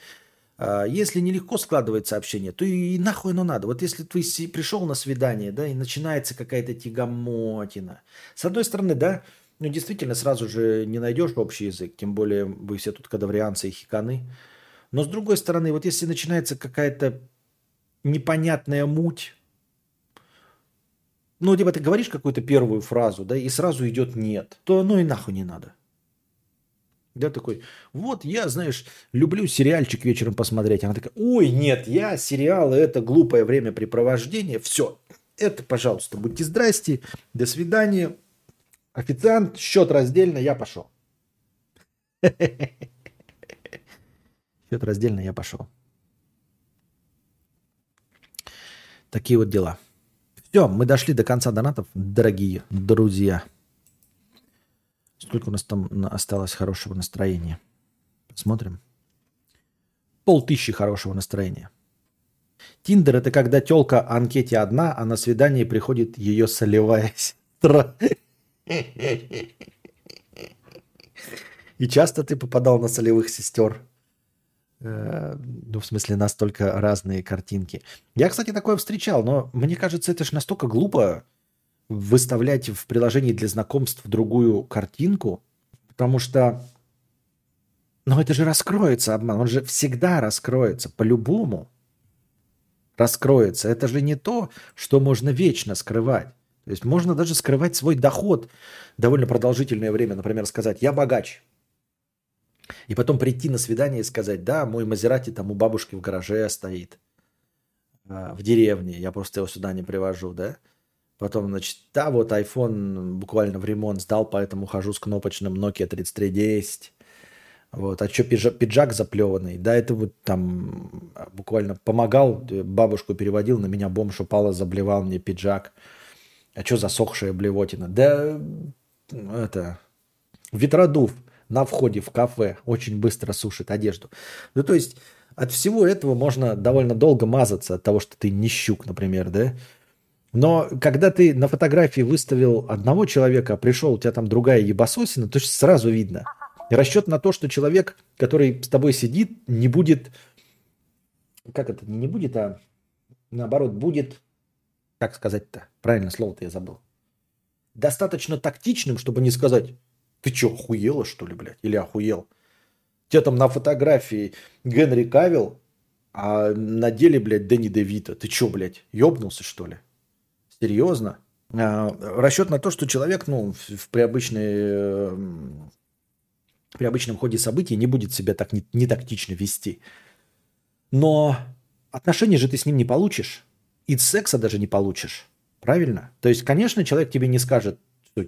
А, если нелегко складывать сообщение, то и нахуй оно надо. Вот если ты пришел на свидание, да, и начинается какая-то тягомотина. С одной стороны, да, ну, действительно, сразу же не найдешь общий язык, тем более вы все тут кадаврианцы и хиканы. Но с другой стороны, вот если начинается какая-то непонятная муть, ну, типа ты говоришь какую-то первую фразу, да, и сразу идет нет, то ну и нахуй не надо. Да, такой, вот я, знаешь, люблю сериальчик вечером посмотреть. Она такая, ой, нет, я сериалы, это глупое времяпрепровождение. Все, это, пожалуйста, будьте здрасте, до свидания, Официант, счет раздельно, я пошел. Счет раздельно, я пошел. Такие вот дела. Все, мы дошли до конца донатов, дорогие друзья. Сколько у нас там осталось хорошего настроения? Посмотрим. Пол тысячи хорошего настроения. Тиндер это когда телка анкете одна, а на свидание приходит ее солевая сестра. И часто ты попадал на солевых сестер? Э, ну, в смысле, настолько разные картинки. Я, кстати, такое встречал, но мне кажется, это же настолько глупо выставлять в приложении для знакомств другую картинку, потому что, ну, это же раскроется обман, он же всегда раскроется, по-любому раскроется. Это же не то, что можно вечно скрывать. То есть можно даже скрывать свой доход довольно продолжительное время. Например, сказать «я богач». И потом прийти на свидание и сказать «да, мой Мазерати там у бабушки в гараже стоит, а, в деревне, я просто его сюда не привожу», да? Потом, значит, да, вот iPhone буквально в ремонт сдал, поэтому хожу с кнопочным Nokia 3310. Вот. А что пиджак, пиджак заплеванный? Да, это вот там буквально помогал, бабушку переводил, на меня бомж упал, заблевал мне пиджак. А что засохшая блевотина? Да это ветродув на входе в кафе очень быстро сушит одежду. Ну, то есть от всего этого можно довольно долго мазаться от того, что ты не щук, например, да? Но когда ты на фотографии выставил одного человека, а пришел, у тебя там другая ебасосина, то сразу видно. И расчет на то, что человек, который с тобой сидит, не будет, как это, не будет, а наоборот, будет как сказать-то? Правильно, слово-то я забыл. Достаточно тактичным, чтобы не сказать, ты что, охуела, что ли, блядь? Или охуел? Тебя там на фотографии Генри Кавилл, а на деле, блядь, Дэнни Девита. Ты что, блядь, ёбнулся, что ли? Серьезно? А, расчет на то, что человек, ну, в, при, обычной, при обычном ходе событий не будет себя так не, не тактично вести. Но отношения же ты с ним не получишь и секса даже не получишь. Правильно? То есть, конечно, человек тебе не скажет, что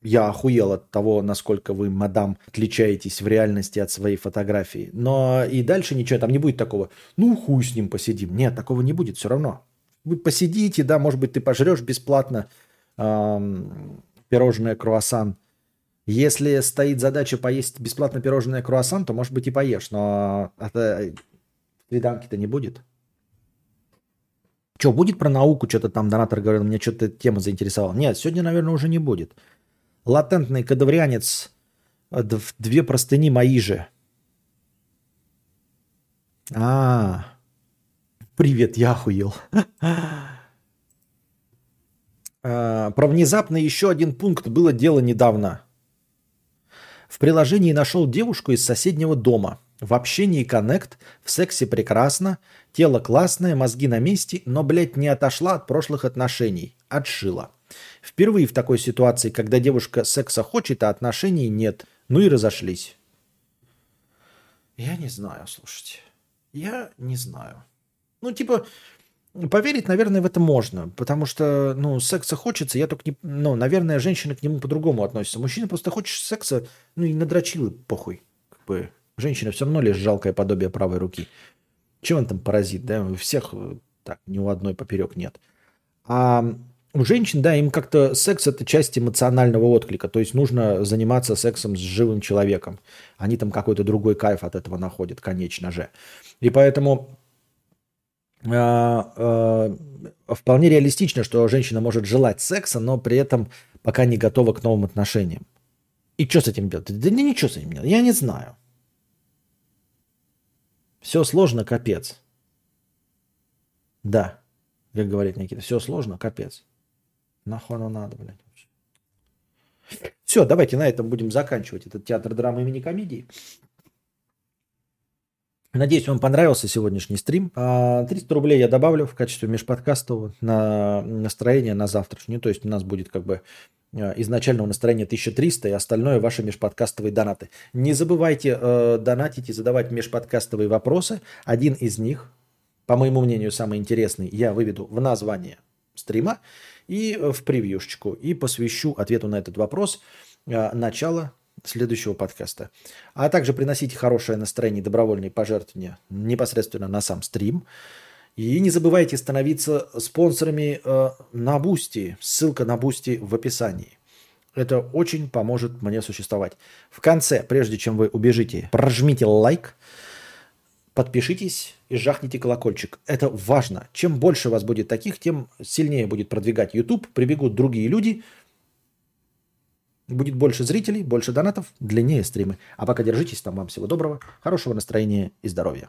я охуел от того, насколько вы, мадам, отличаетесь в реальности от своей фотографии. Но и дальше ничего, там не будет такого, ну хуй с ним посидим. Нет, такого не будет все равно. Вы посидите, да, может быть, ты пожрешь бесплатно эм, пирожное круассан. Если стоит задача поесть бесплатно пирожное круассан, то, может быть, и поешь, но это свиданки-то не будет. Что, будет про науку что-то там? Донатор говорил, мне что-то тема заинтересовала. Нет, сегодня, наверное, уже не будет. Латентный кадаврианец. Две простыни мои же. А, привет, я охуел. А, про внезапно еще один пункт было дело недавно. В приложении нашел девушку из соседнего дома. В общении коннект, в сексе прекрасно, Тело классное, мозги на месте, но, блядь, не отошла от прошлых отношений. Отшила. Впервые в такой ситуации, когда девушка секса хочет, а отношений нет. Ну и разошлись. Я не знаю, слушайте. Я не знаю. Ну, типа, поверить, наверное, в это можно. Потому что, ну, секса хочется, я только не... Ну, наверное, женщины к нему по-другому относятся. Мужчина просто хочет секса, ну и надрочил, похуй. Как бы, женщина все равно лишь жалкое подобие правой руки. Чего он там паразит, да? У всех э, так, ни у одной поперек нет. А у женщин, да, им как-то секс это часть эмоционального отклика. То есть нужно заниматься сексом с живым человеком. Они там какой-то другой кайф от этого находят, конечно же. И поэтому вполне реалистично, что женщина может желать секса, но при этом пока не готова к новым отношениям. И что с этим делать? Да ничего с этим делать. Я не знаю. Все сложно, капец. Да, как говорит Никита, все сложно, капец. Нахуй оно надо, блядь. Все, давайте на этом будем заканчивать этот театр драмы имени комедии. Надеюсь, вам понравился сегодняшний стрим. 300 а, рублей я добавлю в качестве межподкаста на настроение на завтрашнюю. То есть у нас будет как бы Э, изначального настроения 1300 и остальное ваши межподкастовые донаты. Не забывайте э, донатить и задавать межподкастовые вопросы. Один из них, по моему мнению, самый интересный, я выведу в название стрима и э, в превьюшечку. И посвящу ответу на этот вопрос э, начало следующего подкаста. А также приносите хорошее настроение и добровольные пожертвования непосредственно на сам стрим. И не забывайте становиться спонсорами э, на Бусти. Ссылка на Бусти в описании. Это очень поможет мне существовать. В конце, прежде чем вы убежите, прожмите лайк, подпишитесь и жахните колокольчик. Это важно. Чем больше вас будет таких, тем сильнее будет продвигать YouTube. Прибегут другие люди, Будет больше зрителей, больше донатов, длиннее стримы. А пока держитесь там. Вам всего доброго, хорошего настроения и здоровья.